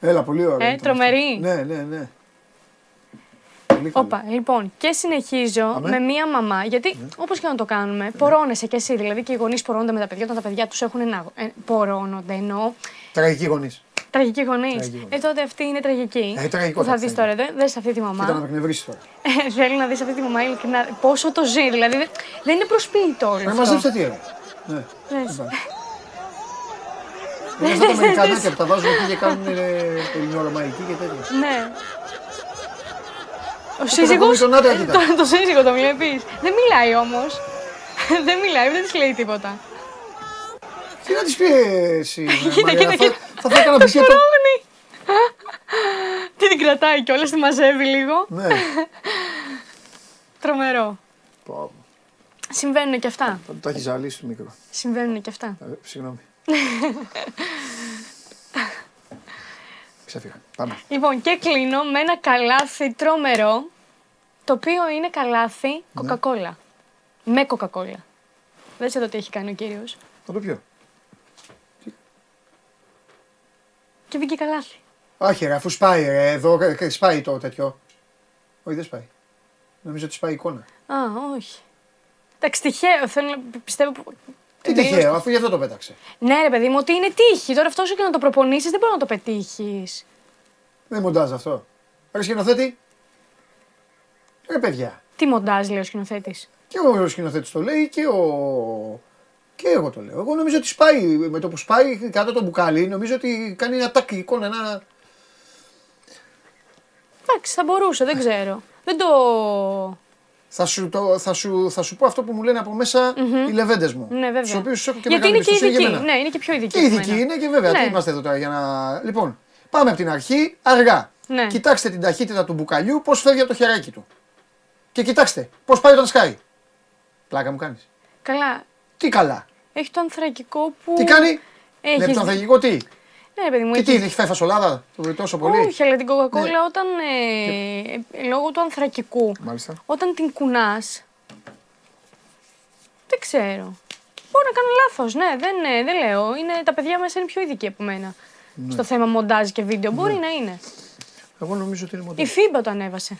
A: Έλα, πολύ ωραία.
I: Ε,
A: ήταν
I: τρομερή.
A: αυτό. Ναι, ναι, ναι. Πολύ καλή.
I: Όπα, λοιπόν, και συνεχίζω
A: Αμέ.
I: με μία μαμά. Γιατί
A: Ναι.
I: όπως και να το κάνουμε, πορώνεσαι κι εσύ. Δηλαδή και οι γονείς πορώνονται με τα παιδιά όταν τα παιδιά τους έχουν ένα. Ε, πορώνονται, εννοώ.
A: Τραγική γονείς.
I: Τραγικοί γονείς.
A: Τραγικοί γονείς.
I: Ε, τότε αυτή είναι τραγική.
A: Ε, τραγικό
I: που
A: θα
I: θα
A: είναι.
I: δει τώρα. Δε δες αυτή τη
A: Κοίτα να με
I: μαμά.
A: εκνευρίσεις τώρα.
I: Ε, Θέλει να δεις αυτή τη μαμά ειλικρινά πόσο το ζει. Δηλαδή δεν, δεν είναι προσποιητό όλο
A: Να
I: αυτό.
A: μαζέψετε τι έλεγα. Ναι.
I: Δες.
A: Δεν είναι αυτά τα Αμερικανάκια που τα βάζουν εκεί και κάνουν ε, ελληνορωμαϊκή και τέτοια.
I: Ναι. Ο
A: να
I: σύζυγος,
A: πούμε τον άντρα, κοίτα. (laughs)
I: το, το σύζυγο το βλέπεις. Δεν μιλάει όμως. (laughs) δεν μιλάει, δεν της λέει τίποτα.
A: Τι να της πεις εσύ,
I: Κοίτα, (laughs)
A: Μαρία,
I: κοίτα,
A: θα-
I: κοίτα.
A: Θα θα έκανα μπουκέτο.
I: Σπρώχνει. Τι την κρατάει κιόλας, τη μαζεύει λίγο.
A: Ναι. (laughs)
I: Τρομερό.
A: Πω,
I: Συμβαίνουν και αυτά.
A: Θα το έχεις ζαλίσει το μικρό.
I: Συμβαίνουν και αυτά.
A: Ε, Συγγνώμη. (laughs) Ξέφυγα. Πάμε.
I: Λοιπόν, και κλείνω με ένα καλάθι τρομερό, το οποίο είναι καλάθι κοκακόλα. Με κοκακόλα. Δες εδώ τι έχει κάνει ο κύριος.
A: Θα το πιω.
I: Και βγήκε καλάθι.
A: Όχι, ρε, αφού σπάει, ρε, εδώ ε, ε, σπάει το τέτοιο. Όχι, δεν σπάει. Νομίζω ότι σπάει η εικόνα.
I: Α, όχι. Εντάξει, τυχαίο. Θέλω να πιστεύω. που-
A: Τι
I: τελείως-
A: τυχαίο, αφού γι' αυτό το πέταξε.
I: Ναι, ρε παιδί μου, ότι είναι τύχη. Τώρα αυτός όσο και να το προπονήσεις, δεν μπορεί να το πετύχεις.
A: Δεν μοντάζ αυτό. Ρε σκηνοθέτη. Ρε παιδιά.
I: Τι μοντάζ, λέει ο σκηνοθέτης.
A: Και ο σκηνοθέτης το λέει και ο. Και εγώ το λέω. Εγώ νομίζω ότι σπάει με το που σπάει κάτω το μπουκάλι, νομίζω ότι κάνει ένα τάκ εικόνα, ένα.
I: Εντάξει, θα μπορούσε, δεν ξέρω. Δεν το.
A: Θα σου, το, θα, σου, θα σου πω αυτό που μου λένε από μέσα οι λεβέντες μου.
I: Ναι, βέβαια.
A: Του οποίους έχω και
I: Γιατί
A: μεγάλη
I: είναι και
A: εμπιστοσύνη για
I: ειδικοί.
A: μένα.
I: Ναι, είναι και πιο ειδικοί.
A: Και
I: από
A: ειδικοί
I: μένα.
A: είναι και βέβαια.
I: Ναι.
A: Τι είμαστε εδώ τώρα για να. Λοιπόν, πάμε από την αρχή αργά.
I: Ναι.
A: Κοιτάξτε την ταχύτητα του μπουκαλιού, πώς φεύγει από το χεράκι του. Και κοιτάξτε πώς πάει όταν σκάει. Πλάκα μου κάνεις.
I: Καλά.
A: Τι καλά.
I: Έχει το ανθρακικό που.
A: Τι κάνει;
I: Έχεις...
A: Ναι, το ανθρακικό τι;
I: Ναι, ρε παιδί μου,
A: Και τι,
I: έχεις-
A: έχει φάει φασολάδα; Τόσο πολύ;
I: Όχι, αλλά την κοκακόλα
A: Ναι.
I: όταν. Ε, ε, λόγω του ανθρακικού.
A: Μάλιστα.
I: Όταν την κουνάς. Δεν ξέρω. Μπορεί να κάνω λάθος. Ναι, δεν, ε, δεν λέω. Είναι, τα παιδιά μέσα είναι πιο ειδικοί από μένα.
A: Ναι.
I: Στο θέμα μοντάζ και βίντεο. Μπορεί να είναι.
A: Εγώ νομίζω ότι είναι
I: Η
A: μοντέλο.
I: Φίμπα το ανέβασε.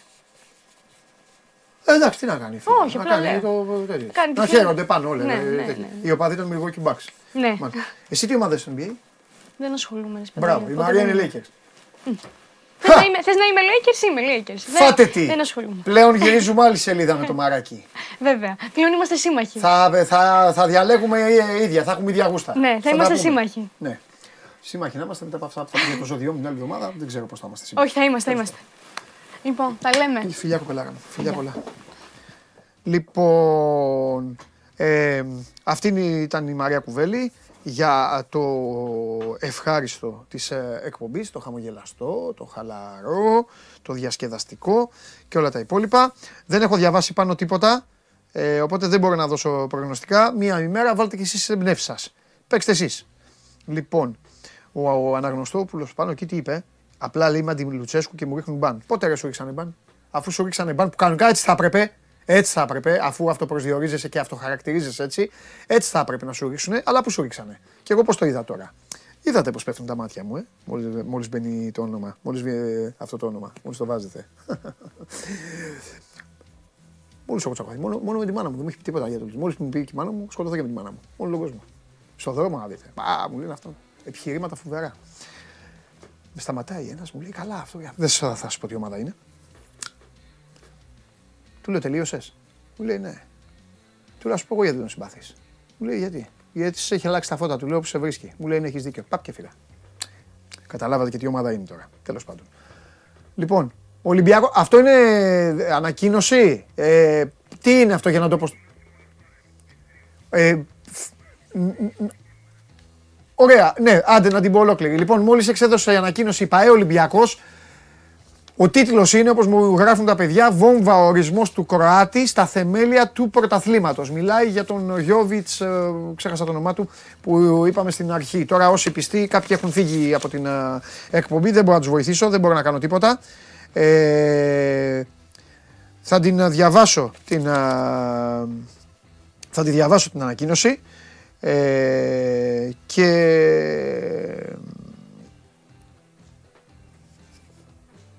A: Ε, εντάξει, τι να κάνει. η FIFA.
I: Όχι,
A: να
I: απλά
A: κάνει
I: λέω.
A: το τέτοιο.
I: Κάνει τη
A: να
I: FIFA.
A: χαίρονται πάνω όλα.
I: Ναι,
A: ε,
I: ναι,
A: τέτοια.
I: ναι.
A: Οι οπαδοί των Milwaukee Bucks.
I: Ναι.
A: Μάλιστα. Εσύ τι ομάδα στο NBA.
I: Δεν ασχολούμαι. ρε παιδί,
A: Μπράβο, η
I: οπότε
A: Μαρία
I: δεν-
A: είναι Lakers. (laughs)
I: Θες να είμαι, θες να είμαι Lakers, είμαι Lakers. Δεν-
A: Φάτε τι.
I: Δεν ασχολούμαι.
A: Πλέον γυρίζουμε άλλη σελίδα με το μαράκι. (laughs)
I: Βέβαια. Πλέον είμαστε σύμμαχοι.
A: θα, θα, θα διαλέγουμε ε, ίδια, θα έχουμε ίδια γούστα.
I: Ναι, θα
A: τα
I: είμαστε
A: πούμε.
I: σύμμαχοι.
A: Ναι. Σύμμαχοι να είμαστε μετά από αυτά που θα πούμε για το ζώδιο μου την άλλη εβδομάδα. Δεν ξέρω πώς θα είμαστε σύμμαχοι.
I: Όχι, θα είμαστε, θα είμαστε. Λοιπόν, τα λέμε.
A: Φιλιά κοπελάρα μου. Φιλιά πολλά. Λοιπόν, ε, αυτή ήταν η Μαρία Κουβέλη για το ευχάριστο της ε, εκπομπής, το χαμογελαστό, το χαλαρό, το διασκεδαστικό και όλα τα υπόλοιπα. Δεν έχω διαβάσει πάνω τίποτα, ε, οπότε δεν μπορώ να δώσω προγνωστικά. Μία ημέρα βάλτε και εσείς τις εμπνεύσεις σας. Παίξτε εσείς. Λοιπόν, ο, ο Αναγνωστόπουλος πάνω εκεί τι είπε, απλά λέει με Λουτσέσκου και μου ρίχνουν μπαν. Πότε ρε σου ρίξανε μπαν, αφού σου ρίξανε μπαν που κανονικά έτσι θα έπρεπε, έτσι θα έπρεπε, αφού αυτοπροσδιορίζεσαι και αυτοχαρακτηρίζεσαι έτσι, έτσι θα έπρεπε να σου ρίξουν, αλλά που σου ρίξανε. Και εγώ πώς το είδα τώρα. Είδατε πώς πέφτουν τα μάτια μου, ε, μόλις, μόλις μπαίνει το όνομα, μόλις βγει αυτό το όνομα, μόλις το βάζετε. (laughs) Μόλις έχω τσακωθεί, μόνο, μόνο με τη μάνα μου, δεν μου έχει πει τίποτα για το Μόλις μου πει και η μάνα μου, σκοτωθώ και με τη μάνα μου. Όλο τον κόσμο. Στον δρόμο να δείτε. Α, μου λένε αυτό. Επιχειρήματα φοβερά. Με σταματάει ένας, μου λέει καλά αυτό. για- Δεν θα, θα σου πω τι ομάδα είναι. Του λέω τελείωσες. Μου λέει ναι. Του λέω α σου πω εγώ γιατί τον συμπαθείς. Μου λέει γιατί. Γιατί σε έχει αλλάξει τα φώτα του. Λέω που σε βρίσκει. Μου λέει ναι, έχεις δίκιο. Παπ και φύγα. Καταλάβατε και τι ομάδα είναι τώρα. Τέλος πάντων. Λοιπόν, Ολυμπιακό. Αυτό είναι ανακοίνωση. Ε, τι είναι αυτό για να το πω. Ε, φ- ν- ν- Ωραία, ναι, άντε να την πω ολόκληρη. Λοιπόν, μόλις εξέδωσε η ανακοίνωση η ΠαΕ Ολυμπιακός, Ο τίτλος είναι, όπως μου γράφουν τα παιδιά, Βόμβα ορισμός του Κροάτη στα θεμέλια του πρωταθλήματος. Μιλάει για τον Γιώβιτς, ε, ξέχασα το όνομά του, που είπαμε στην αρχή. Τώρα, όσοι πιστοί, κάποιοι έχουν φύγει από την ε, εκπομπή, δεν μπορώ να τους βοηθήσω, δεν μπορώ να κάνω τίποτα. Ε, θα την διαβάσω την, ε, θα τη διαβάσω την ανακοίνωση ε, και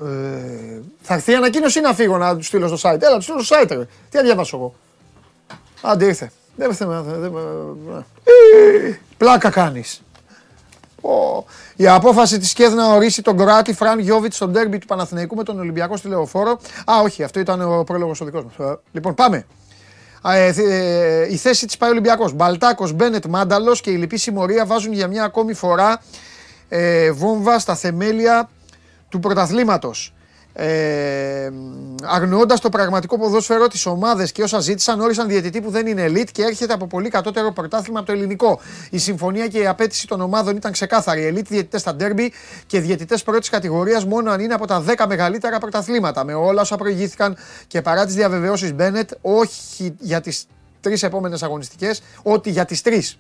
A: ε, θα έρθει η ανακοίνωση ή να φύγω να τους στείλω στο site. Έλα, τους στείλω στο site. Ρε. Τι να διαβάσω εγώ. Άντε ήρθε. Δεν θέμα. Πλάκα κάνεις. Η απόφαση της ΚΕΔ να ορίσει τον Κροάτι Φραν Γιώβιτ στο ντέρμπι του Παναθηναϊκού με τον Ολυμπιακό στη Λεωφόρο. Α, όχι, αυτό ήταν ο πρόλογος ο δικός μας. Λοιπόν, πάμε. Ε, ε, η θέση της πάει Ολυμπιακός. Μπαλτάκος, Μπένετ, Μάνταλος και η λυπή συμμορία βάζουν για μια ακόμη φορά ε, βόμβα στα θεμέλια του πρωταθλήματος. Ε, Αγνοώντας το πραγματικό ποδόσφαιρο, τις ομάδες και όσα ζήτησαν, όρισαν διαιτητή που δεν είναι elite και έρχεται από πολύ κατώτερο πρωτάθλημα από το ελληνικό. Η συμφωνία και η απέτηση των ομάδων ήταν ξεκάθαρη. Elite διαιτητές στα ντέρμπι και διαιτητές πρώτης κατηγορίας μόνο αν είναι από τα 10 μεγαλύτερα πρωταθλήματα. Με όλα όσα προηγήθηκαν και παρά τις διαβεβαιώσεις Μπένετ, όχι για τις τρεις επόμενες αγωνιστικές, ότι για τις τρεις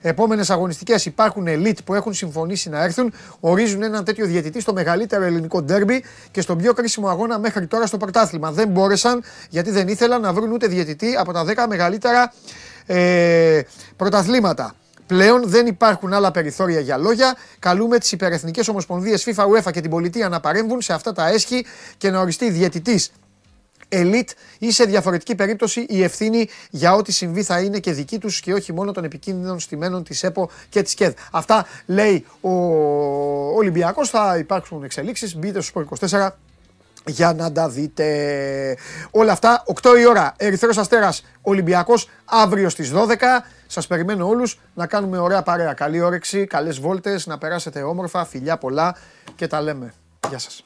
A: επόμενες αγωνιστικές υπάρχουν elite που έχουν συμφωνήσει να έρθουν, ορίζουν έναν τέτοιο διαιτητή στο μεγαλύτερο ελληνικό ντέρμπι και στον πιο κρίσιμο αγώνα μέχρι τώρα στο πρωτάθλημα. Δεν μπόρεσαν γιατί δεν ήθελαν να βρουν ούτε διαιτητή από τα 10 μεγαλύτερα ε, πρωταθλήματα. Πλέον δεν υπάρχουν άλλα περιθώρια για λόγια. Καλούμε τις υπερεθνικές ομοσπονδίες FIFA, UEFA και την πολιτεία να παρέμβουν σε αυτά τα έσχη και να οριστεί διαιτητής elite ή σε διαφορετική περίπτωση η ευθύνη για ό,τι συμβεί θα είναι και δική τους και όχι μόνο των επικίνδυνων στημένων της ΕΠΟ και της ΚΕΔ. Αυτά λέει ο Ολυμπιακός, θα υπάρξουν εξελίξεις, μπείτε στο 24 για να τα δείτε. Όλα αυτά, 8 η ώρα, Ερυθρός Αστέρας, Ολυμπιακός, αύριο στις 12. Σας περιμένω όλους να κάνουμε ωραία παρέα. Καλή όρεξη, καλές βόλτες, να περάσετε όμορφα, φιλιά πολλά και τα λέμε. Γεια σας.